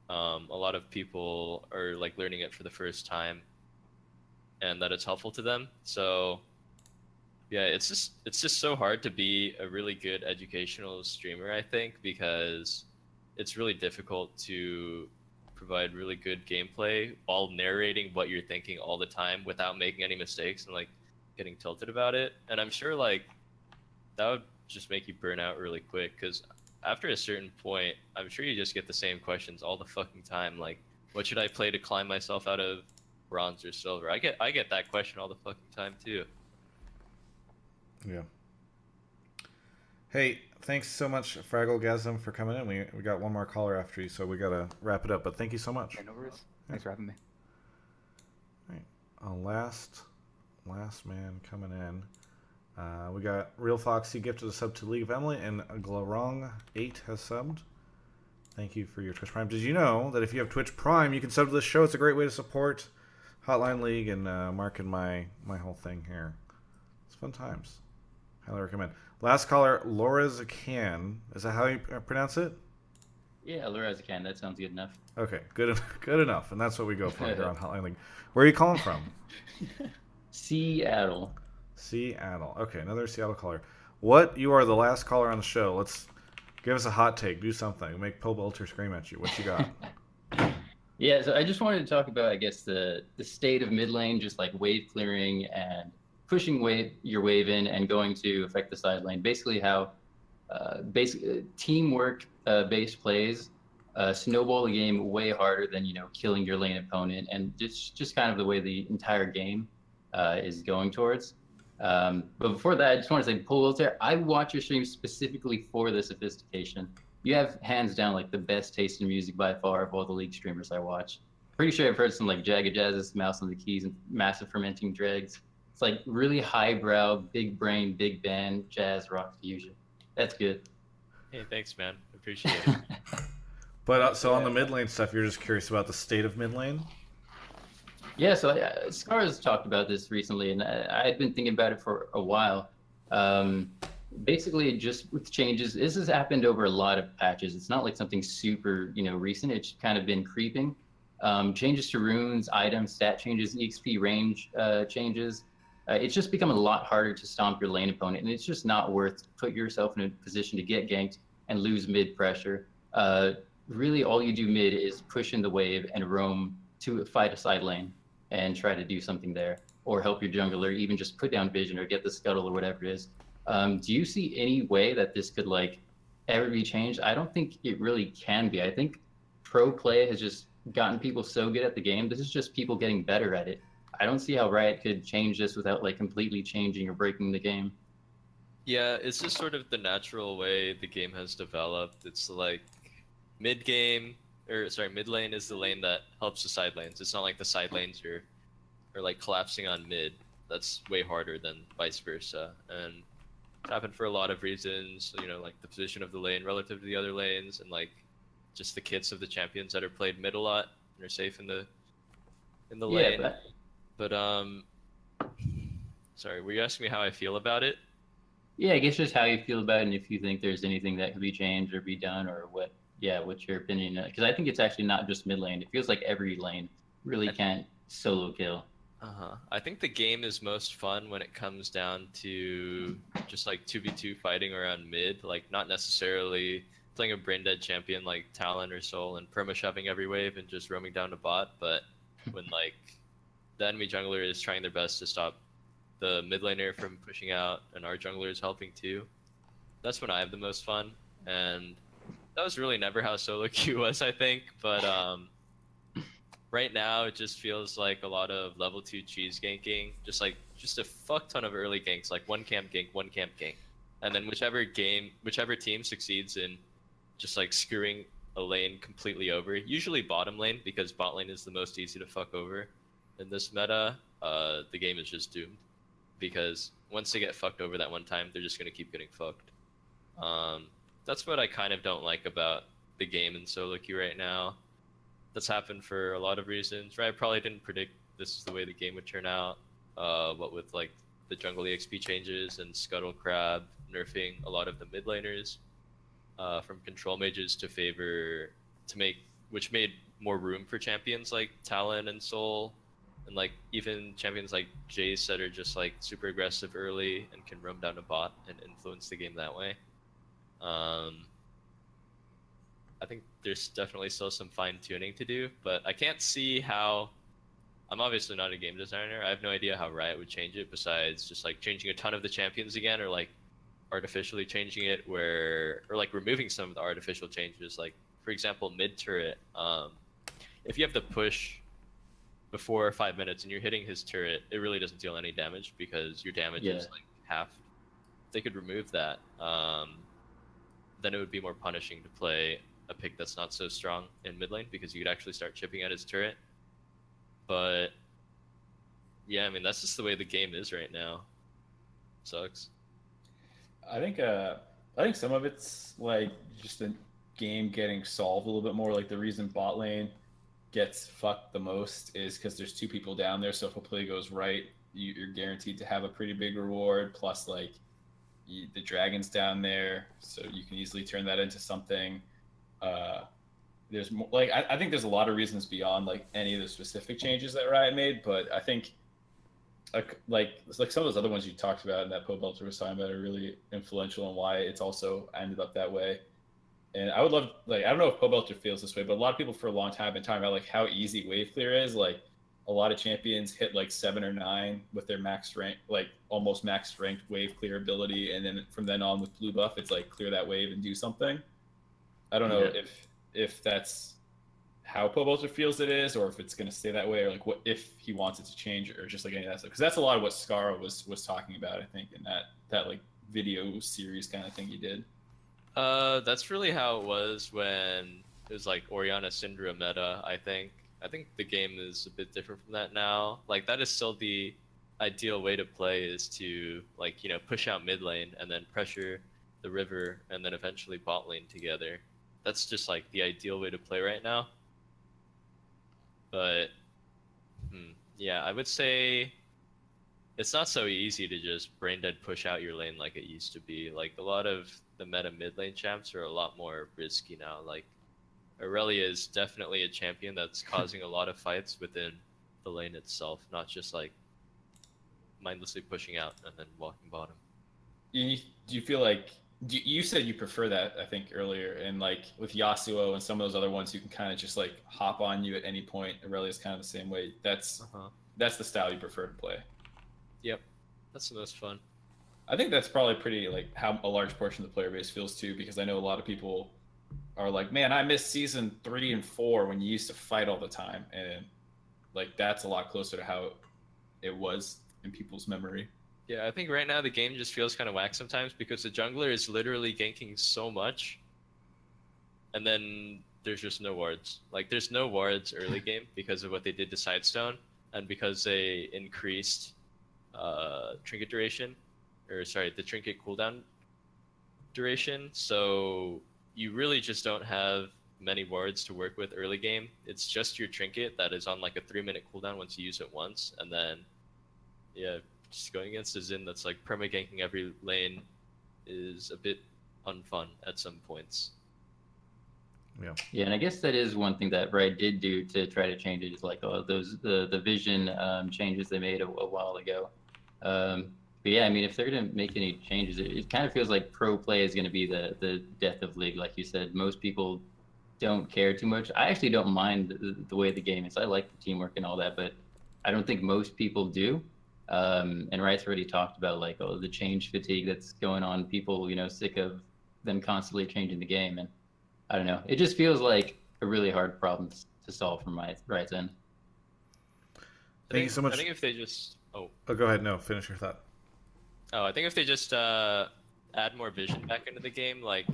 um, a lot of people are like learning it for the first time and that it's helpful to them. So yeah, it's just it's just so hard to be a really good educational streamer, I think, because it's really difficult to provide really good gameplay while narrating what you're thinking all the time without making any mistakes and like getting tilted about it. And I'm sure like that would just make you burn out really quick because after a certain point, I'm sure you just get the same questions all the fucking time. Like, what should I play to climb myself out of bronze or silver? I get I get that question all the fucking time too. Yeah. Hey, thanks so much, Fragglegasm, for coming in. We we got one more caller after you, so we gotta wrap it up. But thank you so much. no worries. Thanks for having me. Right. Uh, last last man coming in. Uh, we got Real Foxy gifted a sub to League of Emily, and Glarong eight has subbed. Thank you for your Twitch Prime. Did you know that if you have Twitch Prime, you can sub to this show? It's a great way to support Hotline League and uh, and my my whole thing here. It's fun times. Highly recommend. Last caller, Laura Zakan. Is that how you pronounce it? Yeah, Laura Zakan. That sounds good enough. Okay, good, good enough, and that's what we go for here on Hotline League. Where are you calling from? Seattle. Seattle. Okay, another Seattle caller. What? You are the last caller on the show. Let's give us a hot take. Do something. Make Pobelter scream at you. What you got? Yeah, so I just wanted to talk about, I guess, the the state of mid lane, just like wave clearing and pushing wave your wave in and going to affect the side lane. Basically, how uh, basic teamwork uh, based plays uh, snowball the game way harder than you know killing your lane opponent, and just just kind of the way the entire game uh, is going towards. Um, but before that, I just want to say, Pobelter, I watch your stream specifically for the sophistication. You have hands down like the best taste in music by far of all the league streamers I watch. Pretty sure I've heard some like Jagged Jazz's, Mouse on the Keys, and Massive Fermenting Dregs. It's like really highbrow, big brain, big band, jazz, rock fusion. That's good. Hey, thanks, man. Appreciate it. But uh, so on the mid lane stuff, you're just curious about the state of mid lane. Yeah, so uh, Scarra has talked about this recently, and I, I had been thinking about it for a while. Um, basically, just with changes, this has happened over a lot of patches. It's not like something super, you know, recent. It's kind of been creeping. Um, changes to runes, items, stat changes, EXP range uh, changes. Uh, it's just become a lot harder to stomp your lane opponent, and it's just not worth put yourself in a position to get ganked and lose mid pressure. Uh, really, all you do mid is push in the wave and roam to fight a side lane and try to do something there, or help your jungler, even just put down vision or get the scuttle or whatever it is. Um, do you see any way that this could like ever be changed? I don't think it really can be. I think pro play has just gotten people so good at the game. This is just people getting better at it. I don't see how Riot could change this without like completely changing or breaking the game. Yeah, it's just sort of the natural way the game has developed. It's like mid game, or sorry, mid lane is the lane that helps the side lanes. It's not like the side lanes are, are like collapsing on mid. That's way harder than vice versa. And it's happened for a lot of reasons. You know, like the position of the lane relative to the other lanes, and like just the kits of the champions that are played mid a lot and are safe in the in the Yeah, lane. but- but um, sorry, were you asking me how I feel about it? Yeah, I guess just how you feel about it, and if you think there's anything that could be changed or be done, or what. Yeah, what's your opinion? Because I think it's actually not just mid lane. It feels like every lane really can't solo kill. Uh huh. I think the game is most fun when it comes down to just like 2v2 fighting around mid, like not necessarily playing a brain dead champion like Talon or Sol and perma shoving every wave and just roaming down to bot, but when like the enemy jungler is trying their best to stop the mid laner from pushing out, and our jungler is helping too. That's when I have the most fun, and that was really never how solo queue was, I think. But um, right now, it just feels like a lot of level two cheese ganking, just like just a fuck ton of early ganks, like one camp gank, one camp gank, and then whichever game, whichever team succeeds in just like screwing a lane completely over, usually bottom lane because bot lane is the most easy to fuck over in this meta. Uh, the game is just doomed because once they get fucked over that one time, they're just gonna keep getting fucked. Um, that's what I kind of don't like about the game in solo queue right now. That's happened for a lot of reasons. Right, I probably didn't predict this is the way the game would turn out. Uh, what with like the jungle EXP changes and Scuttle Crab nerfing a lot of the mid laners uh, from control mages to favor to make which made more room for champions like Talon and Sol and like even champions like Jace that are just like super aggressive early and can roam down a bot and influence the game that way. Um, I think there's definitely still some fine tuning to do, but I can't see how. I'm obviously not a game designer. I have no idea how Riot would change it besides just like changing a ton of the champions again or like artificially changing it where or like removing some of the artificial changes like for example mid turret um if you have to push before five minutes and you're hitting his turret it really doesn't deal any damage because your damage is like half. They could remove that um then it would be more punishing to play a pick that's not so strong in mid lane because you could actually start chipping at his turret. But yeah i mean that's just the way the game is right now. Sucks. I think uh I think some of it's like just the game getting solved a little bit more. Like the reason bot lane gets fucked the most is because there's two people down there. So if a play goes right, you, you're guaranteed to have a pretty big reward. Plus, like you, the dragon's down there, so you can easily turn that into something. Uh, there's more, like I, I think there's a lot of reasons beyond like any of the specific changes that Riot made, but I think like like like some of those other ones you talked about and that Pobelter was talking about are really influential and why it's also ended up that way. And I would love like I don't know if Pobelter feels this way, but a lot of people for a long time have been talking about like how easy wave clear is. Like a lot of champions hit like seven or nine with their max rank, like almost max ranked wave clear ability, and then from then on with blue buff, it's like clear that wave and do something. I don't know Yeah. if if that's how Pobelter feels it is, or if it's going to stay that way, or like what if he wants it to change, or just like any of that stuff. Because that's a lot of what Scarra was was talking about, I think, in that that like video series kind of thing he did. Uh, that's really how it was when it was like Orianna Syndra meta. I think. I think the game is a bit different from that now. Like that is still the ideal way to play is to like you know push out mid lane and then pressure the river and then eventually bot lane together. That's just like the ideal way to play right now. But hmm, yeah, I would say it's not so easy to just brain dead push out your lane like it used to be. Like a lot of the meta mid lane champs are a lot more risky now. Like Irelia is definitely a champion that's causing a lot of fights within the lane itself, not just like mindlessly pushing out and then walking bottom. You, do you feel like you, you said you prefer that? I think earlier, and like with Yasuo and some of those other ones, you can kind of just like hop on you at any point. Irelia is kind of the same way. That's Uh-huh. that's the style you prefer to play. Yep, that's the most fun. I think that's probably pretty like how a large portion of the player base feels too, because I know a lot of people are like, "Man, I missed season three and four when you used to fight all the time," and like that's a lot closer to how it was in people's memory. Yeah, I think right now the game just feels kind of whack sometimes because the jungler is literally ganking so much, and then there's just no wards. Like there's no wards early game because of what they did to Sightstone, and because they increased uh, trinket duration, or sorry, the trinket cooldown duration. So you really just don't have many wards to work with early game. It's just your trinket that is on like a three minute cooldown once you use it once, and then yeah, just going against a Xin that's like perma ganking every lane is a bit unfun at some points. Yeah. Yeah, and I guess that is one thing that Riot did do to try to change it is like uh, those the the vision um, changes they made a, a while ago. Um, but yeah, I mean, if they're gonna make any changes, it, it kind of feels like pro play is gonna be the the death of league, like you said. Most people don't care too much. I actually don't mind the, the way the game is. I like the teamwork and all that, but I don't think most people do. Um, and Riot's already talked about like oh the change fatigue that's going on. People you know sick of them constantly changing the game, and I don't know. It just feels like a really hard problem to solve from Riot, Riot's end. Thank think, you so much. I think if they just oh Oh, go ahead. No, finish your thought. Oh I think if they just uh, add more vision back into the game, like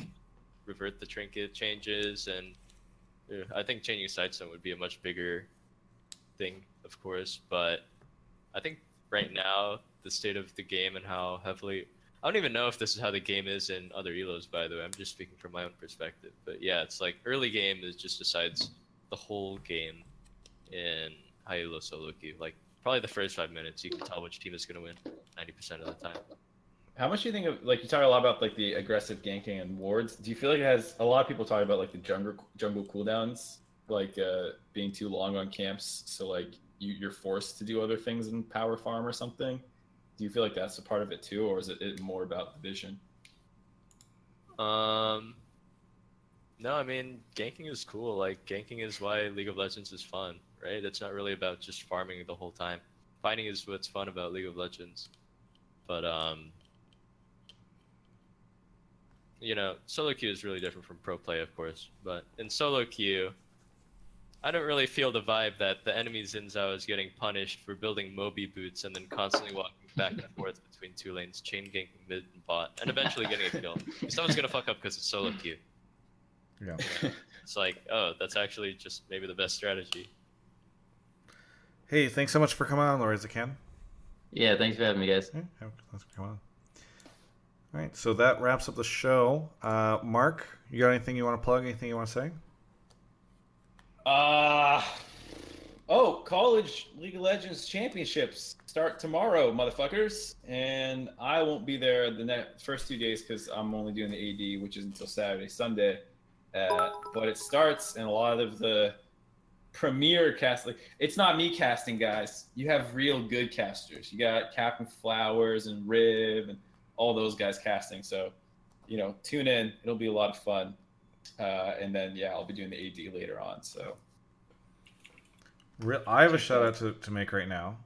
revert the trinket changes, and uh, I think changing Sightstone would be a much bigger thing, of course. But I think right now the state of the game and how heavily I don't even know if this is how the game is in other elos. By the way, I'm just speaking from my own perspective. But yeah, it's like early game is just decides the whole game in high elo solo queue. Like probably the first five minutes, you can tell which team is going to win 90% of the time. How much do you think of like you talk a lot about like the aggressive ganking and wards? Do you feel like it has a lot of people talk about like the jungle jungle cooldowns, like uh, being too long on camps, so like you, you're forced to do other things in power farm or something? Do you feel like that's a part of it too, or is it, it more about the vision? Um, no, I mean ganking is cool. Like ganking is why League of Legends is fun, right? It's not really about just farming the whole time. Fighting is what's fun about League of Legends. But um, you know, solo queue is really different from pro play, of course. But in solo queue, I don't really feel the vibe that the enemy Xin Zhao is getting punished for building Moby boots and then constantly walking back and forth between two lanes, chain ganking mid and bot, and eventually getting a kill. Someone's gonna fuck up because it's solo queue. Yeah. It's like, oh, that's actually just maybe the best strategy. Hey, thanks so much for coming on, Laura Can. Yeah, thanks for having me, guys. Yeah, thanks for coming on. All right, so that wraps up the show. Uh, Mark, you got anything you want to plug? Anything you want to say? Uh oh, college League of Legends championships start tomorrow, motherfuckers, and I won't be there the next first two days because I'm only doing the AD, which is until Saturday, Sunday. Uh, but it starts, and a lot of the premier cast like it's not me casting guys. You have real good casters. You got Captain Flowers and Rib and all those guys casting. So, you know, tune in. It'll be a lot of fun. Uh, and then yeah, I'll be doing the AD later on. So Re- I have a shout out to, to make right now,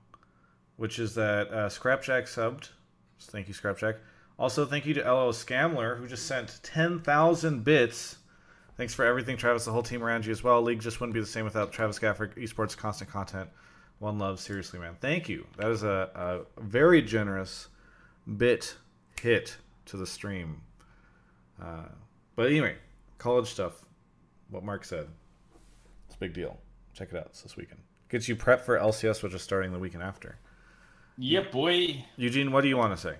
which is that uh, Scrapjack subbed. So thank you, Scrapjack. Also, thank you to LO Scamler, who just sent 10,000 bits. Thanks for everything, Travis, the whole team around you as well. League just wouldn't be the same without Travis Gafford, esports constant content. One love, seriously, man. Thank you. That is a, a very generous bit hit to the stream. Uh, but anyway, college stuff. What Mark said. It's a big deal. Check it out. It's this weekend. Gets you prep for LCS, which is starting the weekend after. Yep, boy. Eugene, what do you want to say?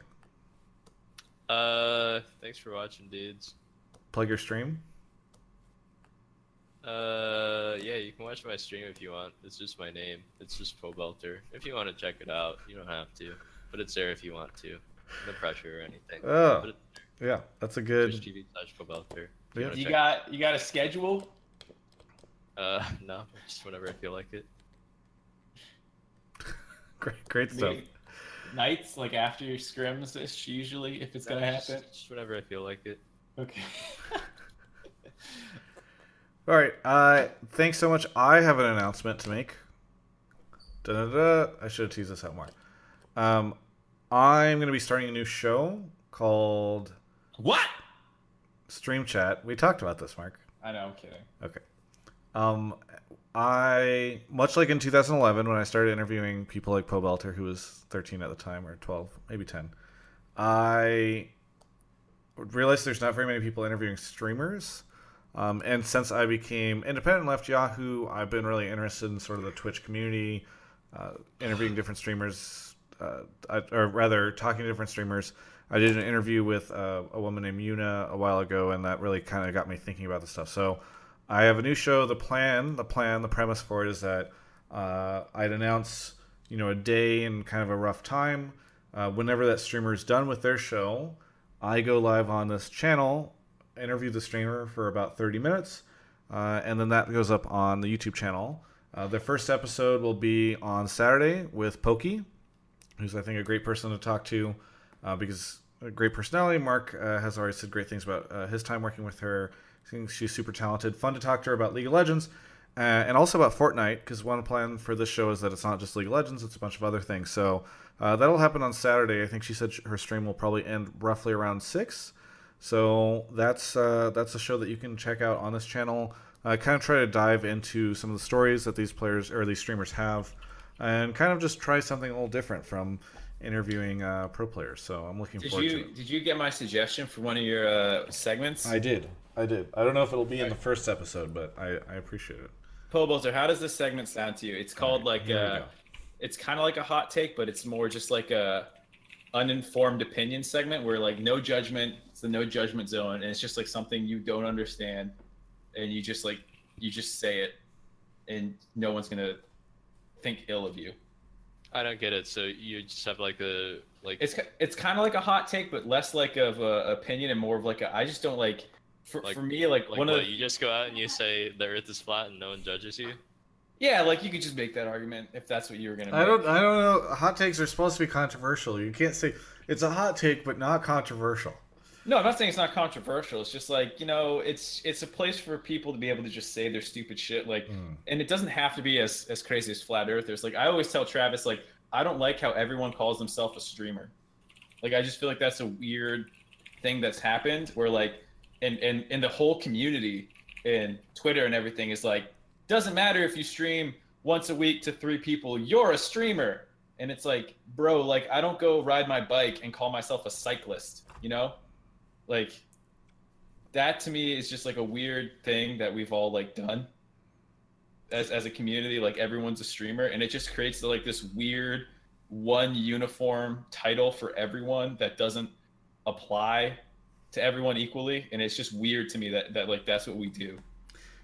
Uh, thanks for watching, dudes. Plug your stream. Uh, yeah, you can watch my stream if you want. It's just my name. It's just Pobelter. If you want to check it out, you don't have to, but it's there if you want to. No pressure or anything. Oh, yeah, that's a good. Twitch TV slash Pobelter. Yeah. You got you got a schedule? Uh, no, just whenever I feel like it. Great, great stuff. Maybe Nights like after your scrims ish usually if it's gonna just- happen. Just whenever I feel like it. Okay. All right. Uh, thanks so much. I have an announcement to make. Da-da-da. I should have teased this out more. Um, I'm going to be starting a new show called What? Stream Chat. We talked about this, Mark. I know, I'm kidding. Okay. Um, I much like in 2011 when I started interviewing people like Pobelter, who was 13 at the time or 12, maybe 10. I realized there's not very many people interviewing streamers. Um, and since I became independent and left Yahoo, I've been really interested in sort of the Twitch community, uh, interviewing different streamers, uh, I, or rather, talking to different streamers. I did an interview with uh, a woman named Yuna a while ago, and that really kind of got me thinking about this stuff. So I have a new show. The plan, the plan, the premise for it is that uh, I'd announce, you know, a day and kind of a rough time. Uh, whenever that streamer is done with their show, I go live on this channel, interview the streamer for about 30 minutes, uh, and then that goes up on the YouTube channel. Uh, the first episode will be on Saturday with Pokey, who's I think a great person to talk to uh, because a great personality. Mark uh, has already said great things about uh, his time working with her. I think she's super talented, fun to talk to her about League of Legends. uh, and also about Fortnite because one plan for this show is that it's not just League of Legends; it's a bunch of other things. So uh, that'll happen on Saturday. I think she said her stream will probably end roughly around six. So that's uh, that's a show that you can check out on this channel. I kind of try to dive into some of the stories that these players or these streamers have, and kind of just try something a little different from interviewing uh, pro players. So I'm looking Did forward to you it. did you get my suggestion for one of your uh, segments? I did. I did. I don't know if it'll be in the first episode, but I, I appreciate it. Pobelter, how does this segment sound to you? It's called like here we uh it's kind of like a hot take, but it's more just like a uninformed opinion segment where like no judgment, it's the no judgment zone, and it's just like something you don't understand, and you just like you just say it, and no one's gonna think ill of you. I don't get it. So you just have like a like It's it's kind of like a hot take, but less like of a opinion and more of like a I just don't like. For, like for me, like, like one what, of the, you just go out and you say the Earth is flat and no one judges you. yeah, like you could just make that argument if that's what you were gonna. I don't. I don't know. Hot takes are supposed to be controversial. You can't say it's a hot take, but not controversial. No, I'm not saying it's not controversial. It's just like you know, it's it's a place for people to be able to just say their stupid shit. Like, hmm. and it doesn't have to be as as crazy as flat earthers. Like I always tell Travis, like I don't like how everyone calls themselves a streamer. Like I just feel like that's a weird thing that's happened where like, and and and the whole community and Twitter and everything is like, doesn't matter if you stream once a week to three people, you're a streamer. And it's like, bro, like I don't go ride my bike and call myself a cyclist, you know? Like that to me is just like a weird thing that we've all like done as as a community. Like everyone's a streamer, and it just creates like this weird one uniform title for everyone that doesn't apply to everyone equally, and it's just weird to me that that like that's what we do.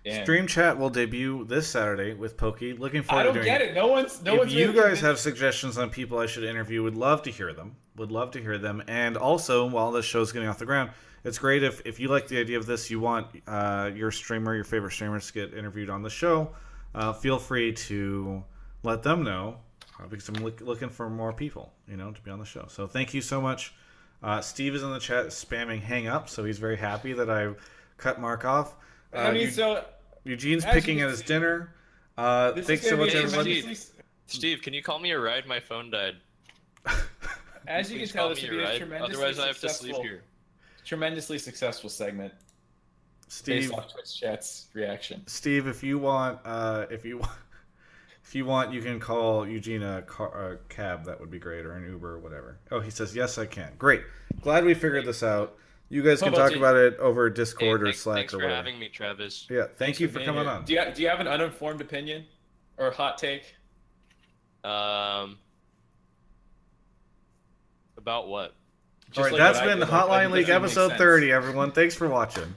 And Stream chat will debut this Saturday with Poki. Looking forward I to don't doing get it. No one's no if one's you guys have suggestions on people I should interview, would love to hear them. Would love to hear them. And also, while this show's getting off the ground, it's great if, if you like the idea of this, you want uh, your streamer, your favorite streamers to get interviewed on the show, uh, feel free to let them know uh, because I'm look, looking for more people, you know, to be on the show. So thank you so much. Uh, Steve is in the chat spamming hang up, so he's very happy that I cut Mark off. Uh, I mean, Eu- so Eugene's picking you at his dinner. Uh, thanks so much, be a everyone. Steve, can you call me a ride? My phone died. As you can tell, this me would a be a ride, tremendously otherwise I have to sleep successful- here. Tremendously successful segment. Steve- based off Twitch chat's reaction. Steve, if you want, uh, if you want, if you want, you can call Eugene a, car, a cab. That would be great, or an Uber, or whatever. Oh, he says yes, I can. Great. Glad we figured this out. You guys can talk you- about it over Discord or Thanks, Slack thanks or for whatever. having me, Travis. Yeah, thank you for being coming here. on. Do you, do you have an uninformed opinion or hot take? Um, about what? All right, like that's been Hotline League episode sense. 30, everyone. Thanks for watching.